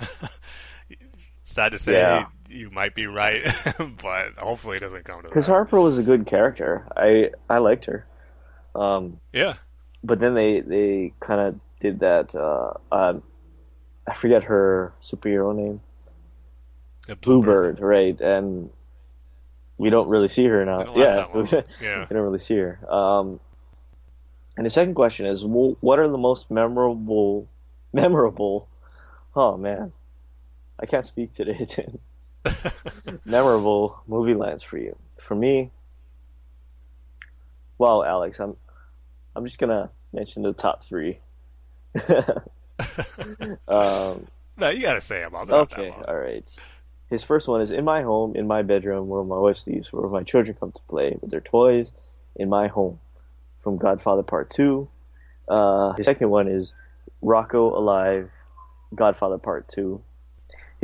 Sad to say, yeah. you might be right, but hopefully it doesn't come to that. Because Harper was a good character. I I liked her. Um, yeah. But then they they kind of did that. Uh, uh, I forget her superhero name. Yeah, Bluebird. Bluebird, right? And we don't really see her now. Yeah, yeah, we don't really see her. Um, and the second question is, what are the most memorable, memorable? Oh man, I can't speak today. memorable movie lines for you. For me, well, Alex, I'm, I'm just gonna mention the top three. um, no, you gotta say them. Okay, all right. His first one is in my home, in my bedroom, where my wife sleeps, where my children come to play with their toys, in my home, from Godfather Part Two. Uh, his second one is Rocco Alive, Godfather Part Two.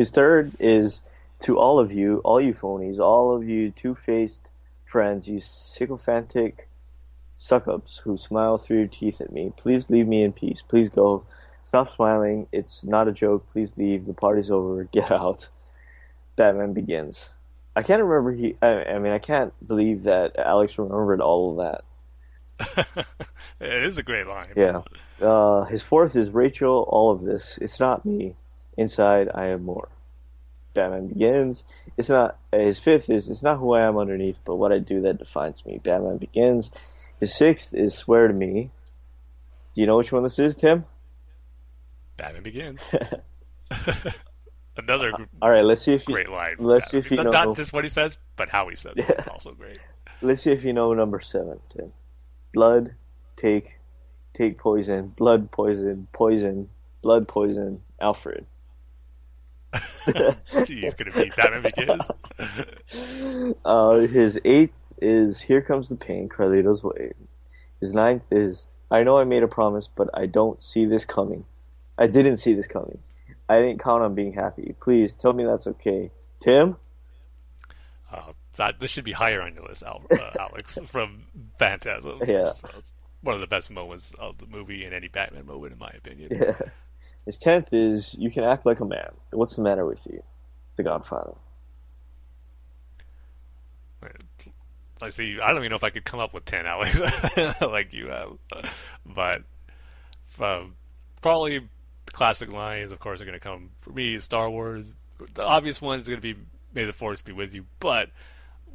His third is to all of you, all you phonies, all of you two-faced friends, you sycophantic suck-ups who smile through your teeth at me. Please leave me in peace. Please go. Stop smiling. It's not a joke. Please leave. The party's over. Get out. Batman Begins. I can't remember. He. I, I mean, I can't believe that Alex remembered all of that. it is a great line. Yeah. Uh, his fourth is Rachel. All of this. It's not me. Inside, I am more. Batman Begins. It's not. His fifth is it's not who I am underneath, but what I do that defines me. Batman Begins. His sixth is Swear to Me. Do you know which one this is, Tim? Batman Begins. Another uh, all right. Let's see if you, great line. Let's see if you not, know. Not just what he says, but how he says it. It's also great. Let's see if you know number seven. Tim. Blood, take, take poison. Blood, poison, poison. Blood, poison. Alfred. He's gonna be Batman Begins. uh, his eighth is Here Comes the Pain, Carlito's Way. His ninth is I know I made a promise, but I don't see this coming. I didn't see this coming. I didn't count on being happy. Please tell me that's okay. Tim? Uh, that this should be higher on your list, uh, Alex, from Phantasm. Yeah. So one of the best moments of the movie and any Batman moment, in my opinion. Yeah. His tenth is You Can Act Like a Man. What's the matter with you? The Godfather. I see. I don't even know if I could come up with ten, Alex, like you have. But um, probably classic lines, of course, are going to come for me. Star Wars, the obvious one is going to be "May the Force be with you," but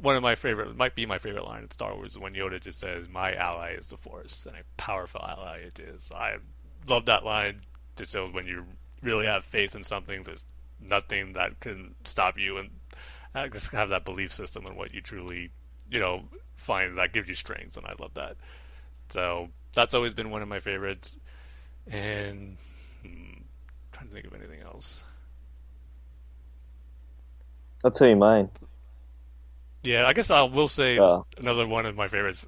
one of my favorite might be my favorite line in Star Wars when Yoda just says, "My ally is the Force," and a powerful ally it is. I love that line. Shows when you really have faith in something, there's nothing that can stop you, and I just have that belief system in what you truly, you know, find that gives you strength, and I love that. So that's always been one of my favorites. And hmm, trying to think of anything else. I'll tell you mine. Yeah, I guess I will say oh. another one of my favorites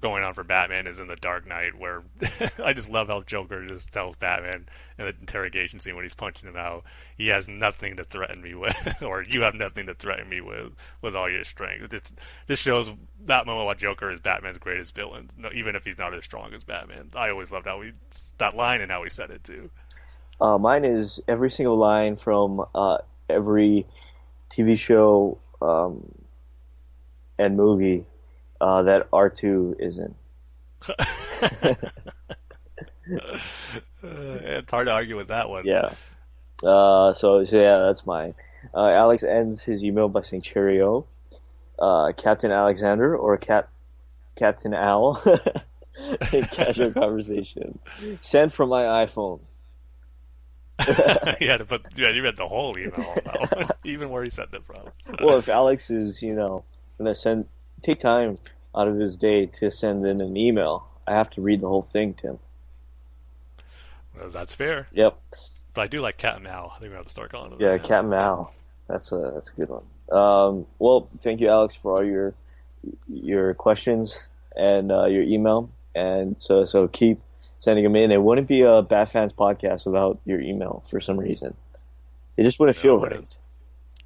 going on for Batman is in the Dark Knight, where I just love how Joker just tells Batman in the interrogation scene when he's punching him out, he has nothing to threaten me with, or you have nothing to threaten me with, with all your strength. This, this shows that moment why Joker is Batman's greatest villain, even if he's not as strong as Batman. I always loved how he that line and how he said it too. Uh, mine is every single line from uh, every TV show um, and movie uh, that R2 is in. it's hard to argue with that one. Yeah. Uh, so, so, yeah, that's mine. Uh, Alex ends his email by saying cheerio. Uh, Captain Alexander or Cap Captain Al. In casual conversation. Sent from my iPhone. you had to put yeah, you read the whole email even where he sent it from. well, if Alex is, you know, gonna send take time out of his day to send in an email, I have to read the whole thing, Tim. Well, that's fair. Yep. But I do like Cat and Mal. I think we have to start calling them. Yeah, that. Cat and Mal. That's a that's a good one. Um, well, thank you, Alex, for all your your questions and uh, your email. And so so keep sending them in. It wouldn't be a Bat Fans podcast without your email for some reason. It just wouldn't No, feel right.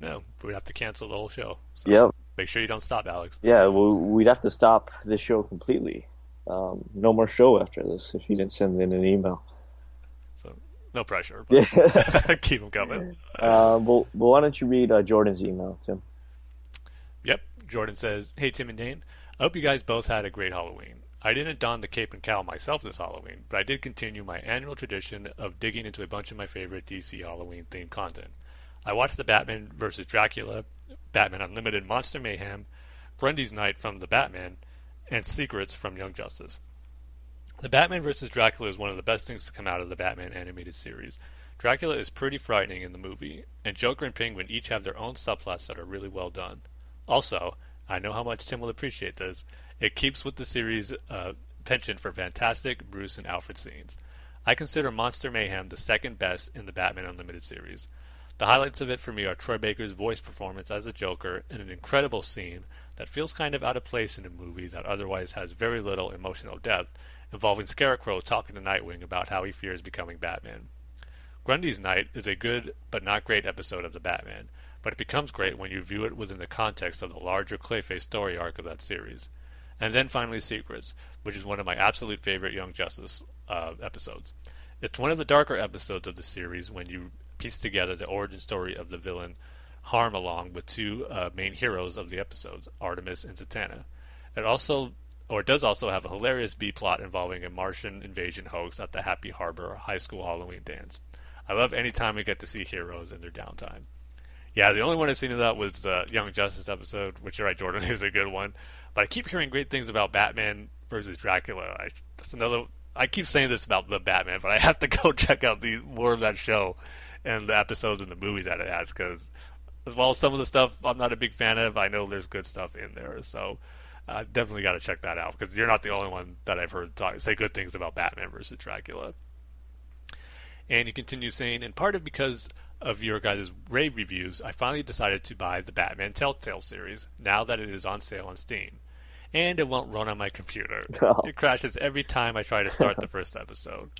No, we'd have to cancel the whole show. So Yep. Make sure you don't stop, Alex. Yeah. Well, we'd have to stop this show completely. Um, no more show after this if you didn't send in an email. So no pressure. Keep them coming. uh, well, well, why don't you read uh, Jordan's email, Tim? Yep. Jordan says, Hey, Tim and Dane. I hope you guys both had a great Halloween. I didn't don the cape and cowl myself this Halloween, but I did continue my annual tradition of digging into a bunch of my favorite DC Halloween themed content. I watched the Batman vs. Dracula, Batman Unlimited Monster Mayhem, Grundy's Night from The Batman, and Secrets from Young Justice. The Batman vs. Dracula is one of the best things to come out of the Batman animated series. Dracula is pretty frightening in the movie, and Joker and Penguin each have their own subplots that are really well done. Also, I know how much Tim will appreciate this. It keeps with the series' uh, penchant for fantastic Bruce and Alfred scenes. I consider Monster Mayhem the second best in the Batman Unlimited series. The highlights of it for me are Troy Baker's voice performance as the Joker in an incredible scene that feels kind of out of place in a movie that otherwise has very little emotional depth, involving Scarecrow talking to Nightwing about how he fears becoming Batman. Grundy's Night is a good but not great episode of The Batman, but it becomes great when you view it within the context of the larger Clayface story arc of that series. And then finally Secrets, which is one of my absolute favorite Young Justice uh, episodes. It's one of the darker episodes of the series when you piece together the origin story of the villain Harm along with two uh, main heroes of the episodes, Artemis and Zatanna. It also, or it does also have a hilarious B plot involving a Martian invasion hoax at the Happy Harbor High School Halloween dance. I love any time we get to see heroes in their downtime. Yeah, the only one I've seen of that was the Young Justice episode, which you're right, Jordan is a good one. But I keep hearing great things about Batman versus Dracula. I, that's another. I keep saying this about the Batman, but I have to go check out the more of that show and the episodes and the movie that it has because, as well as some of the stuff I'm not a big fan of, I know there's good stuff in there. So. I definitely got to check that out because you're not the only one that I've heard talk, say good things about Batman versus Dracula. And he continues saying, in part of because of your guys' rave reviews, I finally decided to buy the Batman Telltale series now that it is on sale on Steam. And it won't run on my computer. Oh. It crashes every time I try to start the first episode.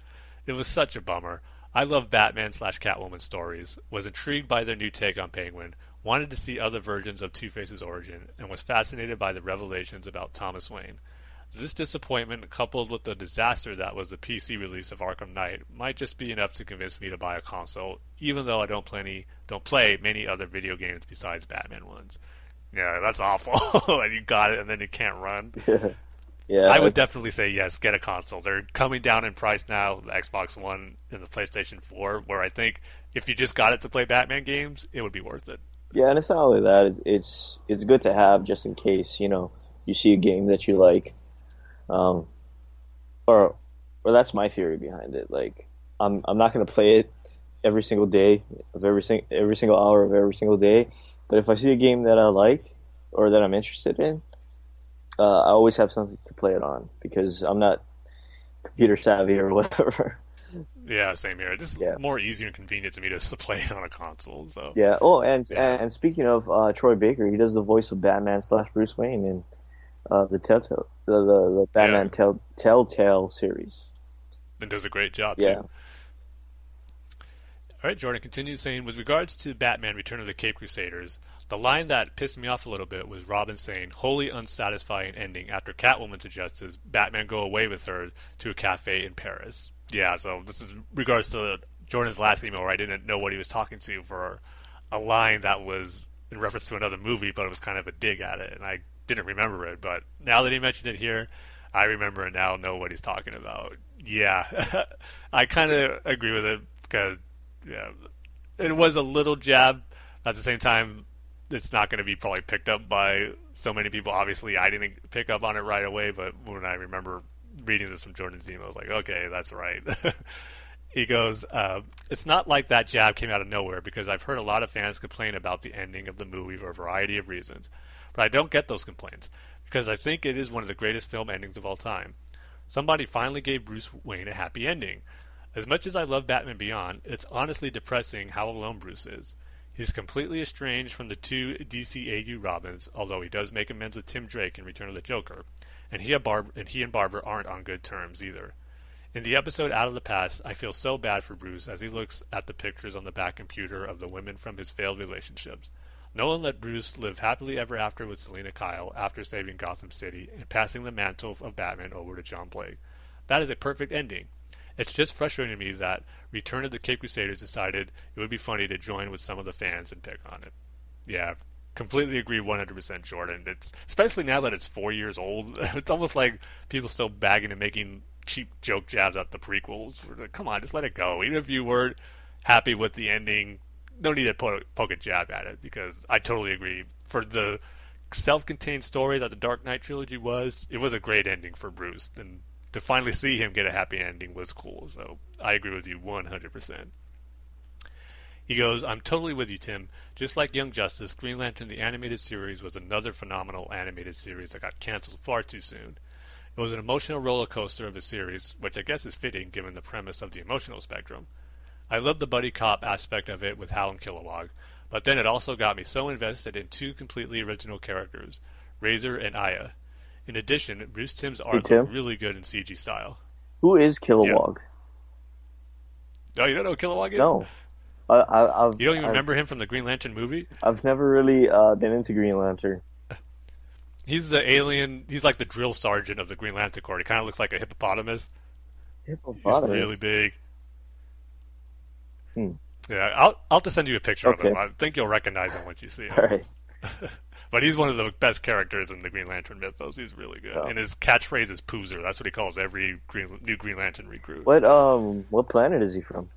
It was such a bummer. I love Batman slash Catwoman stories, was intrigued by their new take on Penguin, wanted to see other versions of Two Face's origin, and was fascinated by the revelations about Thomas Wayne. This disappointment, coupled with the disaster that was the PC release of Arkham Knight, might just be enough to convince me to buy a console, even though I don't play, any, don't play many other video games besides Batman ones. Yeah, that's awful. and you got it, and then you can't run. Yeah, I would definitely say yes, get a console. They're coming down in price now, the Xbox One and the PlayStation 4, where I think if you just got it to play Batman games, it would be worth it. Yeah, and it's not only that; it's it's, it's good to have just in case you know you see a game that you like, um, or or that's my theory behind it. Like, I'm I'm not going to play it every single day of every sing- every single hour of every single day, but if I see a game that I like or that I'm interested in, uh, I always have something to play it on because I'm not computer savvy or whatever. Yeah, same here. It's Yeah. more easy and convenient to me to play it on a console. So Yeah. Oh, and Yeah. and speaking of uh, Troy Baker, he does the voice of Batman slash Bruce Wayne in uh, the Telltale, the the, the Batman Yeah. tell, Telltale series. and does a great job Yeah. too. All right, Jordan continues saying, with regards to Batman: Return of the Caped Crusaders, the line that pissed me off a little bit was Robin saying, "Holy unsatisfying ending." After Catwoman suggests Batman go away with her to a cafe in Paris. Yeah, so this is regards to Jordan's last email where I didn't know what he was talking to for a line that was in reference to another movie, but it was kind of a dig at it, and I didn't remember it. But now that he mentioned it here, I remember and now know what he's talking about. Yeah, I kind of agree with it because yeah, it was a little jab. At the same time, it's not going to be probably picked up by so many people. Obviously, I didn't pick up on it right away, but when I remember reading this from Jordan's email, I was like, okay, that's right. he goes, uh, it's not like that jab came out of nowhere because I've heard a lot of fans complain about the ending of the movie for a variety of reasons. But I don't get those complaints because I think it is one of the greatest film endings of all time. Somebody finally gave Bruce Wayne a happy ending. As much as I love Batman Beyond, it's honestly depressing how alone Bruce is. He's completely estranged from the two DCAU Robins, although he does make amends with Tim Drake in Return of the Joker, and he, Barb- and he and Barbara aren't on good terms either. In the episode Out of the Past, I feel so bad for Bruce as he looks at the pictures on the Bat computer of the women from his failed relationships. Nolan let Bruce live happily ever after with Selina Kyle after saving Gotham City and passing the mantle of Batman over to John Blake. That is a perfect ending. It's just frustrating to me that Return of the Caped Crusaders decided it would be funny to join with some of the fans and pick on it. Yeah, completely agree 100% Jordan. It's especially now that it's 4 years old. It's almost like people still bagging and making cheap joke jabs at the prequels. Like, Come on, just let it go. Even if you weren't happy with the ending, no need to poke, poke a jab at it because I totally agree. For the self-contained story that the Dark Knight trilogy was, it was a great ending for Bruce, and to finally see him get a happy ending was cool. So I agree with you 100%. He goes, I'm totally with you, Tim. Just like Young Justice, Green Lantern the animated series was another phenomenal animated series that got canceled far too soon. It was an emotional roller coaster of a series, which I guess is fitting given the premise of the emotional spectrum. I loved the buddy cop aspect of it with Hal and Kilowog, but then it also got me so invested in two completely original characters, Razer and Aya. In addition, Bruce Timm's art looked really good in CG style. Who is Kilowog? Oh, you don't know who Kilowog is? No. I, I, I've, You don't even I've, remember him from the Green Lantern movie? I've never really uh, been into Green Lantern. He's the alien. He's like the drill sergeant of the Green Lantern Corps. He kind of looks like a hippopotamus. Hippopotamus. He's really big. Hmm. Yeah, I'll I'll just send you a picture Okay. of him. I think you'll recognize him once you see him. All right. But he's one of the best characters in the Green Lantern mythos. He's really good, Oh. and his catchphrase is "Poozer." That's what he calls every green, new Green Lantern recruit. What um what planet is he from?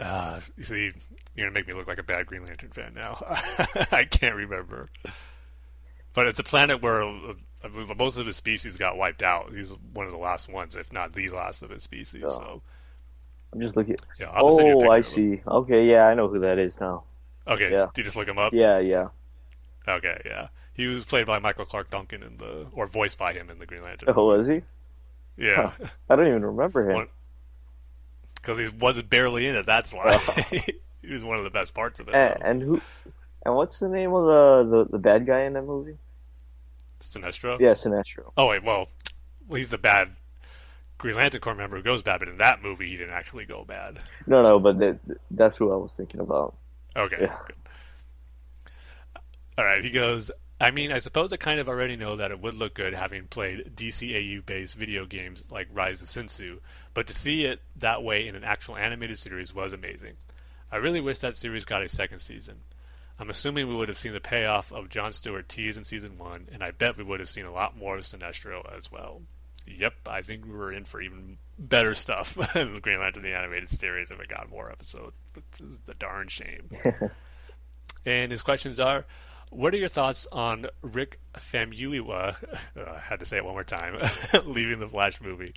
Uh, you see, you're gonna make me look like a bad Green Lantern fan now. I can't remember, but it's a planet where uh, most of his species got wiped out. He's one of the last ones, if not the last of his species. Oh. So, I'm just looking. yeah, I'll just send you a Oh, I see. Okay, yeah, I know who that is now. Okay, Yeah. do you just look him up? Yeah, yeah. Okay, yeah. He was played by Michael Clarke Duncan in the, or voiced by him in the Green Lantern. Oh, was he? Yeah, Huh. I don't even remember him. Because he wasn't barely in it. That's why oh. he was one of the best parts of it. And, and who? And what's the name of the, the, the bad guy in that movie? Sinestro. Yeah, Sinestro. Oh wait, well, well, he's the bad Green Lantern Corps member who goes bad, but in that movie he didn't actually go bad. No, no, but that, that's who I was thinking about. Okay. Yeah. All right. He goes. I mean, I suppose I kind of already know that it would look good having played DCAU-based video games like Rise of Sin Tzu, but to see it that way in an actual animated series was amazing. I really wish that series got a second season. I'm assuming we would have seen the payoff of John Stewart tease in season one, and I bet we would have seen a lot more of Sinestro as well. Yep, I think we were in for even better stuff in the Green Lantern the animated series if it got more episodes, which is a darn shame. and his questions are: What are your thoughts on Rick Famuyiwa? Uh, I had to say it one more time. leaving the Flash movie.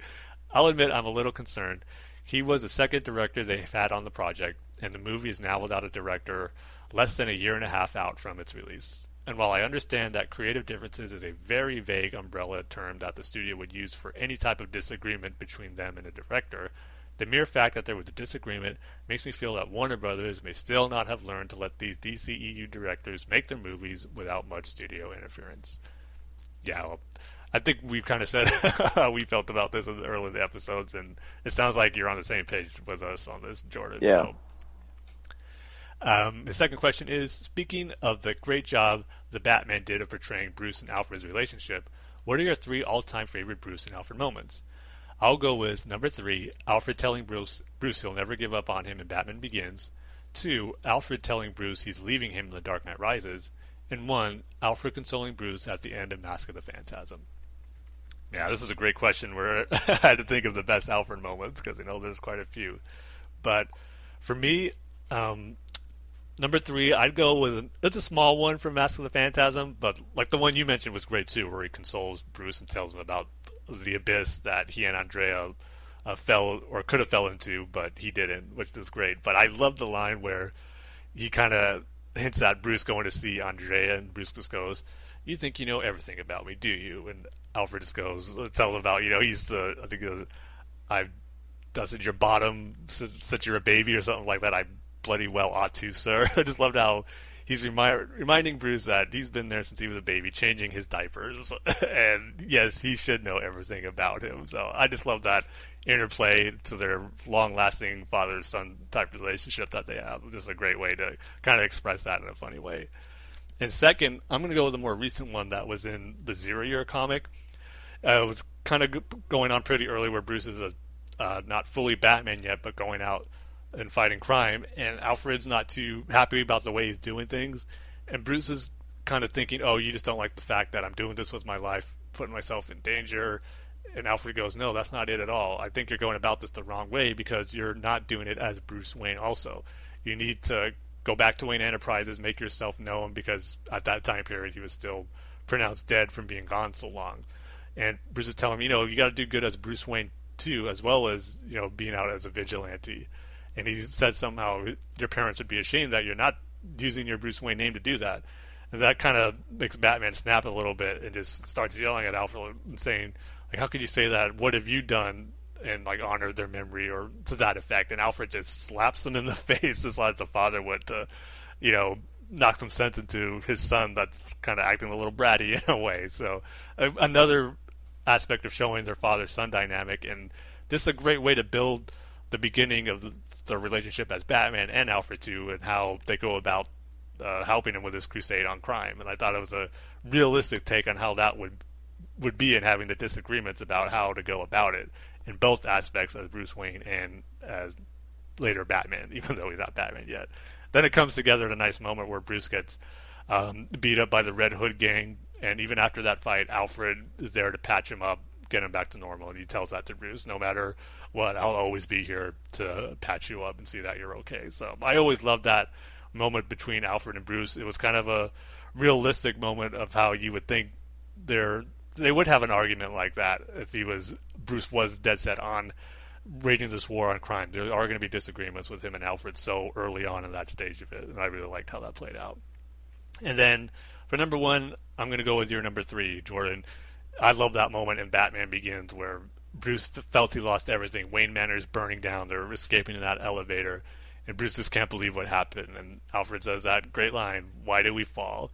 I'll admit I'm a little concerned. He was the second director they've had on the project, and the movie is now without a director, less than a year and a half out from its release. And while I understand that creative differences is a very vague umbrella term that the studio would use for any type of disagreement between them and a director, the mere fact that there was a disagreement makes me feel that Warner Brothers may still not have learned to let these DCEU directors make their movies without much studio interference. Yeah, well, I think we kind of said how we felt about this in the early episodes, and it sounds like you're on the same page with us on this, Jordan. Yeah. So. Um, the second question is Speaking of the great job the Batman did of portraying Bruce and Alfred's relationship, what are your three all time favorite Bruce and Alfred moments? I'll go with number three Alfred telling Bruce, Bruce he'll never give up on him in Batman Begins. Two, Alfred telling Bruce he's leaving him in The Dark Knight Rises. And one, Alfred consoling Bruce at the end of Mask of the Phantasm. Yeah, this is a great question where I had to think of the best Alfred moments because I know there's quite a few. But for me, um, number three, I'd go with it's a small one from Mask of the Phantasm, but like the one you mentioned was great too, where he consoles Bruce and tells him about the abyss that he and Andrea uh, fell or could have fell into, but he didn't, which was great. But I love the line where he kind of hints at Bruce going to see Andrea, and Bruce just goes, "You think you know everything about me, do you?" And Alfred just goes, tells him about you know he's the I think was, I've doesn't your bottom since you're a baby or something like that? I bloody well ought to, sir. I just loved how he's remi- reminding Bruce that he's been there since he was a baby, changing his diapers, and yes, he should know everything about him. So I just love that interplay to their long-lasting father-son type relationship that they have. Just a great way to kind of express that in a funny way. And second, I'm going to go with a more recent one that was in the Zero Year comic. Uh, it was kind of going on pretty early, where Bruce is a, uh, not fully Batman yet, but going out and fighting crime, and Alfred's not too happy about the way he's doing things, and Bruce is kind of thinking, "Oh, you just don't like the fact that I'm doing this with my life, putting myself in danger." And Alfred goes, "No, that's not it at all. I think you're going about this the wrong way because you're not doing it as Bruce Wayne. Also, you need to go back to Wayne Enterprises, make yourself known because at that time period he was still pronounced dead from being gone so long." And Bruce is telling him, "You know, you got to do good as Bruce Wayne too, as well as you know being out as a vigilante." And he said somehow your parents would be ashamed that you're not using your Bruce Wayne name to do that. And that kind of makes Batman snap a little bit and just starts yelling at Alfred and saying, like, how could you say that? What have you done? And like honor their memory or to that effect. And Alfred just slaps him in the face just as a father would to, you know, knock some sense into his son that's kind of acting a little bratty in a way. So another aspect of showing their father son dynamic and just a great way to build the beginning of the, relationship as Batman and Alfred too, and how they go about uh, helping him with his crusade on crime. And I thought it was a realistic take on how that would would be, and having the disagreements about how to go about it in both aspects as Bruce Wayne and as later Batman, even though he's not Batman yet. Then it comes together in a nice moment where Bruce gets um, beat up by the Red Hood gang, and even after that fight, Alfred is there to patch him up, get him back to normal, and he tells that to Bruce, no matter what, I'll always be here to patch you up and see that you're okay. So I always loved that moment between Alfred and Bruce. It was kind of a realistic moment of how you would think they're they would have an argument like that if he was Bruce was dead set on waging this war on crime. There are going to be disagreements with him and Alfred so early on in that stage of it, and I really liked how that played out. And then for number one, I'm going to go with your number three, Jordan. I love that moment in Batman Begins where Bruce felt he lost everything. Wayne Manor is burning down. They're escaping in that elevator, and Bruce just can't believe what happened. And Alfred says that great line, "Why did we fall?"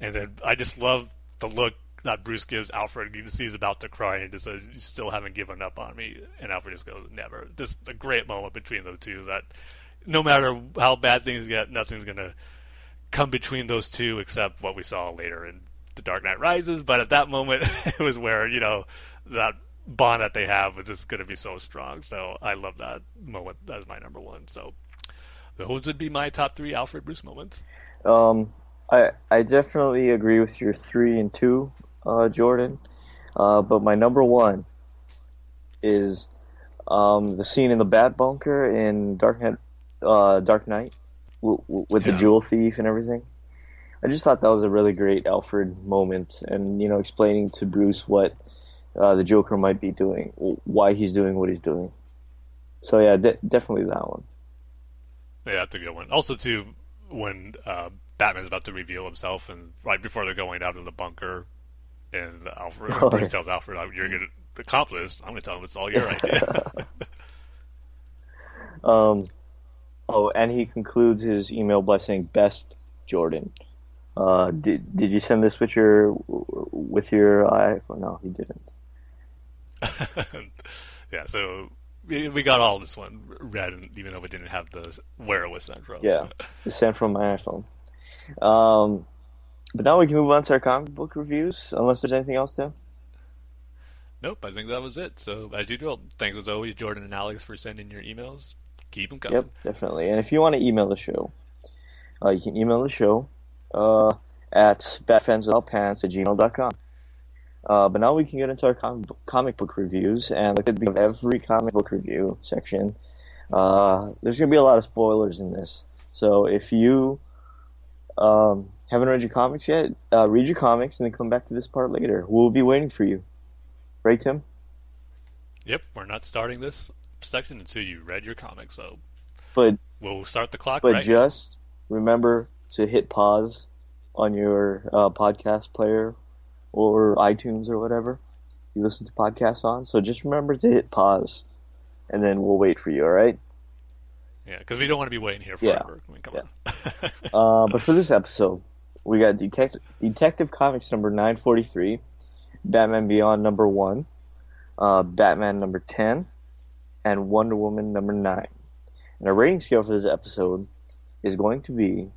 And then I just love the look that Bruce gives Alfred. You can see he's about to cry and just says, "You still haven't given up on me." And Alfred just goes, "Never." Just a great moment between those two. That no matter how bad things get, nothing's gonna come between those two except what we saw later in The Dark Knight Rises. But at that moment, it was where you know that bond that they have is just going to be so strong. So I love that moment as my number one. So those would be my top three Alfred Bruce moments. Um, I I definitely agree with your three and two, uh, Jordan. Uh, but my number one is um, the scene in the Bat Bunker in Dark Knight, uh, Dark Knight, w- w- with yeah. the jewel thief and everything. I just thought that was a really great Alfred moment, and you know, explaining to Bruce what uh, the Joker might be doing, why he's doing what he's doing. So yeah, de- definitely that one. Yeah, that's a good one. Also, too, when uh, Batman's about to reveal himself, and right before they're going out of the bunker, and Alfred oh, Bruce yeah. tells Alfred, "You're going to accomplice." I'm going to tell him it's all your idea. um, oh, and he concludes his email by saying, "Best Jordan." Uh, did did you send this with your with your iPhone? No, he didn't. yeah, so we, we got all this one read, even though we didn't have the where it was sent from. Yeah, it's sent from my iPhone. Um, but now we can move on to our comic book reviews, unless there's anything else, Tim. Nope, I think that was it. So, as usual, thanks as always, Jordan and Alex, for sending your emails. Keep them coming. Yep, definitely. And if you want to email the show, uh, you can email the show uh, at batfanswithoutpants at gmail.com. Uh, but now we can get into our comic book, comic book reviews, and look at the every comic book review section. Uh, there's going to be a lot of spoilers in this, so if you um, haven't read your comics yet, uh, read your comics and then come back to this part later. We'll be waiting for you, right, Tim? Yep, we're not starting this section until you read your comics, so but we'll start the clock. But right just remember to hit pause on your uh, podcast player or iTunes or whatever you listen to podcasts on. So just remember to hit pause and then we'll wait for you. All right? Yeah, because we don't want to be waiting here Yeah. forever. I mean, come Yeah. on. Uh, but for this episode, we got Detective Detective Comics number nine forty three, Batman Beyond number one, uh, Batman number ten, and Wonder Woman number nine. And our rating scale for this episode is going to be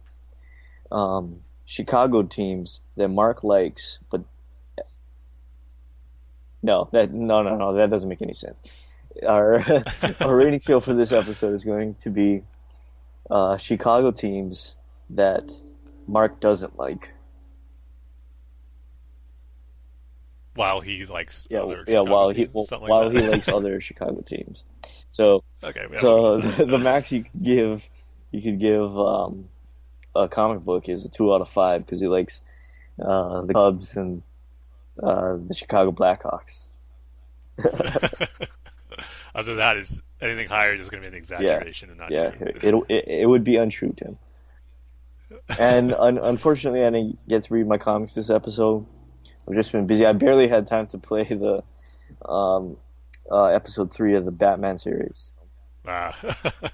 um, Chicago teams that Mark likes, but no, that no no no that doesn't make any sense. Our our rating scale for this episode is going to be uh, Chicago teams that Mark doesn't like. while he likes Yeah, other yeah. Chicago While he teams, something like while that. he likes other Chicago teams. So okay, so the, the max you could give you could give um, a comic book is a two out of five because he likes uh, the Cubs and uh, the Chicago Blackhawks. Other than that, is anything higher is going to be an exaggeration and not Yeah, true. it, it it would be untrue, Tim. And un- unfortunately, I didn't get to read my comics this episode. I've just been busy. I barely had time to play the um, uh, episode three of the Batman series. Ah.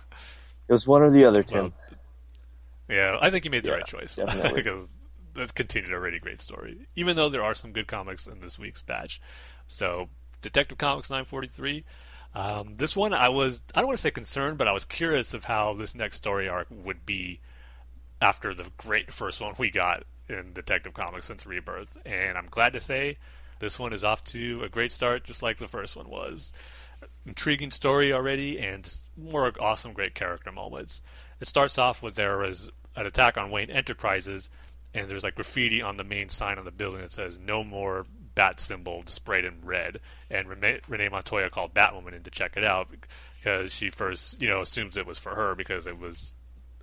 It was one or the other, Tim. Well, yeah, I think you made the Yeah, right choice because that continued a really great story. Even though there are some good comics in this week's batch, so Detective Comics 943. Um, this one, I was I don't want to say concerned, but I was curious of how this next story arc would be after the great first one we got in Detective Comics since Rebirth, and I'm glad to say this one is off to a great start, just like the first one was. Intriguing story already, and more awesome, great character moments. It starts off with there was an attack on Wayne Enterprises, and there's like graffiti on the main sign on the building that says "No more bat symbol" sprayed in red. And Renee, Renee Montoya called Batwoman in to check it out because she first, you know, assumes it was for her because it was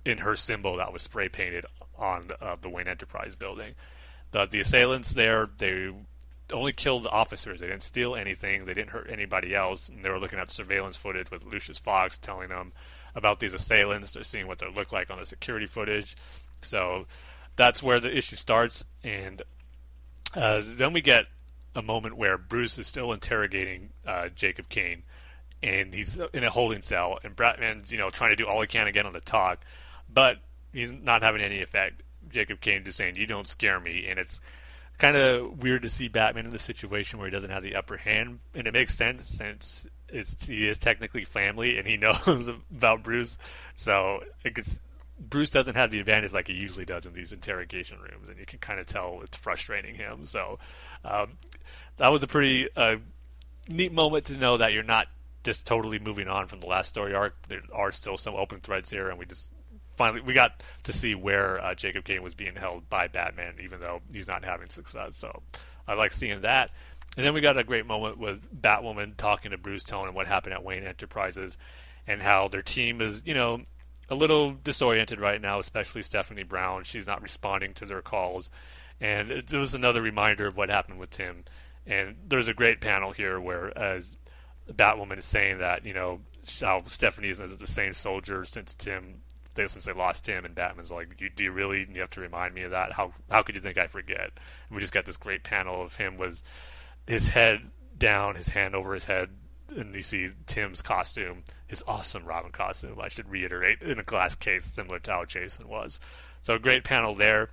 in her symbol that was spray painted on the, uh, the Wayne Enterprise building. The, the assailants there, they only killed the officers. They didn't steal anything. They didn't hurt anybody else. And they were looking at surveillance footage with Lucius Fox telling them about these assailants. They're seeing what they look like on the security footage. So that's where the issue starts. And uh, then we get a moment where Bruce is still interrogating uh, Jacob Kane, and he's in a holding cell, and Batman's you know trying to do all he can again on the talk, but he's not having any effect. Jacob Kane just saying, "You don't scare me," and it's kind of weird to see Batman in this situation where he doesn't have the upper hand, and it makes sense since it's he is technically family and he knows about Bruce, so gets. Bruce doesn't have the advantage like he usually does in these interrogation rooms, and you can kind of tell it's frustrating him. So um, that was a pretty uh, neat moment to know that you're not just totally moving on from the last story arc. There are still some open threads here, and we just finally we got to see where uh, Jacob Kane was being held by Batman, even though he's not having success. So I like seeing that. And then we got a great moment with Batwoman talking to Bruce, telling him what happened at Wayne Enterprises, and how their team is, you know, a little disoriented right now, especially Stephanie Brown. She's not responding to their calls, and it, was another reminder of what happened with Tim. And there's a great panel here where, as Batwoman is saying that, you know, how Stephanie isn't the same soldier since Tim, they, since they lost Tim, and Batman's like, you, "Do you really? You have to remind me of that? How how could you think I forget?" And we just got this great panel of him with his head down, his hand over his head, and you see Tim's costume, his awesome Robin costume. I should reiterate, in a glass case, similar to how Jason was. So a great panel there.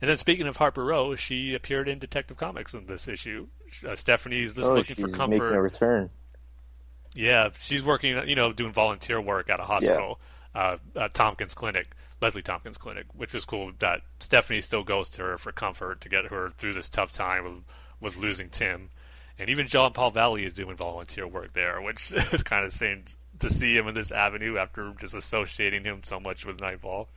And then speaking of Harper Row, she appeared in Detective Comics in this issue. Uh, Stephanie's just oh, looking she's for making a return. Yeah, she's working, you know, doing volunteer work at a hospital, uh, at Tompkins Clinic, Leslie Tompkins Clinic, which was cool. That Stephanie still goes to her for comfort to get her through this tough time with, with losing Tim, and even John Paul Valley is doing volunteer work there, which is kind of strange to see him in this avenue after just associating him so much with Knightfall.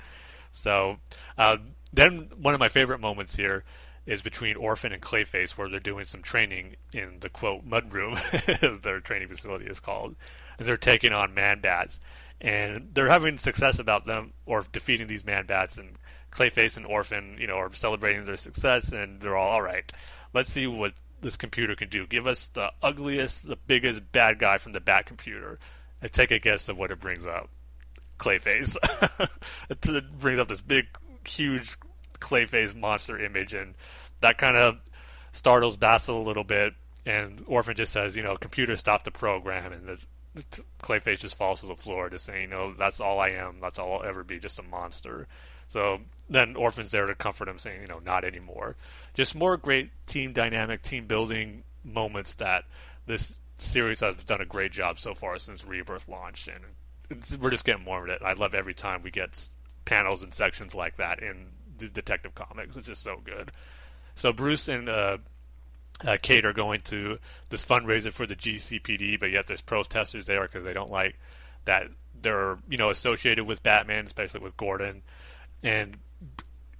So uh, then one of my favorite moments here is between Orphan and Clayface, where they're doing some training in the quote mud room, as their training facility is called. And they're taking on man bats, and they're having success about them or defeating these man bats. And Clayface and Orphan, you know, are celebrating their success, and they're all all right. Let's see what this computer can do. Give us the ugliest, the biggest bad guy from the Bat computer, and take a guess of what it brings up. Clayface. it brings up this big, huge Clayface monster image, and that kind of startles Basil a little bit. And Orphan just says, you know, computer stop the program, and the Clayface just falls to the floor, just saying, "You know, that's all I am. That's all I'll ever be, just a monster." So then Orphan's there to comfort him, saying, "You know, not anymore." Just more great team dynamic, team building moments that this series has done a great job so far since Rebirth launched, and we're just getting more of it. I love every time we get panels and sections like that in the Detective Comics. It's just so good. So Bruce and uh, uh, Kate are going to this fundraiser for the GCPD, but yet there's protesters there because they don't like that they're you know associated with Batman, especially with Gordon. And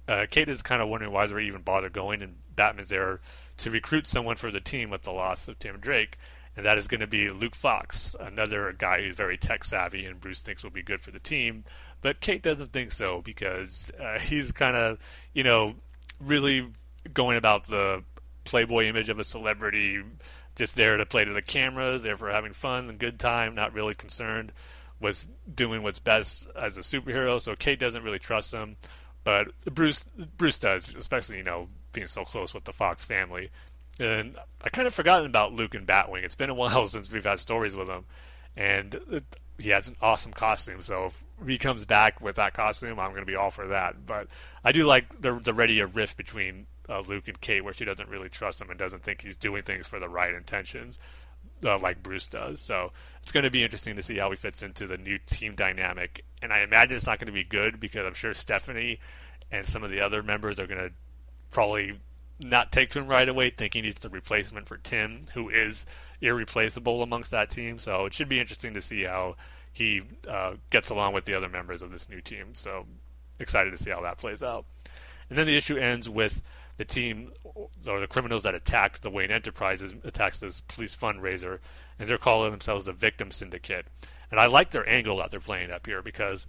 uh, Kate is kind of wondering why they even bother going, and Batman's there to recruit someone for the team with the loss of Tim Drake, and that is going to be Luke Fox, another guy who's very tech savvy, and Bruce thinks will be good for the team. But Kate doesn't think so because uh, he's kind of, you know, really going about the playboy image of a celebrity, just there to play to the cameras, there for having fun and good time, not really concerned with doing what's best as a superhero. So Kate doesn't really trust him, but Bruce Bruce does, especially you know being so close with the Fox family. And I kind of forgotten about Luke and Batwing. It's been a while since we've had stories with him, and he has an awesome costume. So if he comes back with that costume, I'm going to be all for that. But I do like the the ready a rift between uh, Luke and Kate, where she doesn't really trust him and doesn't think he's doing things for the right intentions, uh, like Bruce does. So it's going to be interesting to see how he fits into the new team dynamic. And I imagine it's not going to be good because I'm sure Stephanie and some of the other members are going to probably not take to him right away, thinking he's the replacement for Tim, who is irreplaceable amongst that team. So it should be interesting to see how he uh, gets along with the other members of this new team. So excited to see how that plays out. And then the issue ends with the team or the criminals that attacked the Wayne Enterprises attacks this police fundraiser, and they're calling themselves the Victim Syndicate. And I like their angle that they're playing up here because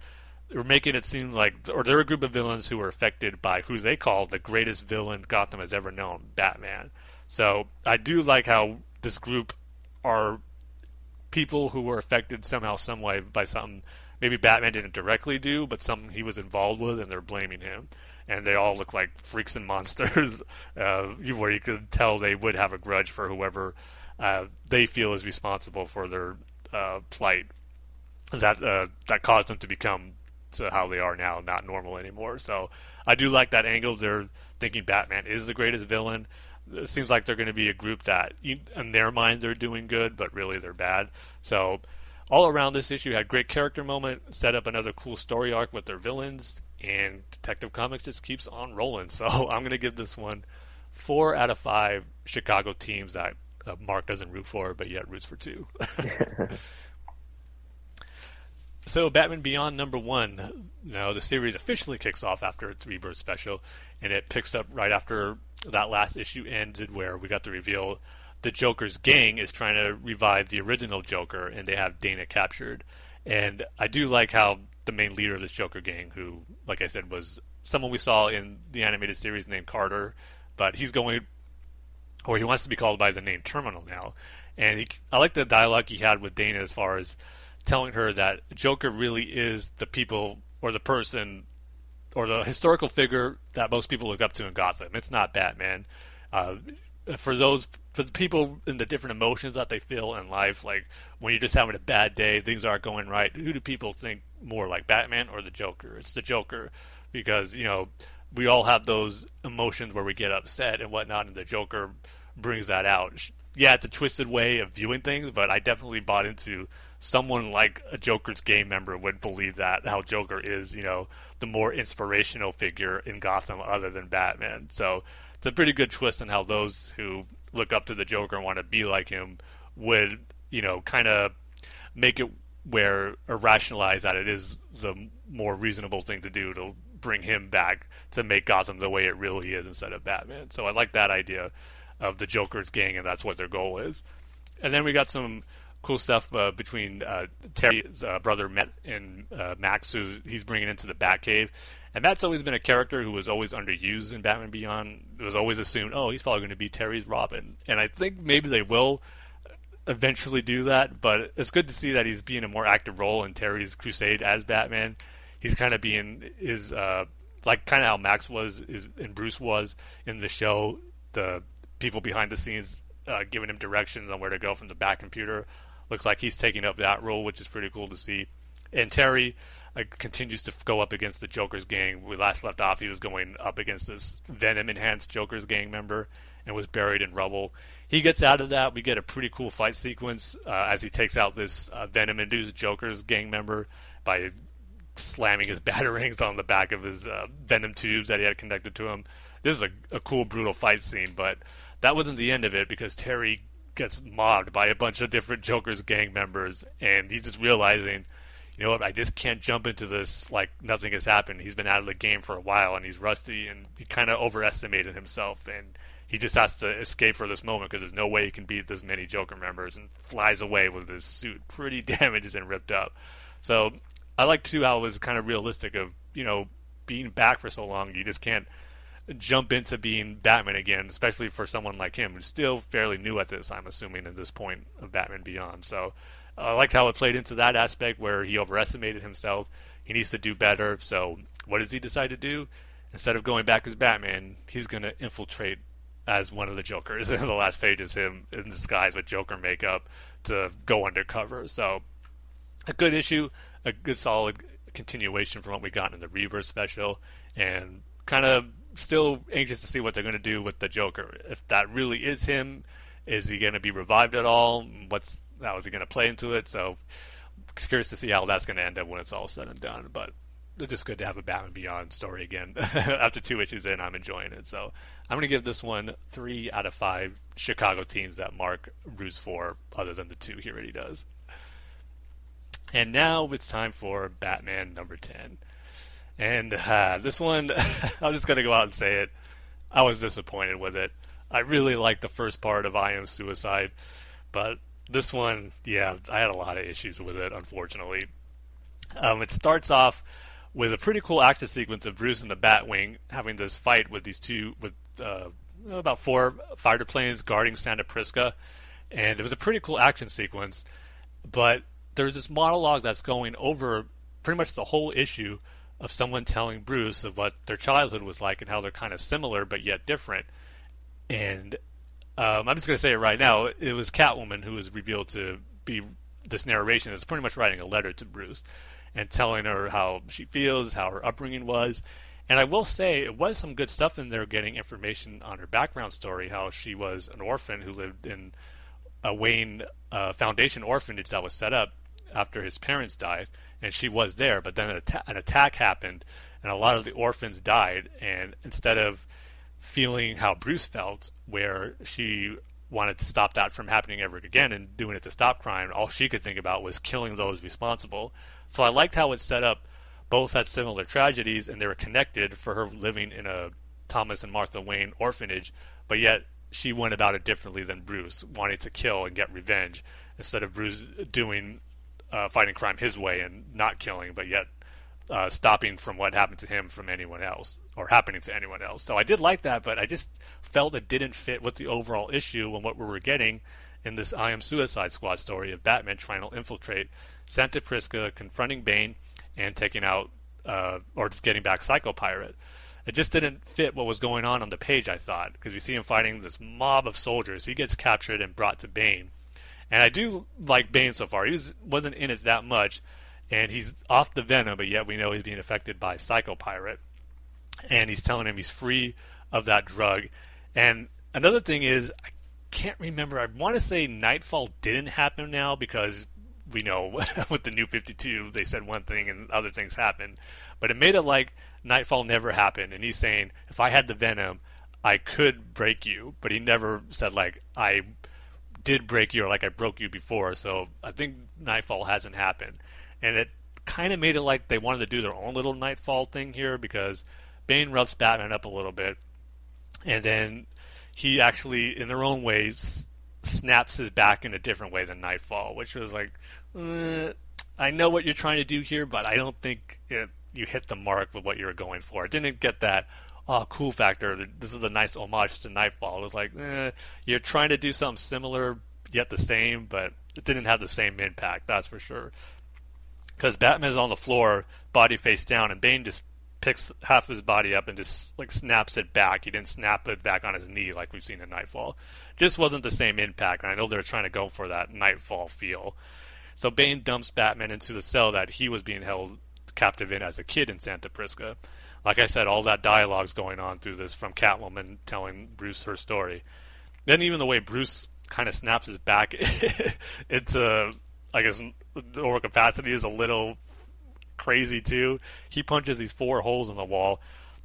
they're making it seem like, or they're a group of villains who are affected by who they call the greatest villain Gotham has ever known, Batman. So I do like how this group are people who were affected somehow, some way by something maybe Batman didn't directly do, but something he was involved with, and they're blaming him and they all look like freaks and monsters, uh, where you could tell they would have a grudge for whoever uh, they feel is responsible for their uh, plight that uh, that caused them to become to how they are now, not normal anymore. So I do like that angle. They're thinking Batman is the greatest villain. It seems like they're going to be a group that, in their mind, they're doing good, but really they're bad. So all around this issue had great character moment, set up another cool story arc with their villains, and Detective Comics just keeps on rolling. So I'm going to give this one four out of five Chicago teams that uh, Mark doesn't root for, but yet roots for two. so Batman Beyond number one, now the series officially kicks off after its rebirth special, and it picks up right after that last issue ended, where we got the reveal the Joker's gang is trying to revive the original Joker, and they have Dana captured. And I do like how the main leader of this Joker gang, who, like I said, was someone we saw in the animated series named Carter, but he's going, or he wants to be called by the name Terminal now. And he, I like the dialogue he had with Dana as far as telling her that Joker really is the people or the person or the historical figure that most people look up to in Gotham. It's not Batman. Uh, for those for the people in the different emotions that they feel in life, like when you're just having a bad day, things aren't going right. Who do people think more like Batman or the Joker? It's the Joker because you know we all have those emotions where we get upset and whatnot, and the Joker brings that out. Yeah, it's a twisted way of viewing things, but I definitely bought into someone like a Joker's game member would believe that how Joker is, you know, the more inspirational figure in Gotham other than Batman. So it's a pretty good twist on how those who look up to the Joker and want to be like him would, you know, kind of make it where or rationalize that it is the more reasonable thing to do to bring him back to make Gotham the way it really is instead of Batman. So I like that idea of the Joker's gang, and that's what their goal is. And then we got some cool stuff uh, between uh, Terry's uh, brother Matt and uh, Max, who he's bringing into the Batcave. And Matt's always been a character who was always underused in Batman Beyond. It was always assumed, oh, he's probably going to be Terry's Robin. And I think maybe they will eventually do that, but it's good to see that he's being a more active role in Terry's crusade as Batman. He's kind of being is uh, like kind of how Max was is and Bruce was in the show. The people behind the scenes uh, giving him directions on where to go from the Bat computer. Looks like he's taking up that role, which is pretty cool to see. And Terry uh, continues to go up against the Joker's gang. We last left off, he was going up against this Venom enhanced Joker's gang member and was buried in rubble. He gets out of that. We get a pretty cool fight sequence uh, as he takes out this uh, Venom induced Joker's gang member by slamming his batarangs on the back of his uh, Venom tubes that he had connected to him. This is a, a cool, brutal fight scene, but that wasn't the end of it because Terry gets mobbed by a bunch of different Joker's gang members, and he's just realizing, you know what, I just can't jump into this like nothing has happened. He's been out of the game for a while, and he's rusty, and he kind of overestimated himself, and he just has to escape for this moment because there's no way he can beat this many Joker members, and flies away with his suit pretty damaged and ripped up. So I like too how it was kind of realistic of you know being back for so long, you just can't jump into being Batman again, especially for someone like him who's still fairly new at this. I'm assuming at this point of Batman Beyond. So I liked how it played into that aspect where he overestimated himself. He needs to do better. So what does he decide to do? Instead of going back as Batman, he's going to infiltrate as one of the Jokers. The last page is him in disguise with Joker makeup to go undercover. So a good issue, a good solid continuation from what we got in the Rebirth special, and kind of still anxious to see what they're going to do with the Joker. If that really is him, is he going to be revived at all? What's how is he going to play into it? So curious to see how that's going to end up when it's all said and done. But it's just good to have a Batman Beyond story again. After two issues in, I'm enjoying it. So I'm going to give this one three out of five Chicago teams that Mark roots for, other than the two he already does. And now it's time for Batman number 10. And uh, this one, I'm just going to go out and say it. I was disappointed with it. I really liked the first part of I Am Suicide, but this one, yeah, I had a lot of issues with it, unfortunately. Um, it starts off with a pretty cool action sequence of Bruce and the Batwing having this fight with these two, with uh, about four fighter planes guarding Santa Prisca, and it was a pretty cool action sequence. But there's this monologue that's going over pretty much the whole issue of someone telling Bruce of what their childhood was like and how they're kind of similar but yet different. And um, I'm just going to say it right now. It was Catwoman who was revealed to be this narration is pretty much writing a letter to Bruce and telling her how she feels, how her upbringing was. And I will say it was some good stuff in there getting information on her background story, how she was an orphan who lived in a Wayne uh, Foundation orphanage that was set up after his parents died and she was there. But then an, an attack happened, and a lot of the orphans died. And instead of feeling how Bruce felt, where she wanted to stop that from happening ever again and doing it to stop crime, all she could think about was killing those responsible. So I liked how it set up both had similar tragedies and they were connected for her living in a Thomas and Martha Wayne orphanage, but yet she went about it differently than Bruce, wanting to kill and get revenge instead of Bruce doing uh, fighting crime his way and not killing, but yet uh, stopping from what happened to him from anyone else or happening to anyone else. So I did like that, but I just felt it didn't fit with the overall issue and what we were getting in this I Am Suicide Squad story of Batman trying to infiltrate Santa Prisca, confronting Bane, and taking out uh, or just getting back Psycho Pirate. It just didn't fit what was going on on the page, I thought, because we see him fighting this mob of soldiers. He gets captured and brought to Bane and I do like Bane so far. He was, wasn't in it that much, and he's off the venom, but yet we know he's being affected by Psycho Pirate. And he's telling him he's free of that drug. And another thing is, I can't remember. I want to say Knightfall didn't happen now because we know with the new 52, they said one thing and other things happened. But it made it like Knightfall never happened. And he's saying, if I had the venom, I could break you. But he never said, like, I did break you or like I broke you before. So I think Knightfall hasn't happened, and it kind of made it like they wanted to do their own little Knightfall thing here because Bane roughs Batman up a little bit, and then he actually, in their own ways, snaps his back in a different way than Knightfall, which was like, uh, I know what you're trying to do here, but I don't think it, you hit the mark with what you were going for. It didn't get that oh, cool factor. This is a nice homage to Knightfall. It was like, eh, you're trying to do something similar yet the same, but it didn't have the same impact. That's for sure. Because Batman's on the floor, body face down, and Bane just picks half of his body up and just like snaps it back. He didn't snap it back on his knee like we've seen in Knightfall. Just wasn't the same impact. And I know they're trying to go for that Knightfall feel. So Bane dumps Batman into the cell that he was being held captive in as a kid in Santa Prisca. Like I said, all that dialogue's going on through this from Catwoman telling Bruce her story. Then even the way Bruce kind of snaps his back into, I guess, over capacity is a little crazy too. He punches these four holes in the wall,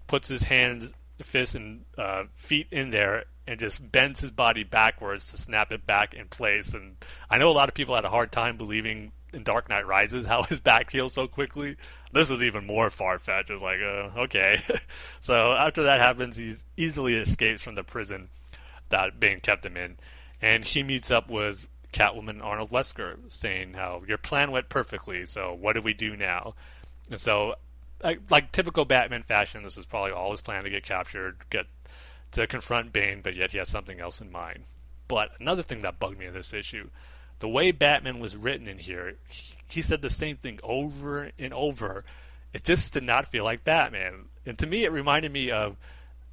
puts his hands, fists, and uh, feet in there, and just bends his body backwards to snap it back in place. And I know a lot of people had a hard time believing in Dark Knight Rises how his back heals so quickly. This was even more far fetched. It was like, uh, okay. so after that happens, he easily escapes from the prison that Bane kept him in, and he meets up with Catwoman Arnold Wesker, saying how your plan went perfectly. So what do we do now? And so, like, typical Batman fashion, this is probably all his plan to get captured, get to confront Bane, but yet he has something else in mind. But another thing that bugged me in this issue, the way Batman was written in here, he said the same thing over and over. It just did not feel like Batman. And to me, it reminded me of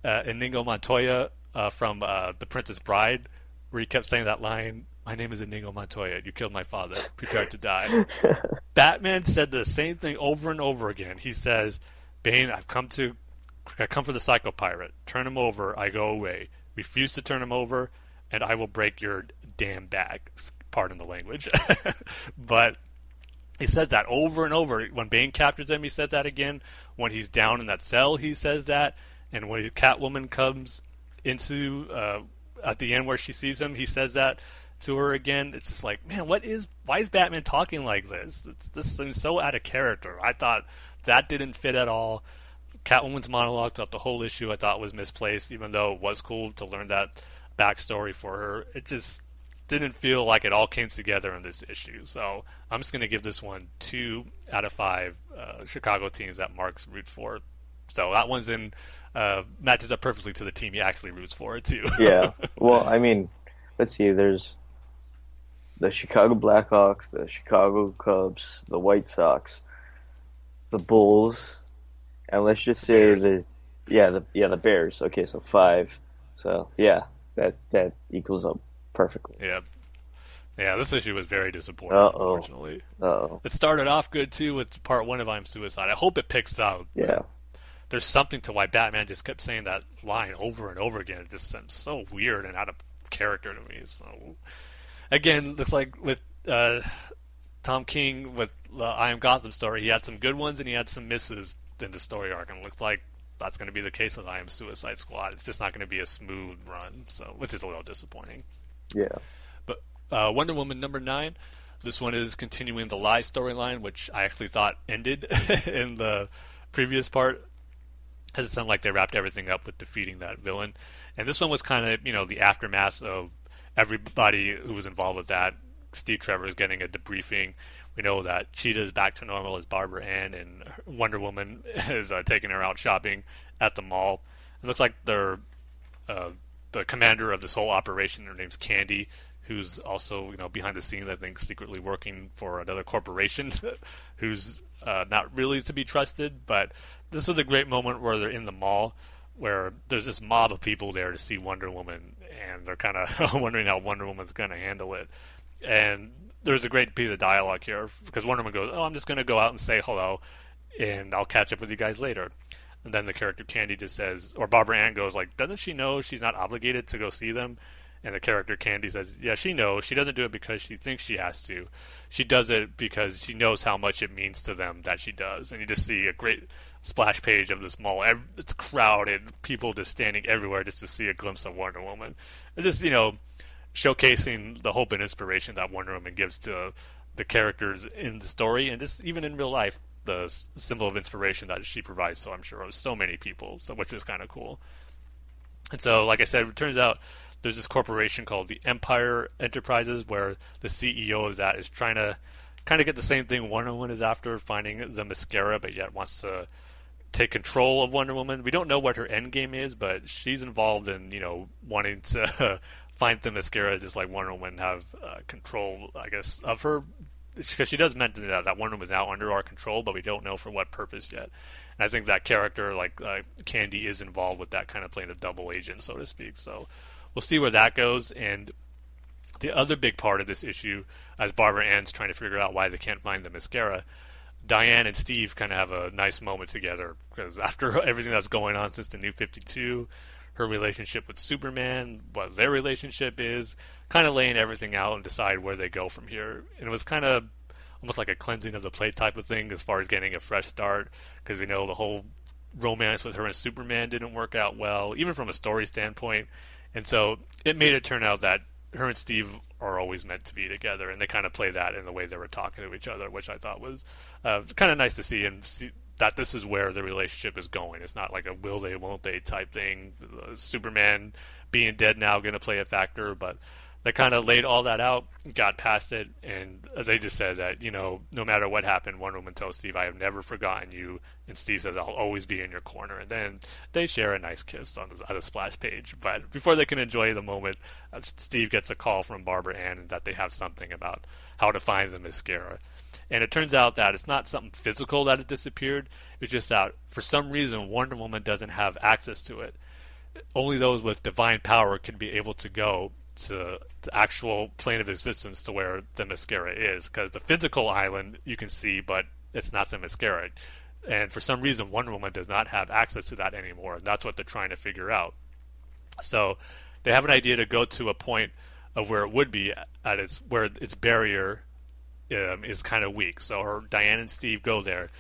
uh, Inigo Montoya uh, from uh, The Princess Bride, where he kept saying that line, My name is Inigo Montoya. You killed my father. Prepare to die. Batman said the same thing over and over again. He says, Bane, I've come to I come for the psycho pirate. Turn him over, I go away. Refuse to turn him over, and I will break your damn back. Pardon the language. but he says that over and over. When Bane captures him, he says that again. When he's down in that cell, he says that. And when Catwoman comes into uh, at the end where she sees him, he says that to her again. It's just like, man, what is? Why is Batman talking like this? This seems so out of character. I thought that didn't fit at all. Catwoman's monologue throughout the whole issue I thought was misplaced, even though it was cool to learn that backstory for her. It just didn't feel like it all came together in this issue. So I'm just going to give this one two out of five uh, Chicago teams that Marks roots for. So that one's in uh, matches up perfectly to the team he actually roots for too. yeah. Well, I mean, let's see. There's the Chicago Blackhawks, the Chicago Cubs, the White Sox, the Bulls, and let's just say Bears. the yeah the yeah the Bears. Okay, so five. So yeah, that that equals up perfectly. Yeah. Yeah, this issue was very disappointing, Uh-oh. unfortunately. oh It started off good too with part one of I'm Suicide. I hope it picks up. Yeah. There's something to why Batman just kept saying that line over and over again. It just seems so weird and out of character to me. So again, looks like with uh, Tom King with the I Am Gotham story, he had some good ones and he had some misses in the story arc, and it looks like that's going to be the case with I Am Suicide Squad. It's just not going to be a smooth run, so which is a little disappointing. Yeah. But uh, Wonder Woman number nine. This one is continuing the lie storyline, which I actually thought ended in the previous part. It sounded like they wrapped everything up with defeating that villain, and this one was kind of you know the aftermath of everybody who was involved with that. Steve Trevor is getting a debriefing we know that Cheetah is back to normal as Barbara Ann, and Wonder Woman is uh, taking her out shopping at the mall. It looks like they're uh, the commander of this whole operation. Her name's Candy, who's also you know behind the scenes, I think, secretly working for another corporation, who's uh, not really to be trusted. But this is a great moment where they're in the mall, where there's this mob of people there to see Wonder Woman, and they're kind of wondering how Wonder Woman's going to handle it. And there's a great piece of dialogue here because Wonder Woman goes, "Oh, I'm just going to go out and say hello, and I'll catch up with you guys later." And then the character Candy just says, or Barbara Ann goes, "Like, doesn't she know she's not obligated to go see them?" And the character Candy says, "Yeah, she knows. She doesn't do it because she thinks she has to. She does it because she knows how much it means to them that she does." And you just see a great splash page of this mall. It's crowded, people just standing everywhere just to see a glimpse of Wonder Woman. And just you know showcasing the hope and inspiration that Wonder Woman gives to the characters in the story and just even in real life the symbol of inspiration that she provides so I'm sure of so many people so which is kind of cool and so like I said it turns out there's this corporation called the Empire Enterprises where the CEO of that is trying to kind of get the same thing Wonder Woman is after finding Themyscira, but yet wants to take control of Wonder Woman. We don't know what her end game is, but she's involved in, you know, wanting to find Themyscira, just like Wonder Woman have uh, control, I guess, of her because she does mention that that Woman is now under our control, but we don't know for what purpose yet. And I think that character, like uh, Candy, is involved with that kind of playing a double agent, so to speak. So we'll see where that goes. And the other big part of this issue, as Barbara Ann's trying to figure out why they can't find Themyscira, Diane and Steve kind of have a nice moment together because after everything that's going on since the New 52, her relationship with Superman, what their relationship is, kind of laying everything out and decide where they go from here. And it was kind of almost like a cleansing of the plate type of thing as far as getting a fresh start because we know the whole romance with her and Superman didn't work out well, even from a story standpoint. And so it made it turn out that her and Steve are always meant to be together, and they kind of play that in the way they were talking to each other, which I thought was uh, kind of nice to see and see that this is where the relationship is going. It's not like a will they, won't they type thing. Superman being dead now going to play a factor, but they kind of laid all that out, got past it, and they just said that you know no matter what happened, Wonder Woman tells Steve, "I have never forgotten you," and Steve says, "I'll always be in your corner." And then they share a nice kiss on the, on the splash page. But before they can enjoy the moment, uh, Steve gets a call from Barbara Ann that they have something about how to find Themyscira. And it turns out that it's not something physical that it disappeared. It's just that for some reason Wonder Woman doesn't have access to it. Only those with divine power can be able to go to the actual plane of existence to where Themyscira is. Because the physical island you can see, but it's not Themyscira. And for some reason, Wonder Woman does not have access to that anymore. And that's what they're trying to figure out. So they have an idea to go to a point of where it would be at its where its barrier um, is kind of weak. So her Diane and Steve go there,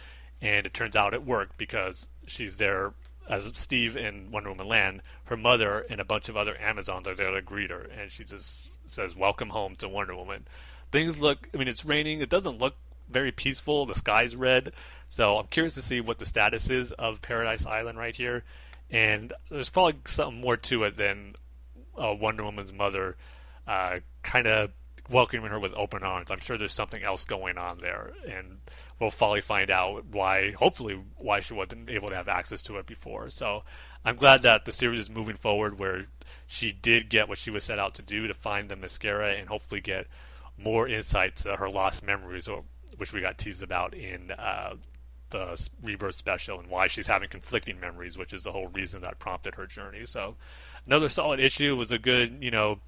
and it turns out it worked because she's there as Steve in Wonder Woman Land. Her mother and a bunch of other Amazons are there to greet her, and she just says, "Welcome home to Wonder Woman." Things look. I mean, it's raining. It doesn't look very peaceful. The sky's red, so I'm curious to see what the status is of Paradise Island right here. And there's probably something more to it than uh, Wonder Woman's mother uh, kind of welcoming her with open arms. I'm sure there's something else going on there, and we'll finally find out why. Hopefully, why she wasn't able to have access to it before. So I'm glad that the series is moving forward, where she did get what she was set out to do to find Themyscira and hopefully get more insight to her lost memories, or which we got teased about in uh, the rebirth special, and why she's having conflicting memories, which is the whole reason that prompted her journey. So another solid issue was a good, you know.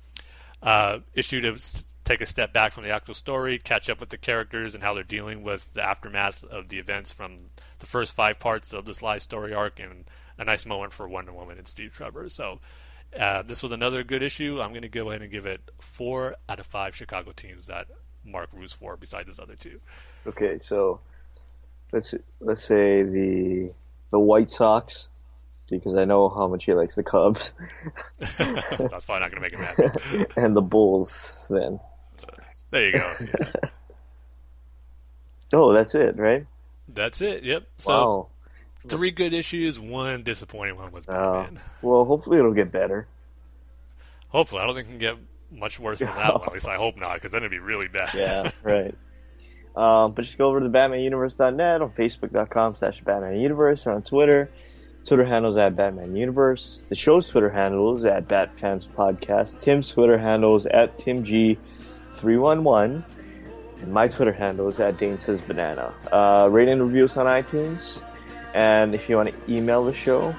Uh, issue to take a step back from the actual story, catch up with the characters and how they're dealing with the aftermath of the events from the first five parts of this live story arc, and a nice moment for Wonder Woman and Steve Trevor. So uh, this was another good issue. I'm going to go ahead and give it four out of five Chicago teams that Mark roots for, besides his other two. Okay, so let's let's say the the White Sox because I know how much he likes the Cubs. That's probably not going to make him happy. and the Bulls, then. There you go. Yeah. oh, that's it, right? That's it. Yep. So wow. three good issues, one disappointing one with Uh, Batman. well, hopefully it'll get better. Hopefully, I don't think it can get much worse than that one. At least I hope not, because then it'd be really bad. Yeah, right. Um, but just go over to BatmanUniverse.net on Facebook.com slash BatmanUniverse or on Twitter. Twitter handles at Batman Universe. The show's Twitter handle is at BatFans Podcast. Tim's Twitter handle is at TimG311. And my Twitter handle is at Dane Says Banana. Uh, rate and reviews on iTunes. And if you want to email the show,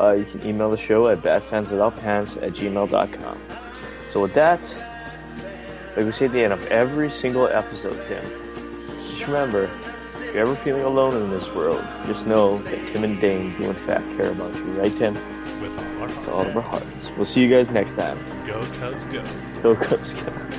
uh, you can email the show at batfanswithoutpants at gmail.com. So with that, like we say at the end of every single episode, Tim, just remember, if you're ever feeling alone in this world, just know that Tim and Dane do in fact care about you, right, Tim? With all our hearts. With all of our hearts. We'll see you guys next time. Go Cubs, go. Go Cubs, go.